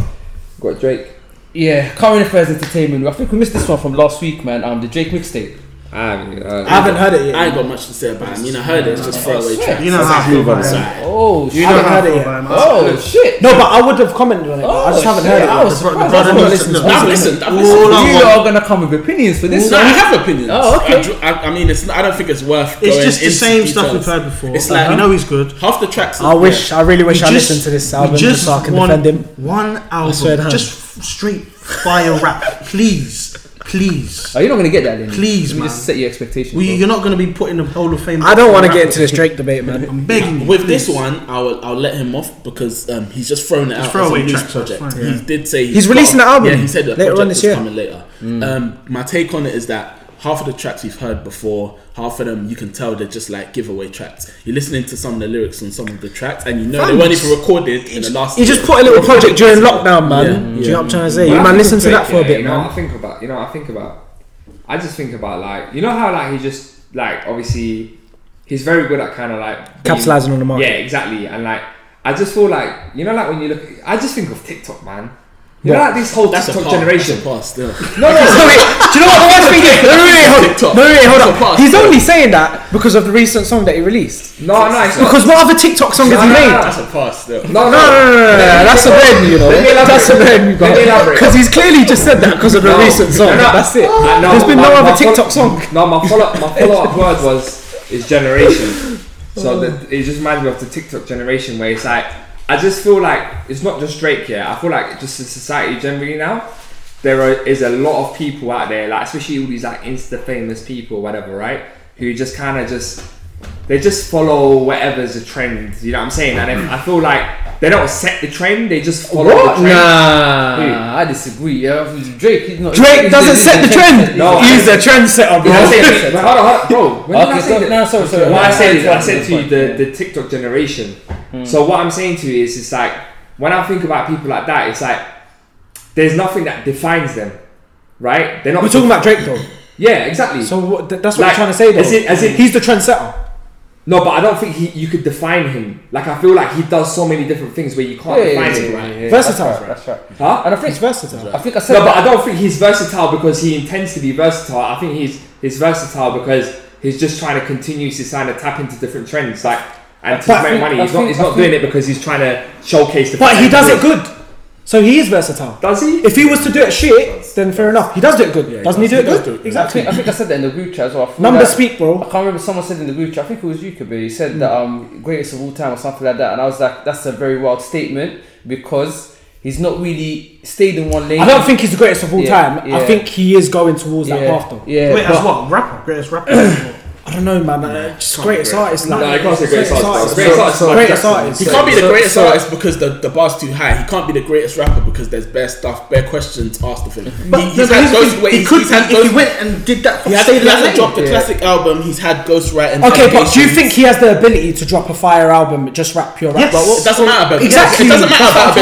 We got Drake. yeah, current affairs entertainment. I think we missed this one from last week, man. Um, the Drake mixtape. I uh, haven't. even heard. I haven't heard it yet. I ain't got much to say about it. I mean, I heard it. It's just throwaway swear. tracks. You know how I feel about Move on. it. Oh, You shit. know haven't how I heard it yet. Oh shit. No, but I would have commented on it. but I just Oh, haven't shit. heard it. I yet. was The bro- the brother I've not needs to listened to I've it. listened. I've listened. You are gonna come with opinions for this. No, I have opinions. Oh, okay. I, I, I mean, it's. Not, I don't think it's worth. It's just the same stuff we've heard before. It's like you know he's good. half the tracks. I wish, I really wish I listened to this album just, so I can defend him. One album, just straight fire rap, please, please. Oh, you're not gonna get that then. Please, Let me man. just set your expectations. We, bro. you're not going to be put in the Hall of Fame. I don't want to get into this Drake debate, man. I'm begging you. With this one, I'll I'll let him off because um, he's just thrown it out as a throwaway track, project. fine. He did say He's releasing the album Yeah, he said that later on this is year. coming later. Um, my take on it is that half of the tracks we've heard before, half of them you can tell they're just like giveaway tracks. You're listening to some of the lyrics on some of the tracks, and you know they weren't even recorded in the last. He just put a little project during lockdown, man. Yeah, Do you know what I'm trying to say? When You man, listen to that for a bit, You know man. I think about? You know what I think about? I just think about like you know how like he just like obviously he's very good at kind of like Capitalizing on the market. Yeah, exactly. And like I just feel like you know like when you look, I just think of TikTok, man. You know like this whole That's TikTok part, generation. That's a part still. No, no, no, wait. Do you know what the worst thing is? No, wait, wait, hold TikTok. on. No, wait, hold on. part He's still. only saying that because of the recent song that he released. No, no, it's not. Because what other TikTok song has he No, no, made? That's a part still. No, No, no, no, no, no, no, that's a red, you know. Let me elaborate. That's a red, you Let me. Because he's clearly just said that because of the recent song. No, no. That's it. There's been no other TikTok song. No, my follow my follow up word was is generation. So oh. it just reminds me of the TikTok generation where it's like I just feel like it's not just Drake here. I feel like just in society generally now, there are, is a lot of people out there, like especially all these like Insta famous people, whatever, right? Who just kind of just they just follow whatever's a trend. You know what I'm saying? And I feel like they don't set the trend; they just follow the trend. Nah, Who? I disagree. Yeah, Drake. He's not. Drake he's doesn't he's set the trend. No, He's the trendsetter, When I bro. say, hold on, hold on, bro. Oh, when did I Okay, say so, that? no, sorry, sorry. what I said is, I said to you, the, the TikTok generation. Hmm. So what I'm saying to you is, it's like when I think about people like that, it's like there's nothing that defines them, right? They're not. We're talking about Drake, though. Yeah, exactly. So what, that's what Like, you're trying to say, though. as in- as in- he's the trendsetter. No, but I don't think he you could define him. Like I feel like he does so many different things where you can't Yeah, yeah, define yeah, him. yeah, yeah, Versatile. That's right. That's right. Huh? And I think He's versatile. I think I said No, but. I don't think he's versatile because he intends to be versatile. I think he's he's versatile because he's just trying to continuously trying to tap into different trends, like and to make think- money. I He's not think- he's I not think- doing it because he's trying to showcase the. But he does it good. Good. So he is versatile. Does he? If he was to do it shit, then fair enough. He does do it good. he Doesn't he does. do it does good? do it. I Exactly. think, I think I said that in the group chat as well. I Numbers that- speak, bro. I can't remember someone said in the group chat. I think it was you, Kabir. You said that um greatest of all time or something like that, and I was like, that's a very wild statement because he's not really stayed in one lane. I don't think he's the greatest of all Yeah, time. I think he is going towards yeah, that path, though. Yeah, Wait, but- as what? Rapper, greatest rapper. I don't know, man. Uh, just greatest be great. artist. No, Like, I can't say greatest artist, bro. Greatest Greatest artist. artist, Greatest Michael artist. He can't be the greatest so- artist because the, the bar's too high. He can't be the greatest rapper because there's bare stuff, bare questions asked of him. But he, he's but had here's the ghost, thing, wait, he he's, could he's had if ghost, he went and did that. he, has, stayed he hasn't dropped a Yeah. classic album. He's had ghostwriting. Okay, but do you think he has the ability to drop a fire album, just rap pure rap? Yes. But what- It doesn't matter about Exactly. It doesn't matter That's about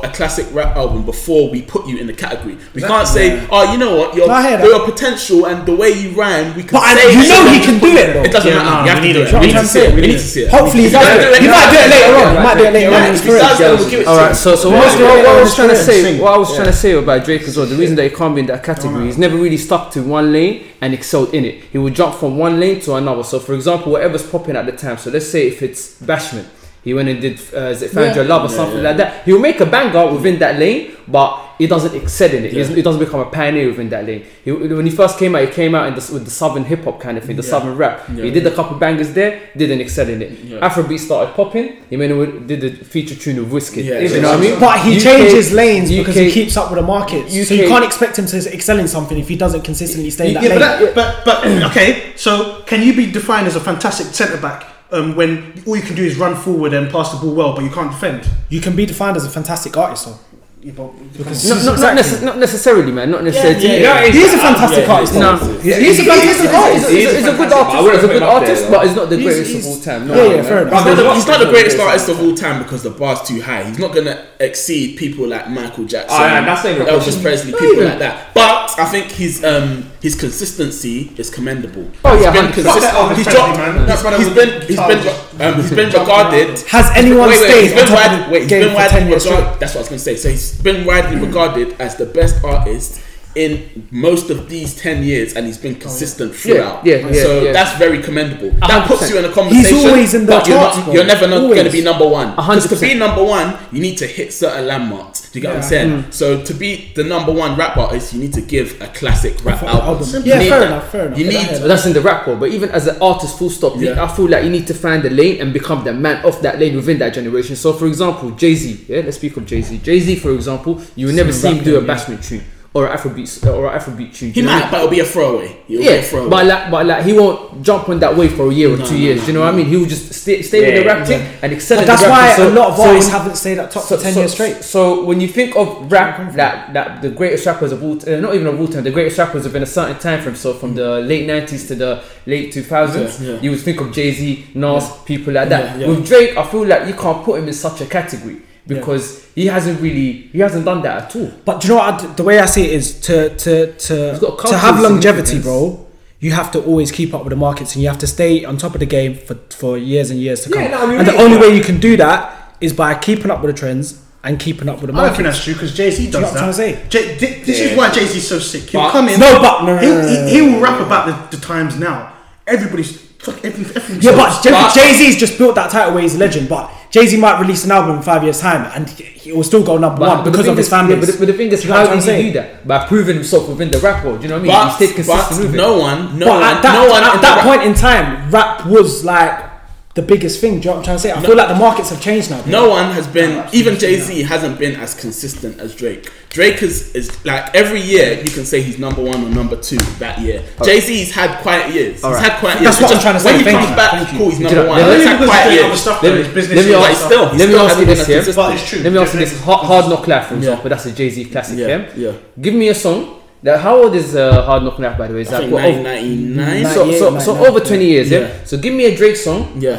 drop a classic rap album before we put you in the category. We that, can't say, yeah. oh, you know what, your, no, your potential and the way you ran. we can but say you know he can do it. Though. It doesn't yeah, matter. No, we, need it. It. we need to see it. We need to see it. Hopefully, he does it. He might do it later on. He might do it later on. All right. So, so what I was trying to say, what I was trying to say about Drake as well, the reason that he can't be in that category, he's never really stuck to one lane and excelled in it. He would jump from one lane to another. So, for example, whatever's popping at the time. So, let's say if it's bashment he went and did uh, is it yeah. Love or yeah, something yeah. like that. He'll make a banger within that lane, but he doesn't excel in it. He doesn't, he, doesn't, become a pioneer within that lane. He, when he first came out, he came out the, with the southern hip hop kind of thing, the southern rap. he did a couple bangers there, didn't excel in it. Afrobeat started popping. He made, did the feature tune with Wizkid. Yeah, you know what I mean? But he UK, changes lanes UK, because he keeps up with the market. so you can't expect him to excel in something if he doesn't consistently stay in that yeah, lane. But, that, but but okay. So can you be defined as a fantastic centre back? um, when all you can do is run forward and pass the ball well, but you can't defend. You can be defined as a fantastic artist, though. Yeah, not, not, exactly. not necessarily, man. Not necessarily. Yeah, yeah, yeah. He is a fantastic artist. No, he's a fantastic artist. He's a good artist. He's a good artist, but he's not the greatest he's, of all time. No, yeah, yeah, fair enough. He's, he's not the greatest artist of all time because the bar's too high. He's not gonna exceed people like Michael Jackson, oh, yeah, that's Elvis Presley, people like that. But I think he's um his consistency is commendable. Oh yeah, he's been consistent. He's, that's what he's been he's been um, he's been regarded. Has anyone wait, wait, stayed? He's been wait, he's been widely regarded. That's what I was gonna say. So he's been widely regarded as the best artist in most of these 10 years and he's been consistent throughout. Yeah, yeah, yeah So yeah. that's very commendable. That 100%. puts you in a conversation. He's always in the top. You're, you're, never going to be number one. Because to be number one, you need to hit certain landmarks. Do you get yeah. what I'm saying? Mm. So to be the number one rap artist, you need to give a classic rap album. album. Yeah, fair enough, fair enough. You need, that's in the rap world. But even as an artist, full stop, I feel like you need to find the lane and become the man of that lane within that generation. So for example, Jay Z, yeah, let's speak of Jay Z. Jay Z, for example, you will never see him do a yeah. Bashment or Afrobeat or Afrobeat tune. He might, but it'll be a throwaway. It'll yeah, a throwaway. but like, but like, he won't jump on that wave for a year or no, two no, years. No, you know what I mean? He will just stay, stay yeah, with the rap yeah. and excel. That's why so, a lot of artists so haven't stayed at top so, for ten so, years straight. So when you think of rap, that that the greatest rappers of all, uh, not even of all time, the greatest rappers have been a certain time frame. So from hmm. the late nineties to the late two thousands, yeah, you would think of Jay Z, Nas, people like that. With Drake, I feel like you can't put him in such a category because yeah. he hasn't really he hasn't done that at all. But do you know what? The way I see it is to to to to have longevity, bro. You have to always keep up with the markets, and you have to stay on top of the game for, for years and years to come. Yeah, no, I mean, and the only way you can do that is by keeping up with the trends and keeping up with the market. I think that's true because Jay Z does that. Jay, this yeah. is why Jay Z's so sick. He'll but, come in. No, but no, no, he, he will rap about the, the times now. Everybody's Every, every yeah, but Jay- Jay-Z's just built that title where he's a legend, but Jay-Z might release an album in five years' time and he will still go number but, one because of his family. Yeah, but, but, the thing is, how did he do that? By proving himself within the rap world, do you know what I mean? But, stayed consistent no one, no but one, at that, no one At that, that point in time, rap was like the biggest thing. Do you know what I'm trying to say? I no, feel like the markets have changed now. No one has been, no, even Jay Z hasn't been as consistent as Drake. Drake is, is like every year you can say he's number one or number two that year. Okay. Jay Z's had quiet years. All he's right. had quiet years. That's what I'm trying to say. When he comes back, cool, he's number one. He's had quiet years. Let, his business let me ask, still, let me ask you this here. But it's true. Let me ask you this. Hard Knock Life, for example, that's a Jay Z classic. Yeah. Give me a song that, how old is uh, Hard Knock Life, by the way? Is that 99? So, so, so over 20 years, yeah? yeah? So give me a Drake song. Yeah.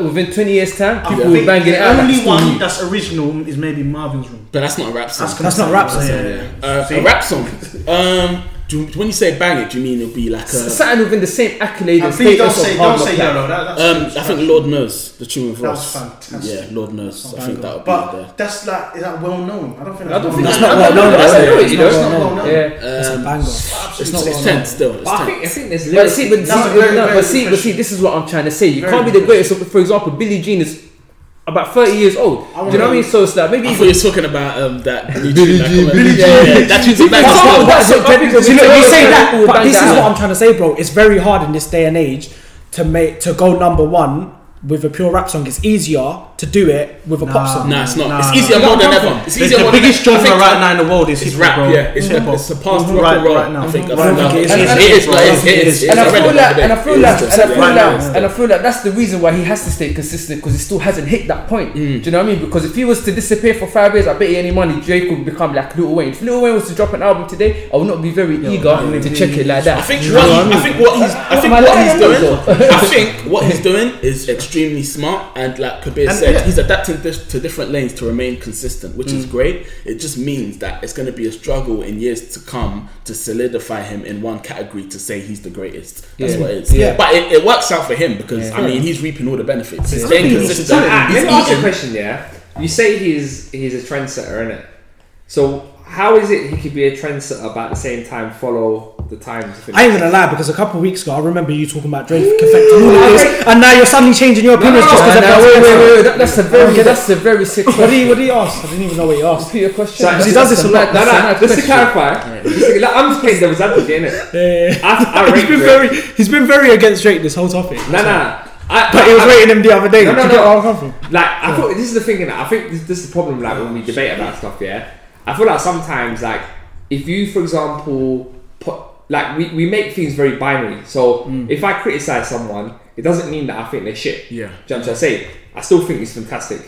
Within 20 years' time, people will bang it out. The only one that's original is maybe Marvin's Room. But that's not a rap song. That's, that's not a rap song. Yeah. Uh, a rap song. Um. Do, when you say bang it, do you mean it'll be like a something within the same accolade and status don't say, of hard don't say yellow. that, that's um, I think Lord knows the tune of Ross. Yeah, Lord knows. I think that would but be there. That's like is that well known? I don't think that's, I don't well, think known. that's not well known. That's not well known. That's not well known. Um, banger. It's, not. It's tense. It's I think I think there's. But see, but see, this is what I'm trying to say. You can't be the greatest. For example, Billie Jean is about 30 years old. Do you know what I mean? So it's like maybe you're talking about um, that Billie Jean. Billie Jean. You You say that, but this is what I'm trying to say, bro. It's very hard in this day and age to make to go number one with a pure rap song, it's easier to do it with a nah, pop song. No, nah, it's not. Nah, it's easier more than ever. It's easier. The biggest genre right now in the world is it's rap. Bro. Yeah, it's mm-hmm. rap. It's surpassed rock right, and roll. Right now. I think. I don't think it is. It is. And I feel like, and I feel like, and I feel like, and I feel like that's the reason why he has to stay consistent because he still hasn't hit that point. Mm. Do you know what I mean? Because if he was to disappear for five years, I bet you any money Drake would become like Lil Wayne. If Lil Wayne was to drop an album today, I would not be very eager to check it like that. I think what he's doing. I think what he's doing is extremely smart, and like Kabir And said, yeah. he's adapting this to different lanes to remain consistent, which is mm. great. It just means that it's going to be a struggle in years to come to solidify him in one category to say he's the greatest. That's Yeah. what it is. Yeah. But it, it works out for him because. I mean he's reaping all the benefits. He's staying I think he's consistent. Let me ask you a question. Yeah, you say he's he's a trendsetter, isn't it? So how is it he could be a trendsetter but at the same time follow the times? I ain't gonna lie because a couple of weeks ago I remember you talking about Drake affecting all of this, and now you're suddenly changing your opinions no, just because Nah, of nah, that. wait, wait, wait, that- That's a very, that's a very sick What did he what did he ask? I didn't even know what he asked. Repeat your question. So- he does this a lot. No, no. Just to clarify, just to, like, I'm just playing devil's advocate, innit? Yeah. I, I he's been Drake. very he's been very against Drake this whole topic. Nah, nah. I, But he was I, rating him the other day. No, no, Do you get no. where I'm coming from? Like I thought this is the thing, and I think this, this is the problem. Like when we debate about stuff, yeah, I feel like sometimes, like if you, for example, put like we, we make things very binary. So Mm. if I criticize someone, it doesn't mean that I think they're shit. Yeah. Do you know what I'm trying to say? I still think it's fantastic.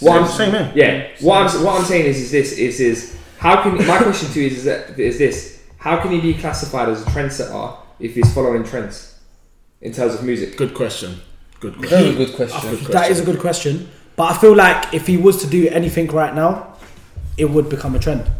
What Same- I'm same here. yeah. What I'm what I'm saying is is this is is how can my question to you is is, that, is this how can he be classified as a trendsetter if he's following trends in terms of music? Good question. Good question. Very good question. Good That is a good question. But I feel like if he was to do anything right now, it would become a trend.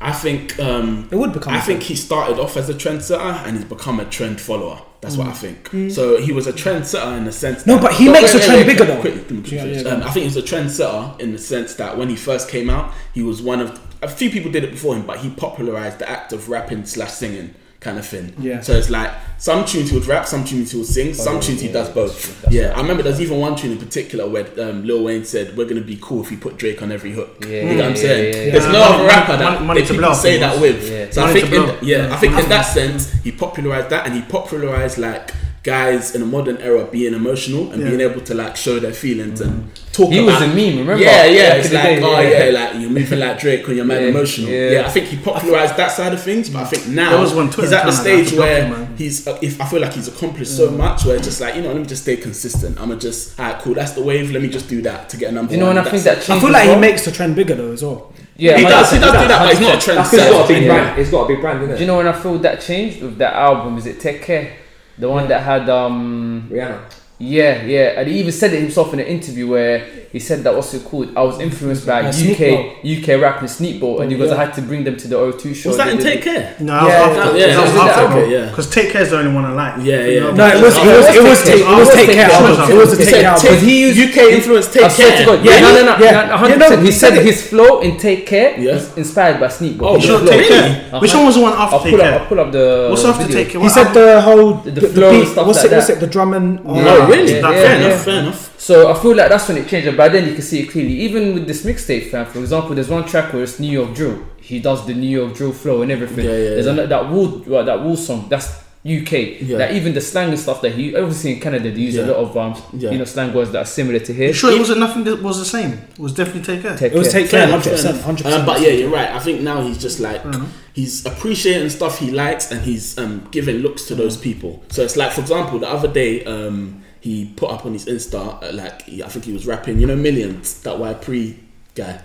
I think um, It would become. I think he started off as a trendsetter and he's become a trend follower. That's what I think. Mm. So he was a trendsetter in the sense. No, but he makes the trend bigger quick, though. quick, let Yeah, yeah, Um, I think he was a trendsetter in the sense that when he first came out, he was one of a few people did it before him, but he popularized the act of rapping slash singing kind of thing. Yeah. So it's like some tunes he would rap, some tunes he would sing, some yeah, tunes he yeah, does that's both. true, that's yeah, I remember there's even one tune in particular where um, Lil Wayne said, "We're gonna be cool if we put Drake on every hook." Yeah, you know what I'm yeah, saying? yeah, yeah. There's no other rapper that Money they to people Blow, say that with. Yeah. So I think, in, yeah, Yeah. I think in that sense, he popularized that and he popularized like guys in a modern era being emotional and Yeah. being able to like show their feelings and talk about it. He about was a meme, remember? Yeah, yeah. Back It's in like, day, oh yeah. yeah, like you're moving like Drake when you're mad Yeah, emotional. yeah. Yeah. I think he popularized that side of things, but I think now There was one Twitter he's at the account that I stage forgot where him, he's. uh, If I feel like he's accomplished so much, where it's just like you know, let me just stay consistent. I'm gonna just, alright, cool. That's the wave. Let me just do that to get a number. You know, one. and I think that it. I feel like as he makes the trend bigger though as well. Yeah, he does. He 100%, does do that, but he's not a 100%. trend That's because he's got a big Yeah. brand. He's got a big brand, isn't Do it? you know when I feel that changed with that album? Is it Take Care? The one that had um Rihanna. Yeah yeah and he even said it himself in an interview where he said that what's it called? I was influenced by Uh, UK Sneakbo. UK rap and Sneakbo and he goes Yeah. I had to bring them to the O2 show. Was that in Take. Care? No, Yeah, I yeah, after. yeah, that was after, okay, bro. yeah. Because Take Care is the only one I like. Yeah, You yeah. No, it was it It was was it was Take take Care. it was It take Take care. Care. It was He take care. Take- he used- UK influenced Take I swear to Care. God, yeah, Yeah, no, no, no, yeah. 100%. He he said said his flow in Take Care Yeah. is inspired by Sneakbo. Oh, His You know, flow. Take Care. Uh-huh. Which one was the one after Take pull up. I'll pull up the. What's after. Take Care? He said the whole The the, the flow and beat. stuff What's it? What's it? The drum and Yeah. Oh, really? Yeah, fair yeah, enough. Fair enough. So I feel like that's when it changed. But then you can see it clearly. Even with this mixtape, fam. For example, there's one track where it's New York drill. He does the New York drill flow and everything. Yeah, yeah, there's yeah. another that wool well, that wool song. That's UK. Yeah. That even the slang and stuff that he obviously in Canada they use Yeah. a lot of um Yeah. you know slang words that are similar to here. You sure it wasn't nothing that was the same? It was definitely Take Care. Take It was care. take care. Hundred percent. Hundred percent. but yeah, you're right. I think now he's just like he's appreciating stuff he likes and he's um, giving looks to those people. So it's like, for example, the other day um, he put up on his Insta uh, like he, I think he was rapping, you know, Millions, that Y Pre guy.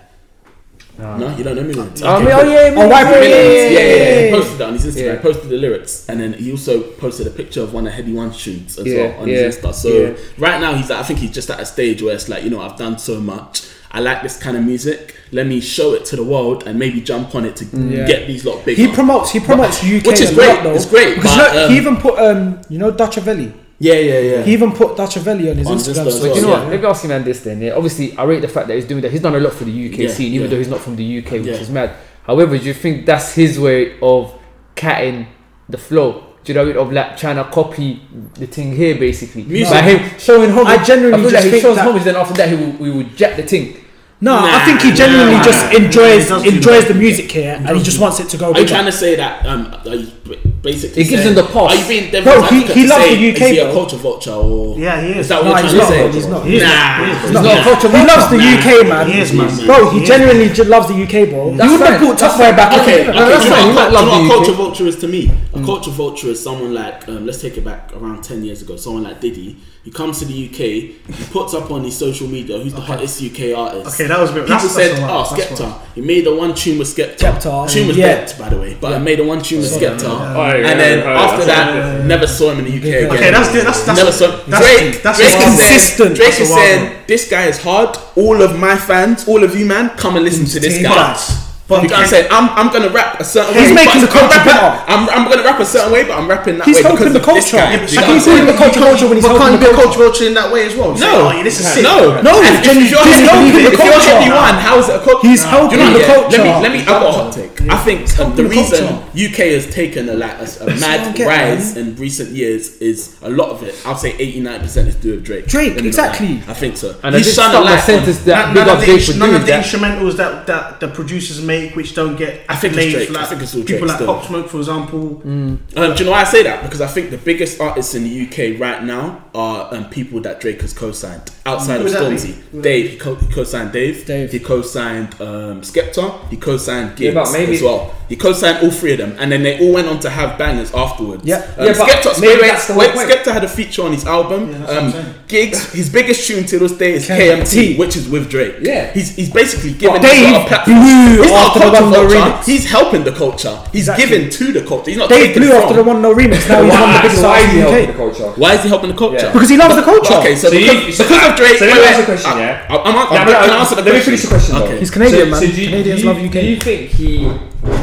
No, you don't know Millions. Oh, Okay, me- cool. oh yeah, Oh, White yeah, Millions. Yeah, yeah, yeah. He posted that on his Instagram. Yeah. He posted the lyrics, and then he also posted a picture of one of Headie One's shoots as Yeah, well on yeah, his Insta. So yeah. right now, he's I think he's just at a stage where it's like you know I've done so much. I like this kind of music. Let me show it to the world and maybe jump on it to Yeah. get these lot big. He promotes. He promotes UK, which is a great, lot, though. it's great, because but, you um, he even put um, you know, Dutchavelli. Yeah, yeah, yeah. He even put Dutchavelli on his On his Instagram. Insta story. But you know Yeah. what? Maybe I'll see man this then. Yeah, obviously I rate the fact that he's doing that. He's done a lot for the UK Yeah, scene, even yeah. though he's not from the UK, which Yeah. is mad. However, do you think that's his way of catting the flow? Do you know what I mean? Of like trying to copy the thing here, basically. Music. By him showing homage. I genuinely feel just like he think shows that- homage, then after that he will, we would jack the thing. No, I think he genuinely nah. just enjoys does enjoys the music here, and he just wants it to go. Are you bigger. trying to say that? Um, are you b- basically, It gives saying- him the pass. Are you being Bro, devil's he- he loves say, the UK, Is he a culture vulture or? Yeah, he is. Is that No, what he's you're not, trying bro, to say? he's not. He is. Nah, He. He's No, not a culture vulture. he loves the Nah. UK, man. He is, man. Bro, he He genuinely j- loves the UK, bro. That's you wouldn't have put Tough Boy back Okay, okay. No, that's do you fine. what He might you know love what the culture vulture is to me? A culture vulture is someone like, um, let's take it back around 10 years ago, someone like Diddy. He comes to the UK, he puts up on his social media who's the hottest UK artist. Okay, that was a bit- People that's- said, that's oh, Skepta. He made the one tune with Skepta. Skepta, Tune was yeah. dead, by the way, but I made the one tune with Skepta. Oh, Alright, yeah, and then yeah, after that, yeah, yeah. never saw him in the UK again. Okay, that's. That's that's Never saw that's Drake. that's Drake is consistent. saying, Drake That's is a wild saying this guy is hard. All of my fans, all of you man, come and listen to this guy. But but You can't say I'm I'm gonna rap a certain He's way. making but the culture I'm, rapping, better. I'm I'm gonna rap a certain way, but I'm rapping that He's way helping because the of this culture. guy. Yeah, Do but you how know can you what I'm call him saying? the culture when he's but helping the you be a culture? culture in that way as well? Say, No, oh, this is sick. no, No, And if, if you're, he's if helping the you're culture. heavy one, how is it a culture? He's Do helping the culture. Let me, let me. I've got a hot take. I think um, the reason culture. UK has taken a like a, a mad get, rise in recent years is a lot of it. I'll say 89 percent is due to Drake. Drake, Let me not exactly. I think so. And I He's did shone a start my light on- sentence that None, big none up of the, Drake ins- none of the that. instrumentals that, that the producers make, which don't get I think it's accolades, Drake. I think it's all people Drake like still. Pop Smoke, for example. Um, do you know why I say that? Because I think the biggest artists in the UK right now are um, people that Drake has co-signed outside Who of would? Stormzy. Dave, he, co- he co-signed Dave. Dave. He co-signed um, Skepta. He co-signed Giggs but maybe- as well. He co-signed all three of them, and then they all went on to have bangers afterwards. Yeah. um, Yeah, but Skepta, maybe wait, wait, that's the whole point. Skepta had a feature on his album. Yeah, that's um. Giggs, his biggest tune to this day is KMT. KMT, which is with Drake. Yeah. he's he's basically giving But Dave lot of platform. blew He's after the One No remix. He's helping the culture. He's Exactly. giving to the culture. He's not Dave taking blew from. after the one no remix. Now he's one of the Why, biggest why is artists he in the helping the UK. culture? Why is he helping the culture? Because he loves the culture. Okay, so, So you- because, of Drake. so let me wait, ask wait, the question, yeah? I, I'm, I'm, Yeah, I'm, but, can I answer the let me finish the question. Okay. He's Canadian, man. Canadians love UK. Do you think he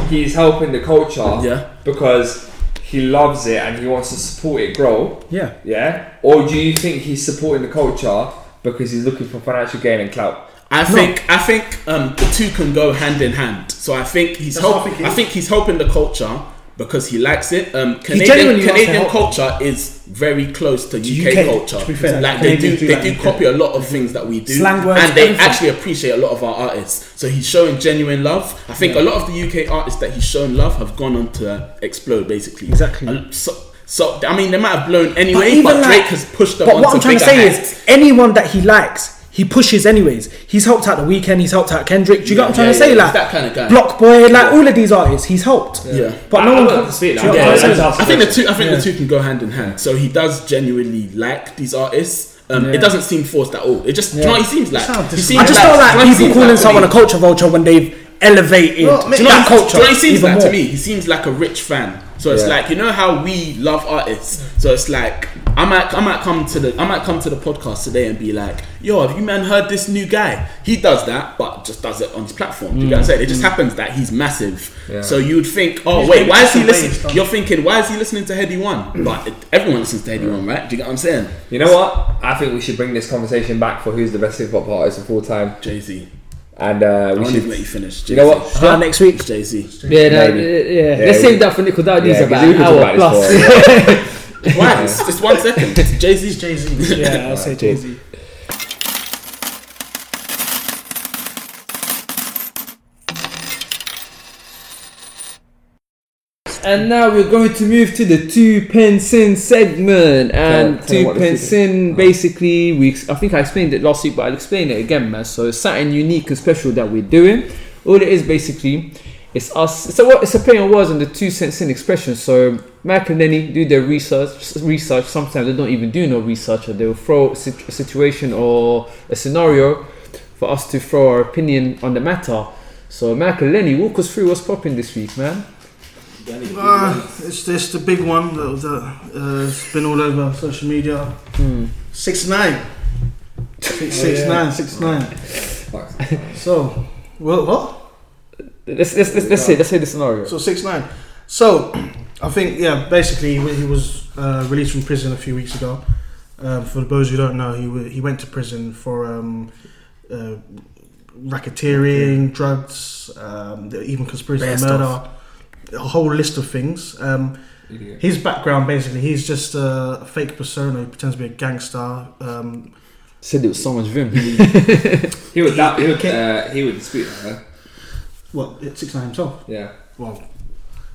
he's helping the culture Yeah. because he loves it and he wants to support it grow? Yeah. Yeah? Or do you think he's supporting the culture because he's looking for financial gain and clout? I think I think um, the two can go hand in hand. So I think he's That's what I help, think he I is. think he's helping the culture because he likes it. Um, Canadian genuinely wants to Canadian culture is very close to UK, UK, culture. to fair. like they do, do they like do UK. copy a lot of things that we do, Slang words, and they actually appreciate a lot of our artists. So he's showing genuine love. I think a lot of the UK artists that he's shown love have gone on to explode, basically. Exactly. So, so I mean, they might have blown anyway, but, like- Drake has pushed them But what I'm trying to say is, anyone that he likes, he pushes anyways. He's helped out the Weeknd. He's helped out Kendrick. Do you get what I'm trying Yeah, to say? yeah, like that kind of guy. Block Boy, like all of these artists, he's helped. Yeah. But I- no I one don't comes. have to speak Do now. you know Yeah, I'm yeah, saying? that's- I think the two. I think Yeah. the two can go hand in hand. So he does genuinely like these artists. Um, Yeah. It doesn't seem forced at all. It just, you know, what he seems like. He seems I just don't he like people calling like someone a culture vulture when they've elevated Well, that Do you know, what- culture. do you know what he seems even like more. to me? He seems like a rich fan. So it's Yeah. like you know how we love artists. So it's like I might I might come to the I might come to the podcast today and be like, yo, have you man heard this new guy? He does that, but just does it on his platform. Do you get what I'm saying? It just happens that he's massive. Yeah. So you would think, oh He's wait, why is he listening? You're thinking, why is he listening to Headie One? But it, everyone listens to Headie One, right? Do you get what I'm saying? You know what? I think we should bring this conversation back for who's the best hip hop artist of all time, Jay Z. and uh, we should. let you finish. You know what? Start next week. Jay Z. Yeah, that, Maybe. yeah, Yeah, Let's we- save that for Nickel. That needs Yeah, about 'cause we an hour about plus. this for- Why? It's just one second. Jay Z. Jay Z. Yeah, I'll say Jay Z. And now we're going to move to the two pence in segment. And two pence in, basically, we I think I explained it last week, but I'll explain it again, man. So it's something unique and special that we're doing. All it is basically, it's us. It's a wo- it's a play on words on the two cents in expression. So Mac and Lenny do their research. Research. Sometimes they don't even do no research, or they'll throw a situation or a scenario for us to throw our opinion on the matter. So Mac and Lenny, walk us through what's popping this week, man. Uh, it's just the big one that, that uh, has been all over social media. Hmm. Six nine. Six, six yeah. nine, six nine. So, well, what? Let's let's let's, let's say let's say the scenario. So six nine. So, I think yeah. Basically, he he was uh, released from prison a few weeks ago. Um, for those who don't know, he wa- he went to prison for um, uh, racketeering, drugs, um, even conspiracy Bare to murder, a whole list of things. Um, his background, basically, he's just a fake persona. He pretends to be a gangster. Um, Said it was so much vim. He would. That, he would. Uh, he would dispute that. Huh? it's six nine himself? Yeah. Well,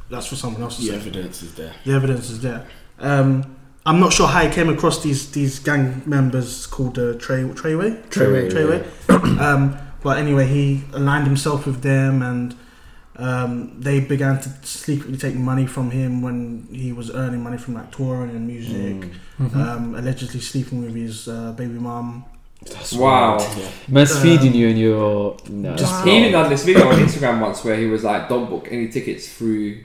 that's for someone else to The say. evidence is there. The evidence is there. Um, I'm not sure how he came across these these gang members called uh, Trey Treyway. Treyway, Treyway. um, but anyway, he aligned himself with them, and um, they began to secretly take money from him when he was earning money from like touring and music. Um, allegedly sleeping with his uh, baby mom. That's Wow. wild, yeah. Man's Um, feeding you and your no. just- He even done this video on Instagram once where he was like, "Don't book any tickets through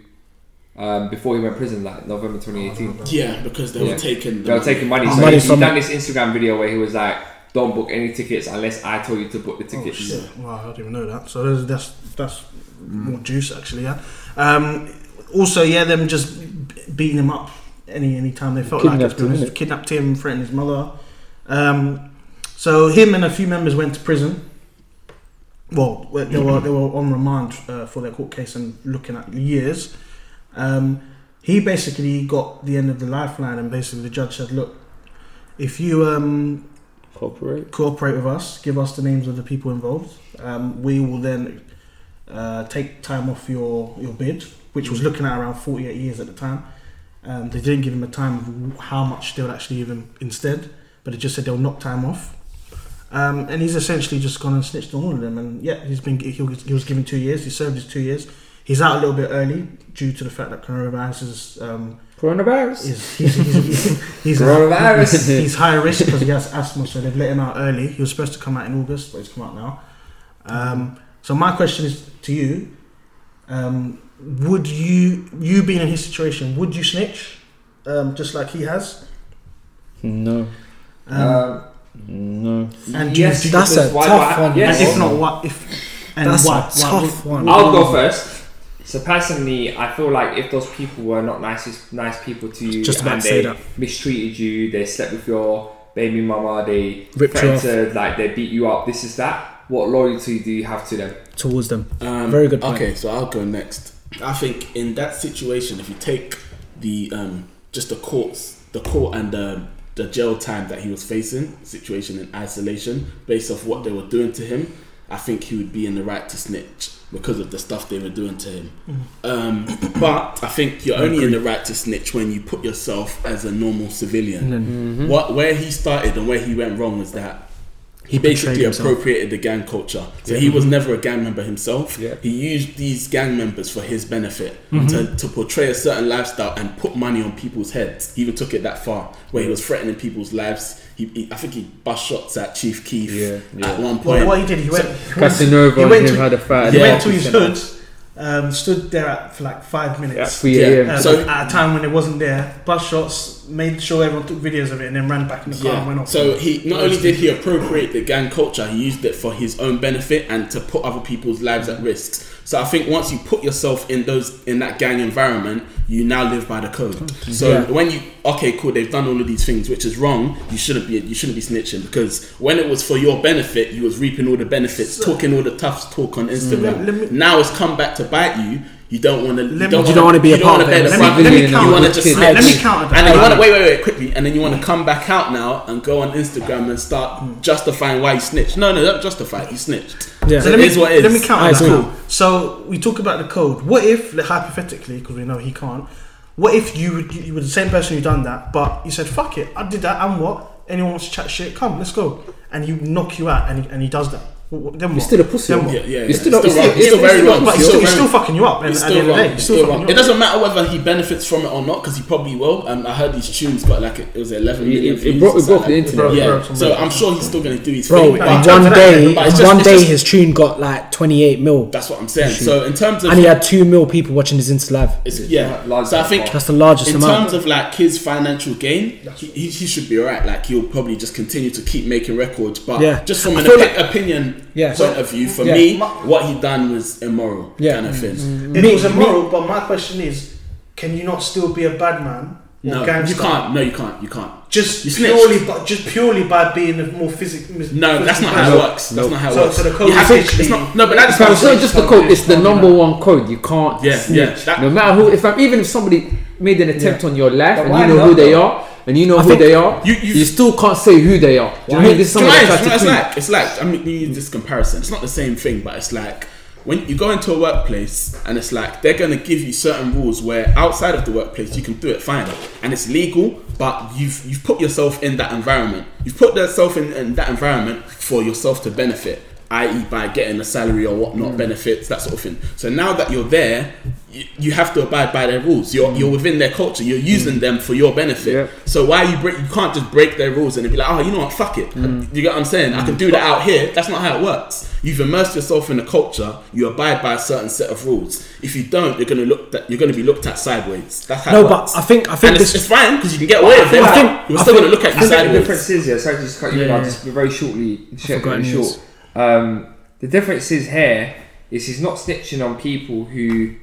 um, before he went prison, like November 2018. Yeah, because they Yeah. were taking. They were taking money. Oh, So money he, he done this Instagram video where he was like, "Don't book any tickets unless I told you to book the Oh, tickets." shit. Wow, I didn't even know that. So there's, that's that's more juice actually. Yeah. Um, also, yeah, them just beating him up any any time they felt like it. Kidnapped him, honest. Kidnapped him, threatened his mother. Um, so him and a few members went to prison. Well, they were they were on remand uh, for their court case and looking at years. Um, he basically got the end of the lifeline, and basically the judge said, "Look, if you um, Cooperate. cooperate with us, give us the names of the people involved. Um, we will then uh, take time off your, your bid, which was looking at around 48 years at the time. Um, they didn't give him a time of how much they would actually give him instead, but they just said they'll knock time off. Um, and he's essentially just gone and snitched on all of them. And yeah, he's been he was, he was given two years. He served his two years. He's out a little bit early due to the fact that coronavirus is um, Coronavirus. is he's, he's, he's, he's Coronavirus. he's high risk because he has asthma, so they've let him out early. He was supposed to come out in August, but he's come out now. Um, so my question is to you: um, Would you, you being in his situation, would you snitch, um, just like he has? No. Um, Um, No. and yes, do you, That's a why- tough why- one. Yes. and if not, what if? And That's why? a tough what- one. I'll go first. So personally, I feel like if those people were not nice, nice people to you, Just about and to say they that. mistreated you, they slept with your baby mama, they Ripped you threatened to, like they beat you up. This is that. What loyalty do you have to them? towards them. Um, Very good point. Okay, so I'll go next. I think in that situation, if you take the um, just the courts, the court and the the jail time that he was facing, situation in isolation, based off what they were doing to him, I think he would be in the right to snitch because of the stuff they were doing to him. Um, but I think you're only in the right to snitch when you put yourself as a normal civilian. Then What where he started and where he went wrong was that he betrayed basically himself. appropriated the gang culture. So he was never a gang member himself. Yeah. He used these gang members for his benefit Mm-hmm. to, to portray a certain lifestyle and put money on people's heads. He even took it that far where he was threatening people's lives. He, he I think he bust shots at Chief Keef Yeah, yeah. at one Well, point. what he did, he went. he went- Casanova he and went him to- had a fight. He Yeah. went to his hood, um, stood there at, for like five At minutes. 3 Yeah. a.m. Um, So- at a time when it wasn't there, bus shots, made sure everyone took videos of it, and then ran back in the car and went off. So he not only did he appropriate the gang culture, he used it for his own benefit and to put other people's lives at risk. So I think once you put yourself in those in that gang environment, you now live by the code. So Yeah. when you okay, cool, they've done all of these things, which is wrong. You shouldn't be you shouldn't be snitching because when it was for your benefit, you was reaping all the benefits, talking all the tough talk on mm. Instagram. Let- let me- now it's come back to bite you. You don't want to. You don't you don't wanna be a part of bear it. let me, let me Civilian count. You want to Let just me- snitch. let me counter that. And then you want to wait, wait, wait, quickly, and then you want to come back out now and go on Instagram and start justifying why you snitched. No, no, don't justify it. You snitched. Yeah. So It let me, is what it is. let me counter Alright, that. cool. So we talk about the code. What if, like, hypothetically, because we know he can't, what if you, would- you were the same person who done that, but you said, fuck it, I did that, and what? Anyone wants to chat shit, come, let's go. And he knock you out, and he, and he does that. What- what- Then You're still a pussy. Then man. what? Yeah, yeah, You're yeah. still It's a- still wrong. it's It's still still- very wrong. But he's It's still, still still fucking you up. And It's still end wrong. day, It's still still wrong. you It doesn't matter whether he benefits from it or not because he probably will. Um, I heard his tunes got like it was 11 million. It- it- it views broke- it broke something. the internet. Yeah, broke so. I'm sure he's still going to do his Bro, thing. in but- But- one day, just- one day, just- his tune got like 28 mil, That's what I'm saying. So in terms of and he had two mil people watching his Insta live. yeah, so I think That's the largest in terms of like his financial gain, he, he, he should be alright. Like he'll probably just continue to keep making records. But Yeah. just from an feel opi- like- opinion Yeah. point of view, for Yeah. me, what he done was immoral. Yeah. kind of mm-hmm. thing. Mm-hmm. It Me- was immoral, but my question is, can you not still be a bad man No, gangster? you can't. No, you can't. You can't. Just You purely, but just purely by being a more physical. No, that's not how it works. That's not how it So- works. so the code You is to- it's not. No, but that's Fam, it's not just the code; it's the number one code. You can't Yeah, snitch. yeah, that- no matter who. If I'm even if somebody made an attempt on your life But and you know not, who they though? are and you know I who they are, you- you, you- still can't say who they are. Do you know what I mean? This is Do you someone know that what tried it's, it's like? It's like I mean, you use this comparison. It's not the same thing, but it's like when you go into a workplace and it's like they're gonna give you certain rules where outside of the workplace you can do it fine and it's legal, but you've you've put yourself in that environment. You've put yourself in, in that environment for yourself to benefit, i.e., by getting a salary or whatnot, hmm. benefits that sort of thing. So now that you're there, you, you have to abide by their rules. You're hmm. you're within their culture. You're using hmm. them for your benefit. Yeah. So why you break? You can't just break their rules and be like, oh, you know what? Fuck it. You get what I'm saying? I can do that out here. That's not how it works. You've immersed yourself in a culture. You abide by a certain set of rules. If you don't, you're gonna look. That, you're gonna be looked at sideways. That's how. No, it but. I think I think and it's, this. it's fine because you can get away with it. I think- We're still think- gonna look at I you think the sideways. difference is, yeah, sorry to just cut you Yeah, off, yeah. just very shortly, short, forgotten very yours. short. Um, the difference is here is he's not snitching on people who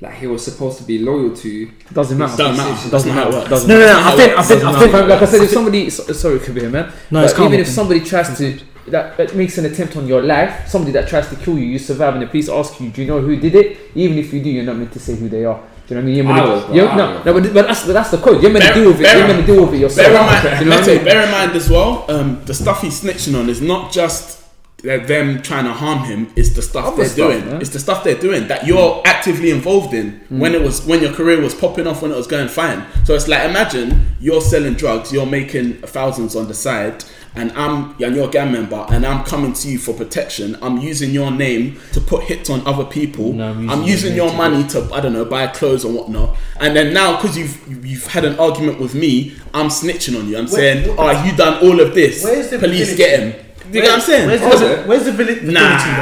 like he was supposed to be loyal to. Doesn't matter. Doesn't matter. Doesn't how it works. Doesn't No, no, matter. no. I think I think I think like I said, if somebody, so- sorry, could be here, man. No, but it's even if somebody tries to that, that makes an attempt on your life, somebody that tries to kill you, you survive, and the police ask you, do you know who did it? Even if you do, you're not meant to say who they are. Do you know what I mean? You're meant I to- was, you're- no, no, but, but that's but that's the code. You're meant to Bear- deal with it. bear- You're meant to deal with it yourself. Bear in mind, you know what I mean? bear in mind as well, um, the stuff he's snitching on is not just uh, them trying to harm him. It's the stuff Other they're stuff, doing. man. It's the stuff they're doing that you're actively involved in when it was when your career was popping off when it was going fine. So it's like imagine you're selling drugs, you're making thousands on the side. And I'm and you're a gang member, and I'm coming to you for protection. I'm using your name to put hits on other people. No, I'm I'm using using your money to I don't know buy clothes and whatnot. And then now because you've you've had an argument with me, I'm snitching on you. I'm Where- saying, oh, you done all of this. Where's the Police validity? get him. You get what I'm saying? Where's Oh, the, there. where's the validity? Nah.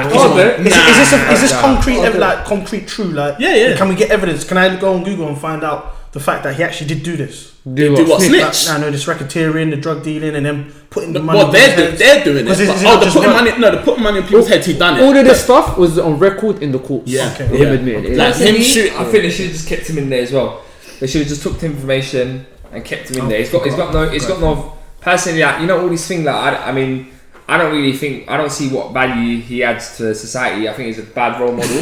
though? Oh, Is, there. it- is, it- is this a, is this Nah. concrete, Oh, ev- like concrete, true? Like, Yeah, yeah. Can we get evidence? Can I go on Google and find out the fact that he actually did do this? Do Do what? Snitch. Snitch. Like, I know this racketeering, the drug dealing, and then putting the money. well, in they're, people's do, they're doing it. Because is- But- is it oh, not the putting money. No, the putting money in people's heads. He done it. All of this stuff was on record in the courts. Yeah. Okay. Him Yeah. admitting it. Like him Personally, shoot. I think they should have just kept him in there as well. They should have just took the information and kept him in Oh, there. He's got, he's got no, he's got no. Personally, like, you know all these things. Like I, I mean, I don't really think I don't see what value he adds to society. I think he's a bad role model.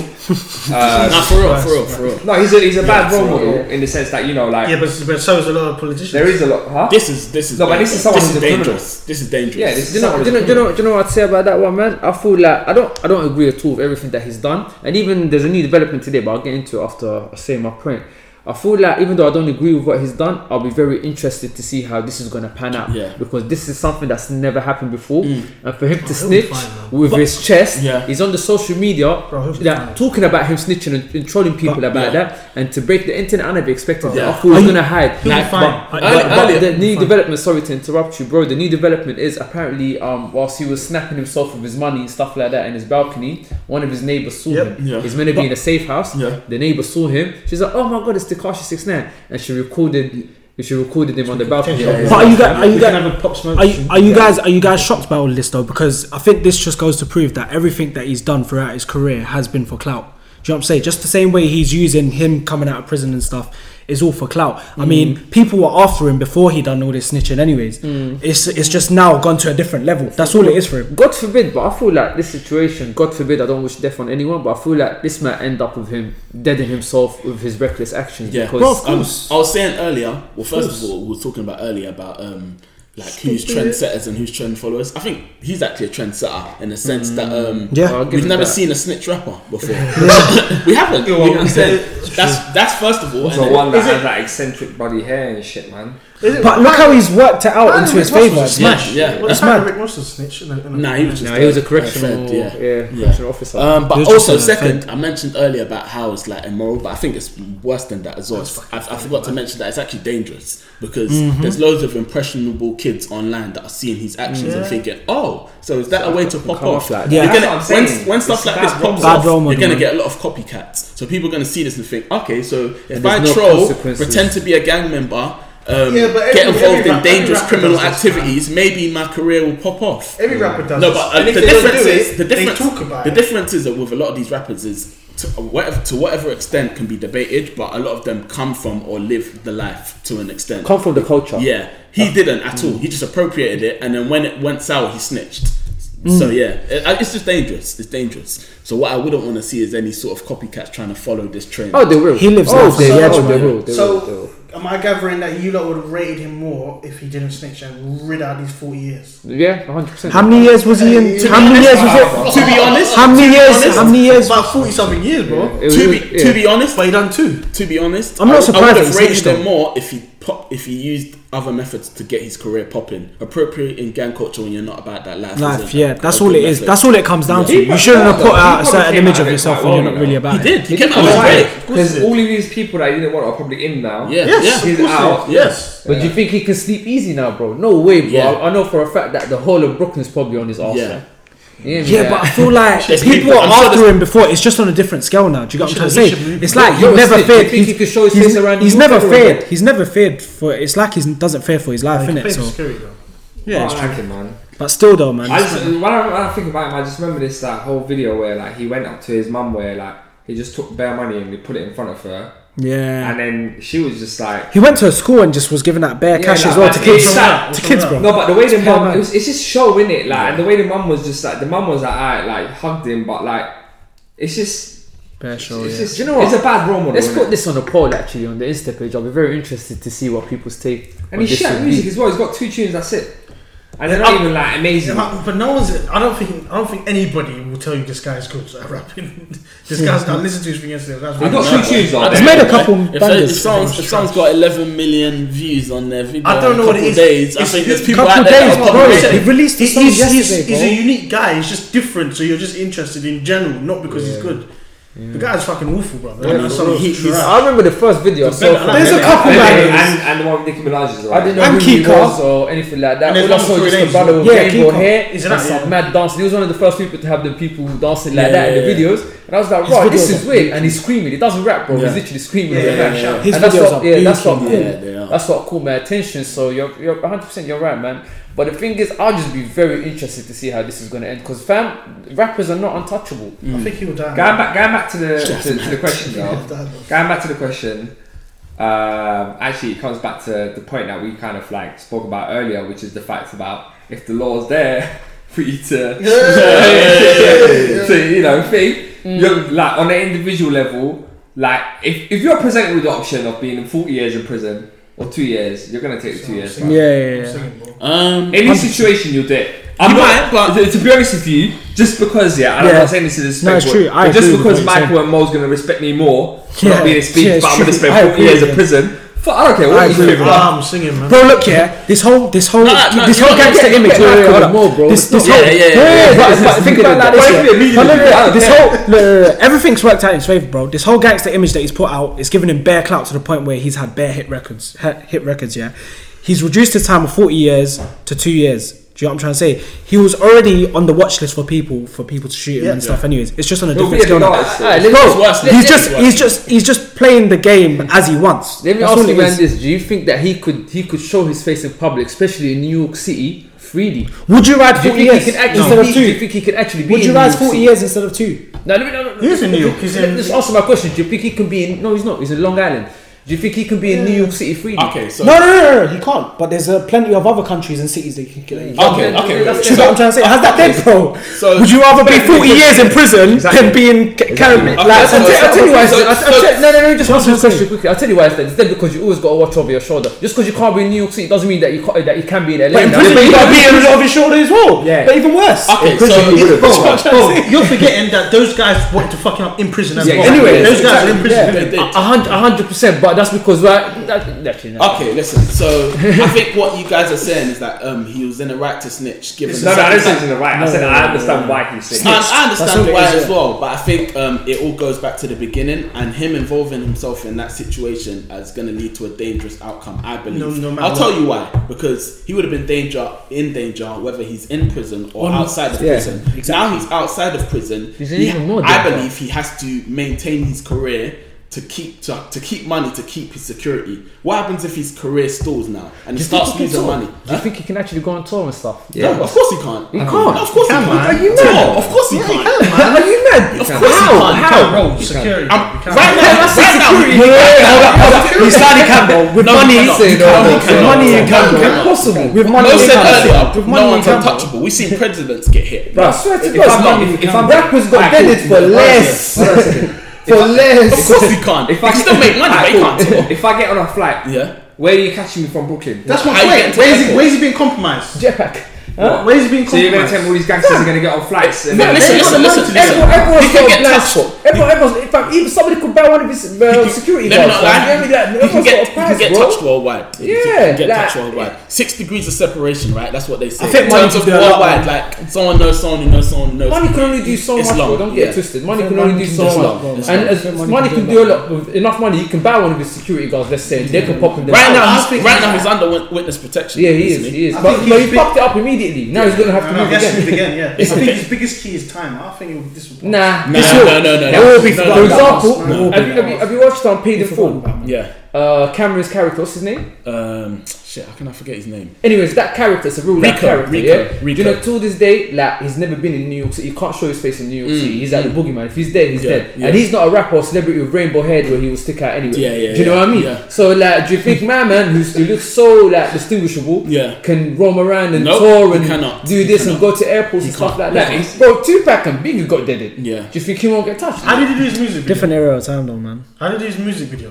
uh, Nah, for real, for real, for real. no, he's a he's a bad role model real. in the sense that you know, like Yeah, but, but so is a lot of politicians. there is a lot, huh? This is this is No, but this is someone this is who's a criminal. dangerous. This is dangerous. Yeah, this Do you know, do you know, do you know, do you know what I'd say about that one, man? I feel like I don't, I don't agree at all with everything that he's done, and even there's a new development today, but I'll get into it after I say my point. I feel like even though I don't agree with what he's done, I'll be very interested to see how this is going to pan out. Yeah. Because this is something that's never happened before, Mm. and for him to he'll snitch fine, man. with his chest, Yeah. he's on the social media, Bro, like, talking about him snitching and, and trolling people But- about Yeah. that, and to break the internet. I never expected Yeah. that. I thought he was going to hide. He'll be Like, fine. but- Early- but- but earlier- the new Fine. development. Sorry to interrupt you, bro. The new development is apparently, um, whilst he was snapping himself with his money and stuff like that in his balcony, one of his neighbors saw Yep. him. Yeah. He's meant to be in a safe house. Yeah. The neighbor saw him. She's like, "Oh my god, it's Tekashi Six Nine, and she recorded. She recorded him on the balcony. Yeah, But are you guys? Are you guys? have a pop smoke Are you, are you guys are you guys shocked by all this though? Because I think this just goes to prove that everything that he's done throughout his career has been for clout. Do you know what I'm saying? Just the same way he's using him coming out of prison and stuff is all for clout. I mean, people were after him before he done all this snitching. Anyways, it's it's just now gone to a different level. That's all it is for him. God forbid, but I feel like this situation, God forbid, I don't wish death on anyone, but I feel like this might end up with him deading himself with his reckless actions. Yeah, because Bro, of um, course. I was saying earlier. Well, first course. of all, we were talking about earlier about um, like who's trendsetters and who's trend followers. I think he's actually a trendsetter in the sense that um, Yeah. I'll we've never that. seen a snitch rapper before. we haven't. You well, know what I'm That's that's first of all. and Also, one that is it- has that eccentric body hair and shit, man. Is it- But look how he's worked it out into his favour. was Smash. Yeah, Well, that's that's mad. Rick Ross was a snitch. in a- in a- Nah, he was just No, he was a a correctional, Fed, yeah. yeah, Yeah. correctional officer. Um, but He was just also, second. I mentioned earlier about how it's like immoral, but I think it's worse than that as well. I, I forgot to mention that it's actually dangerous because Mm-hmm. there's loads of impressionable kids online that are seeing his actions and thinking, "Oh, so is that a way to pop off?" off like. Yeah. Gonna- when, when stuff It's like this pops off, Bad role model, you're gonna get a lot of copycats. So people are gonna see this and think, "Okay, so if I troll, pretend to be a gang member." Um, Yeah, but get involved every in rap- dangerous criminal does this, activities. Maybe my career will pop off. Every rapper does. No, but uh, And if the they difference do is it, the difference. They talk about the it. difference is that with a lot of these rappers is to whatever to whatever extent can be debated, but a lot of them come from or live the life to an extent. Come from the culture. Yeah, he didn't at all. He just appropriated it, and then when it went sour, he snitched. So yeah, it- it's just dangerous. It's dangerous. So what I wouldn't want to see is any sort of copycats trying to follow this trend. Oh, they will. He lives oh, life they, on the oh, they will. They So- will. They will. Am I gathering that you lot would have rated him more if he didn't snitch and rid out these 40 years? Yeah, 100%. How many years was he in? To How be many years honest- was to be honest. How many to be years? honest- How many years? About 40 something years, bro. It was- to be yeah. to be honest, But he done two. to be honest, I'm not I- surprised I would have rated him more if he pop, if he used other methods to get his career popping, appropriating gang culture when you're not about that life. Life, yeah, a that's all it is. method. That's all it comes down to. He You shouldn't have put out a certain image of yourself when you're not really you about He it. did. He He came did out with fine. Because all of these people that he didn't want are probably in now. Yeah, Yes, yeah. He's out. he. Yes. But do you think he can sleep easy now, bro? No way, bro. Yeah. I, I know for a fact that the whole of Brooklyn's probably on his arse. Yeah. Man. Yeah, Yeah, but I feel like There's people people- were I'm sure after there's- him before. It's just on a different scale now. Do you get what I'm trying to should- he say? should move. It's like You're he a never snitch. Do you feared. think he He's, could show his face around he's you never everywhere, feared. He's never feared for. It's like he doesn't fear for his life, He innit? pays So security though. yeah, oh, I it's true. like him, man. But still, though, man. I it's just, like- when, I, when I think about him, I just remember this like whole video where like he went up to his mum where like he just took bare money and he put it in front of her, yeah. and then she was just like, He went to a school and just was giving that bare Yeah, cash like, as well to kids. it's like- To kids, bro. no, but the way the It's mum, mad. it was, it's just showing it, like, and the way the mum was just like, the mum was like, alright, like hugged him, but like, it's just, Bare show, it's yeah. just, you know what? It's a bad role model. Let's innit? put this on a poll actually on the Insta page. I'll be very interested to see what people's take. And on he's shit music as well. He's got two tunes. That's it. And they're not even like amazing. Yeah, but no one's. I don't think. I don't think anybody will tell you this guy's good at rapping. this guy's. I listened to his thing yesterday. That's He got really two tunes though. He's made a couple If, if, bangers. someone's, if someone's got 11 million views on their video, I don't know in a what it couple is. Days, I think there's it's people couple out there days, bro. He released the He- songs he's, yesterday, he's, he's a unique guy. He's just different, so you're just interested in general, not because he's good. The guy's fucking awful, bro. Yeah, That's he- he's he's- I remember the first video I saw. better- from There's him. a couple and, bangers. and, and the one with Nicki Minaj as well. I didn't know And who he was or anything like that. And there's All I saw was Tory just a brother with Yeah, rainbow hair Is and that- some yeah. mad dancing. He was one of the first people to have the people dancing like Yeah, that in yeah, the videos. And I was like, His right, this is weird. And he's screaming. He doesn't rap, bro. Yeah. He's literally screaming. Yeah, in yeah, yeah. His And that's videos what, are yeah, that's what cool. yeah. That's what caught my attention. So you're, you're 100% you're right, man. But the thing is, I'll just be very interested to see how this is going to end because fam, rappers are not untouchable. I think he will die. Going back, going back to the to, to the question though. He'll die, bro. Going back to the question. Um, actually, it comes back to the point that we kind of like spoke about earlier, which is the fact about if the law's there for you to, to you know, think you're like on an individual level. Like if, if you're presented with the option of being 40 years in prison or two years, you're gonna take the two years. Yeah, yeah, yeah. singing, bro. Um, Any situation you'll do it. I'm not, might, but- to, to be honest with you, just because yeah, I'm Yeah. not saying this is No, it's disrespectful, true. I but just because what you're Michael and Mo's gonna respect me more for Yeah. not being a speech, Yeah, it's but I'm gonna true. spend I agree years with in you. prison. Fuck, I don't care I what you agree think with about. I'm singing, man. Bro, look here. This whole, this whole, No, no, this you're whole not gangster getting- image. getting Wait, wait, hold and Mo, bro. This, this not- whole, Yeah, yeah, yeah, yeah. but, This but think about yeah. immediately. I don't care. whole, everything's worked out in his favor, bro. This whole gangster image that he's put out is giving him bare clout to the point where he's had bare hit records, hit hit records. Yeah, he's reduced his time of forty years to two years. Do you know what I'm trying to say? He was already on the watch list for people for people to shoot him Yeah. and stuff. Anyways, it's just on a He'll different scale. big now. artist. Alright, let's- Bro, It's worse now. he's just he's just he's just playing the game as he wants. Let me That's ask you man this: Do you think that he could he could show his face in public, especially in New York City, freely? Would you ride Do you 40 years he can actually instead of be, Do you two? think he can actually be? Would in you New ride 40 years instead of two? No, no, no, no. He is in New York, he's in- Just answer my question. Do you think he can be in? No, he's not. He's in Long Island. Do you think he can be in New York City freely? okay, so No, no, no, no, no, he can't. But there's uh, plenty of other countries and cities that you can get. Yeah, Okay, okay, that's- wait, Do you know what I'm trying to say? Has that dead, bro? So- Would you rather be 40 years in prison Exactly. than be in Ca- Caribbean? Okay, Like, so- I'll tell, I'll tell you why. So- I'll, so- I'll tell, no, no, no. Just What's answer the the question quickly. I'll tell you why it's dead. It's dead because you always got to watch over your shoulder. Just because you can't be in New York City doesn't mean that you can't, that you can be in LA. But in now. prison, you gotta be you- on over his shoulder as well. Yeah. But even worse. okay, prison, so you would've- Bro, bro, you're forgetting that those guys wanted to fuck him up in prison as well. exactly. Anyway, those guys are in prison. yeah. they did. A hundred, a hundred percent. But that's because right. That, actually, no. Okay, listen. So I think what you guys are saying is that um, he was in the right to snitch. Given No, the no, I didn't say circumstances. he's in the right. I said I understand why he's I, I understand why as well, but I think um, it all goes back to the beginning, and him involving himself in that situation is going to lead to a dangerous outcome. I believe. No- no matter I'll tell you why. Because he would have been danger in danger whether he's in prison or On- outside of yeah, prison. Now he's outside of prison. He's he- even more I believe he has to maintain his career. To keep to, to keep money to keep his security. What happens if his career stalls now and he Do you think starts losing tour? money? Do you think he can actually go on tour and stuff? Yeah. No, of course he can't. He can't. of course he, He can, can't. man. Are you mad? Of course he can't. Are you mad? Of course he can't. How? Bro, security. I'm- You can't. right now, That's right now, security. Yeah, hold up, hold up. He's Sadi Campbell. With money, he cannot. Say He no, cannot. no, He no, cannot. money He in cannot. Campbell. Impossible. With money, Mo in said earlier, With no money in one's untouchable. We've seen presidents get hit. Bro, I swear to If God, I'm if- if I'm- rappers got Alright, for Hold on a less. Second. Hold on a second. For less. Of course he can't. If I can still make money, but he can't. cool. If I get on a flight, Yeah. where are you catching me from Brooklyn? That's my How point. Where is he? Where is he being compromised? Jetpack. What? Where's he being So you're gonna tell me all these gangsters are gonna get on flights and No, then listen, listen, listen, listen. Everyone, everyone's He can got a get blind touched. spot. Everyone, everyone's, in fact, even somebody could buy one of his uh, security Let me guards. not fam. lie. You hear me? That You can everyone's get, got you a price, can get bro. touched worldwide. You Yeah, can get like- touched worldwide. Six degrees of separation, right? That's what they say. I think in money terms can of do a lot, worldwide, man. like someone knows someone who knows someone who knows. Money can only do so much, Islam, bro. Don't get yeah. it twisted. Money can only do so much. lot, bro. And I as think money, money can can do do a a lot. With enough money, you can buy one of his security guards. Let's say they can pop in. Right now, he's, right now he's under wit- witness protection. Yeah, he is. isn't He is. I But, think but he's he fucked it up immediately. Now he's gonna have to No, move he has again. move again. Yeah, I I think think- his biggest key is time. I think it- this. Nah. No, this no, will- no, no, no. It will be no, For no, example, No, no, have you, have, you, have you watched on Paid in Full? Yeah. Uh, Cam'ron's character, what's his name? Um, shit, how can I forget his name? Anyways, that character is a real life Rico, character, Rico, yeah. Rico. Do you know, till this day, like he's never been in New York City. You can't show his face in New York Mm, City. He's like the boogeyman. If he's dead, he's Yeah, dead. yeah. And he's not a rapper or celebrity with rainbow head where he will stick out anyway. Yeah, yeah, Do you know yeah, what I mean? yeah. So like, do you think my man, who's, who looks so like distinguishable, Yeah. can roam around and Nope, tour and cannot. do this and go to airports and stuff like can't. that? No, He's- Bro, Tupac and Biggie got deaded. Yeah. Do you think he won't get touched? How did he do his music video? Different era of time though, man. How did he do his music video?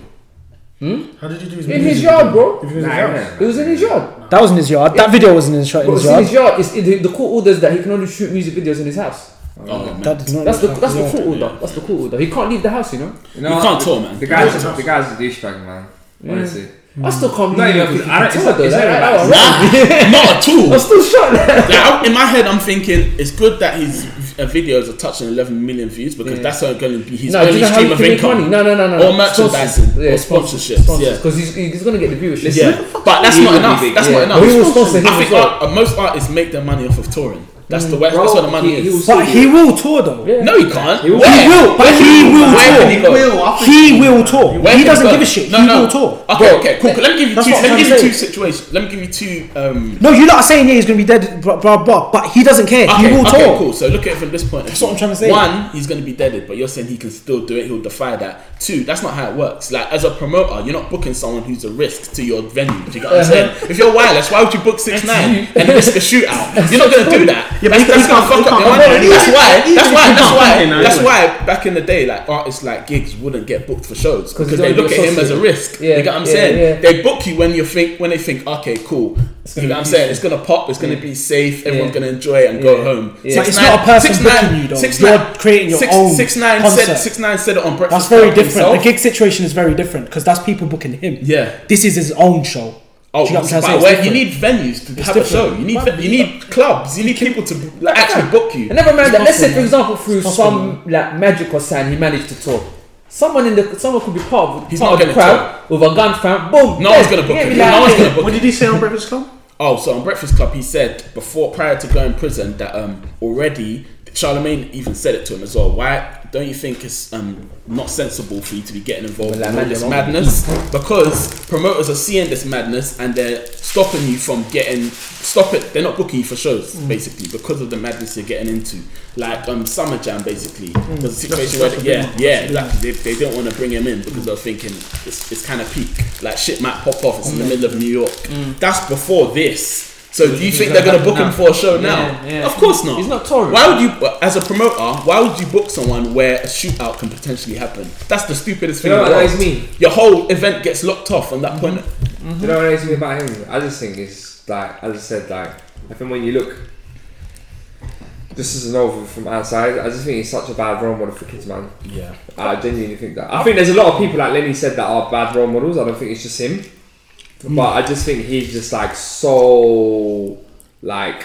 Hmm? How did he do his In his yard, bro. If it was his Nah, yard. yeah. It was in his yard. That was in his yard. That video was in his, shot in But his it's in yard. his yard. It's, the, the court orders that he can only shoot music videos in his house. Oh, man. That did not That's the look that's the like- court order. That's the court order. He can't leave the house, you know. You, know You can't the, tour, man. The guy's Yeah. the guy's a douchebag, man. Honestly. I still can't Not believe even- it. I don't- it's not- it's not That- even that- like- Not at all. I'm still shocked. Like, I- in my head, I'm thinking it's good that his uh, videos are touching 11 million views because Yeah. that's going to be his No, only stream of income. money? No, no, no, no. Or no. merchandising, or sponsorships, yeah. Because he's, he's going to get the viewership. Yeah, but that's not enough. That's Yeah. not enough. But he will sponsor him I think most artists make their money off of touring. That's the way. Bro, That's where the money he- he is. will But he will tour though. Yeah. no, he can't. He will. He will, but he will Where tour. he? Will, I He will tour. Where he doesn't go? give a shit. No, he no. will tour. Okay, okay, cool. cool. Let me give you That's two. Let me give you two situations. Let me give you two. Um, No, you're not saying yeah, he's gonna be dead, blah blah blah. But he doesn't care. Okay, he will okay, tour. cool. So look at it from this point. That's what I'm trying to say. One, he's going to be deaded, but you're saying he can still do it. He'll defy that. Two, that's not how it works. Like as a promoter, you're not booking someone who's a risk to your venue. Do you get what I'm saying? If you're wireless, why would you book six nine and risk a shootout? You're not going to do that. Yeah, but that's he that's can't- going to fuck up can't- your he money. That's why. That's why. That's why. That's why. Back in the day, like artists like Giggs wouldn't get booked for shows because they look at him as a risk. Yeah, You get what I'm saying? They book you when you think when they think, okay, cool. You know what I'm saying? It's gonna pop. It's gonna be safe. Everyone's gonna enjoy it and go home. It's not a person booking you, though. six You're creating your own Six nine said six nine said it on breakfast. That's very different. The gig situation is very different because that's people booking him. Yeah. This is his own show. Oh, you get what I'm trying to but say? It's where you need venues to It's have a show. You need you need clubs. You need people to like, actually book you. And never mind that. Let's say, for example, through some like magic or sign, he managed to talk. Someone in the someone could be part of, He's part not of the gonna crowd with a gun fam. Boom. No dead. one's gonna book You him. me? No one's gonna book him. What did he say on Breakfast Club? Oh, so on Breakfast Club, he said before, prior to going prison, that um already Charlemagne even said it to him as well. Why don't you think it's um not sensible for you to be getting involved Well, in all this madness? Because promoters are seeing this madness and they're stopping you from getting stop it. They're not booking you for shows Mm. basically because of the madness you're getting into. Like um Summer Jam basically. Mm. There's a situation where yeah yeah exactly. They, they don't want to bring him in because they're thinking it's, it's kind of peak. Like shit might pop off. It's in the Mm. middle of New York. That's before this. So do you think they're gonna book him for a show now? Yeah, yeah. Of course not. He's not touring. Why would you, as a promoter, why would you book someone where a shootout can potentially happen? That's the stupidest thing. You thing. know what the annoys me? Your whole event gets locked off on that mm-hmm. point. Mm-hmm. You know what annoys me about him? I just think it's like, as I said, like I think when you look, this is an overview from outside, I just think he's such a bad role model for kids, man. Yeah. I genuinely think that. I think there's a lot of people like Lenny said that are bad role models. I don't think it's just him, but I just think he's just like so like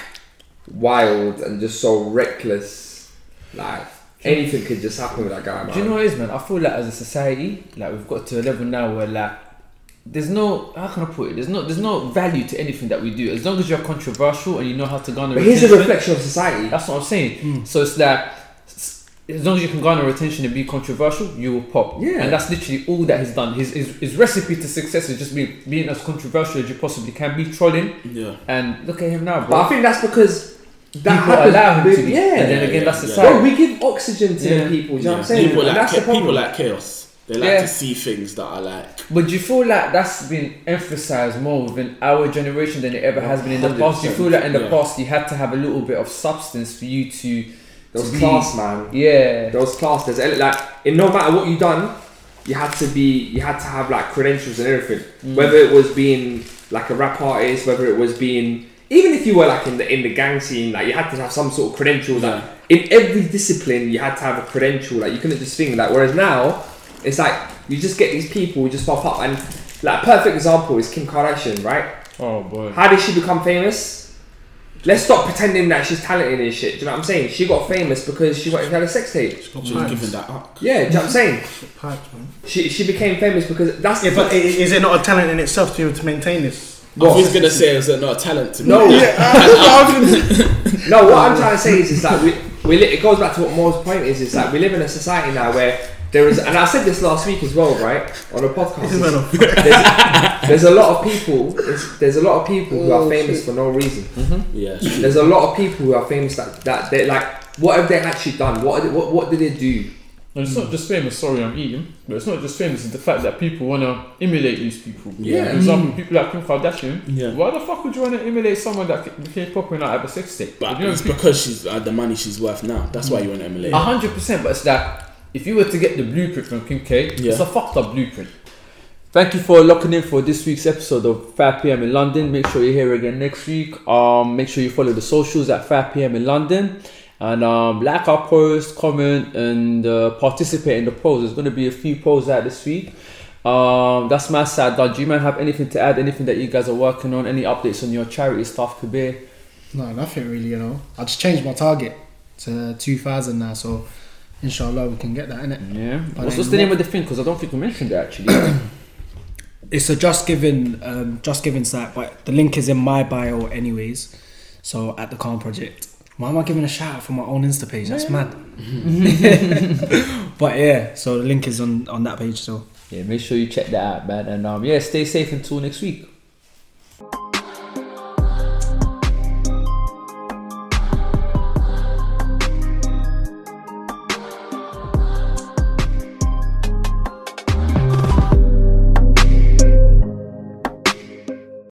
wild and just so reckless. Like anything could just happen with that guy, man. Do you know what it is, man? I feel like as a society, like we've got to a level now where like there's no how can I put it? There's no there's no value to anything that we do as long as you're controversial and you know how to garner. But here's a reflection of society. That's what I'm saying. Hmm. So it's like s- as long as you can garner attention and be controversial, you will pop. Yeah. And that's literally all that he's done. His, his, his recipe to success is just be, being as controversial as you possibly can be, trolling. Yeah. And look at him now, bro. But. I think that's because that People happens. allow him to be. Yeah. And then again, yeah, that's yeah. society. Bro, we give oxygen to Yeah. them people. Do you know what I'm saying? People like, that's the cha- people like chaos. They like Yeah. to see things that are like. But do you feel like that's been emphasized more within our generation than it ever has been in the past? Do you feel like in the Yeah. past you had to have a little bit of substance for you to, There was be- class, man. Yeah. There was class. There's like, in no matter what you done, you had to be, you had to have like credentials and everything. Mm. Whether it was being like a rap artist, whether it was being even if you were like in the in the gang scene, like you had to have some sort of credentials. Like in every discipline, you had to have a credential. Like you couldn't just think like. Whereas now, it's like you just get these people who just pop up and like a perfect example is Kim Kardashian, right? Oh boy. How did she become famous? Let's stop pretending that she's talented and shit. Do you know what I'm saying? She got famous because she got into a sex tape. It's She was giving that up. Yeah, do you know what I'm saying? She she became famous because that's Yeah, but i- is it not a talent in itself to be able to maintain this? I was gonna say, is it not a talent to No. me? No, what I'm trying to say is, is that we, we li- it goes back to what Mo's point is, is that we live in a society now where there is, and I said this last week as well, right, on a podcast. Is there's, there's a lot of people. There's, there's a lot of people who are famous for no reason. Yeah, it's true. There's a lot of people who are famous that that they like. What have they actually done? What are they- what what did they do? And it's not just famous, sorry I'm eating, but it's not just famous, it's the fact that people want to emulate these people. Yeah. For example, people like Kim Kardashian, Yeah. why the fuck would you want to emulate someone that became popular and out of a sex tape? But You know, it's because she's uh, the money she's worth now. That's why you want to emulate. A hundred percent, but it's that if you were to get the blueprint from Kim K, it's a fucked up blueprint. Thank you for locking in for this week's episode of 5 p.m. in London. Make sure you're here again next week. Um, make sure you follow the socials at 5 p.m. in London. And um, like our post, comment, and uh, participate in the polls. There's going to be a few polls out this week. Um, that's my side. Dad, do you man have anything to add? Anything that you guys are working on? Any updates on your charity stuff, Kabir? No, nothing really, you know. I just changed my target to 2,000 now, so inshallah we can get that in it. Yeah. But What's, what's the name what- of the thing? Because I don't think we mentioned it actually. It's a Just Giving, um, Just Giving site, but the link is in my bio anyways. So at the Calm Project. Why am I giving a shout out for my own Insta page? That's mad. but yeah, so the link is on on that page. So Yeah, make sure you check that out, man. And um, yeah, stay safe until next week.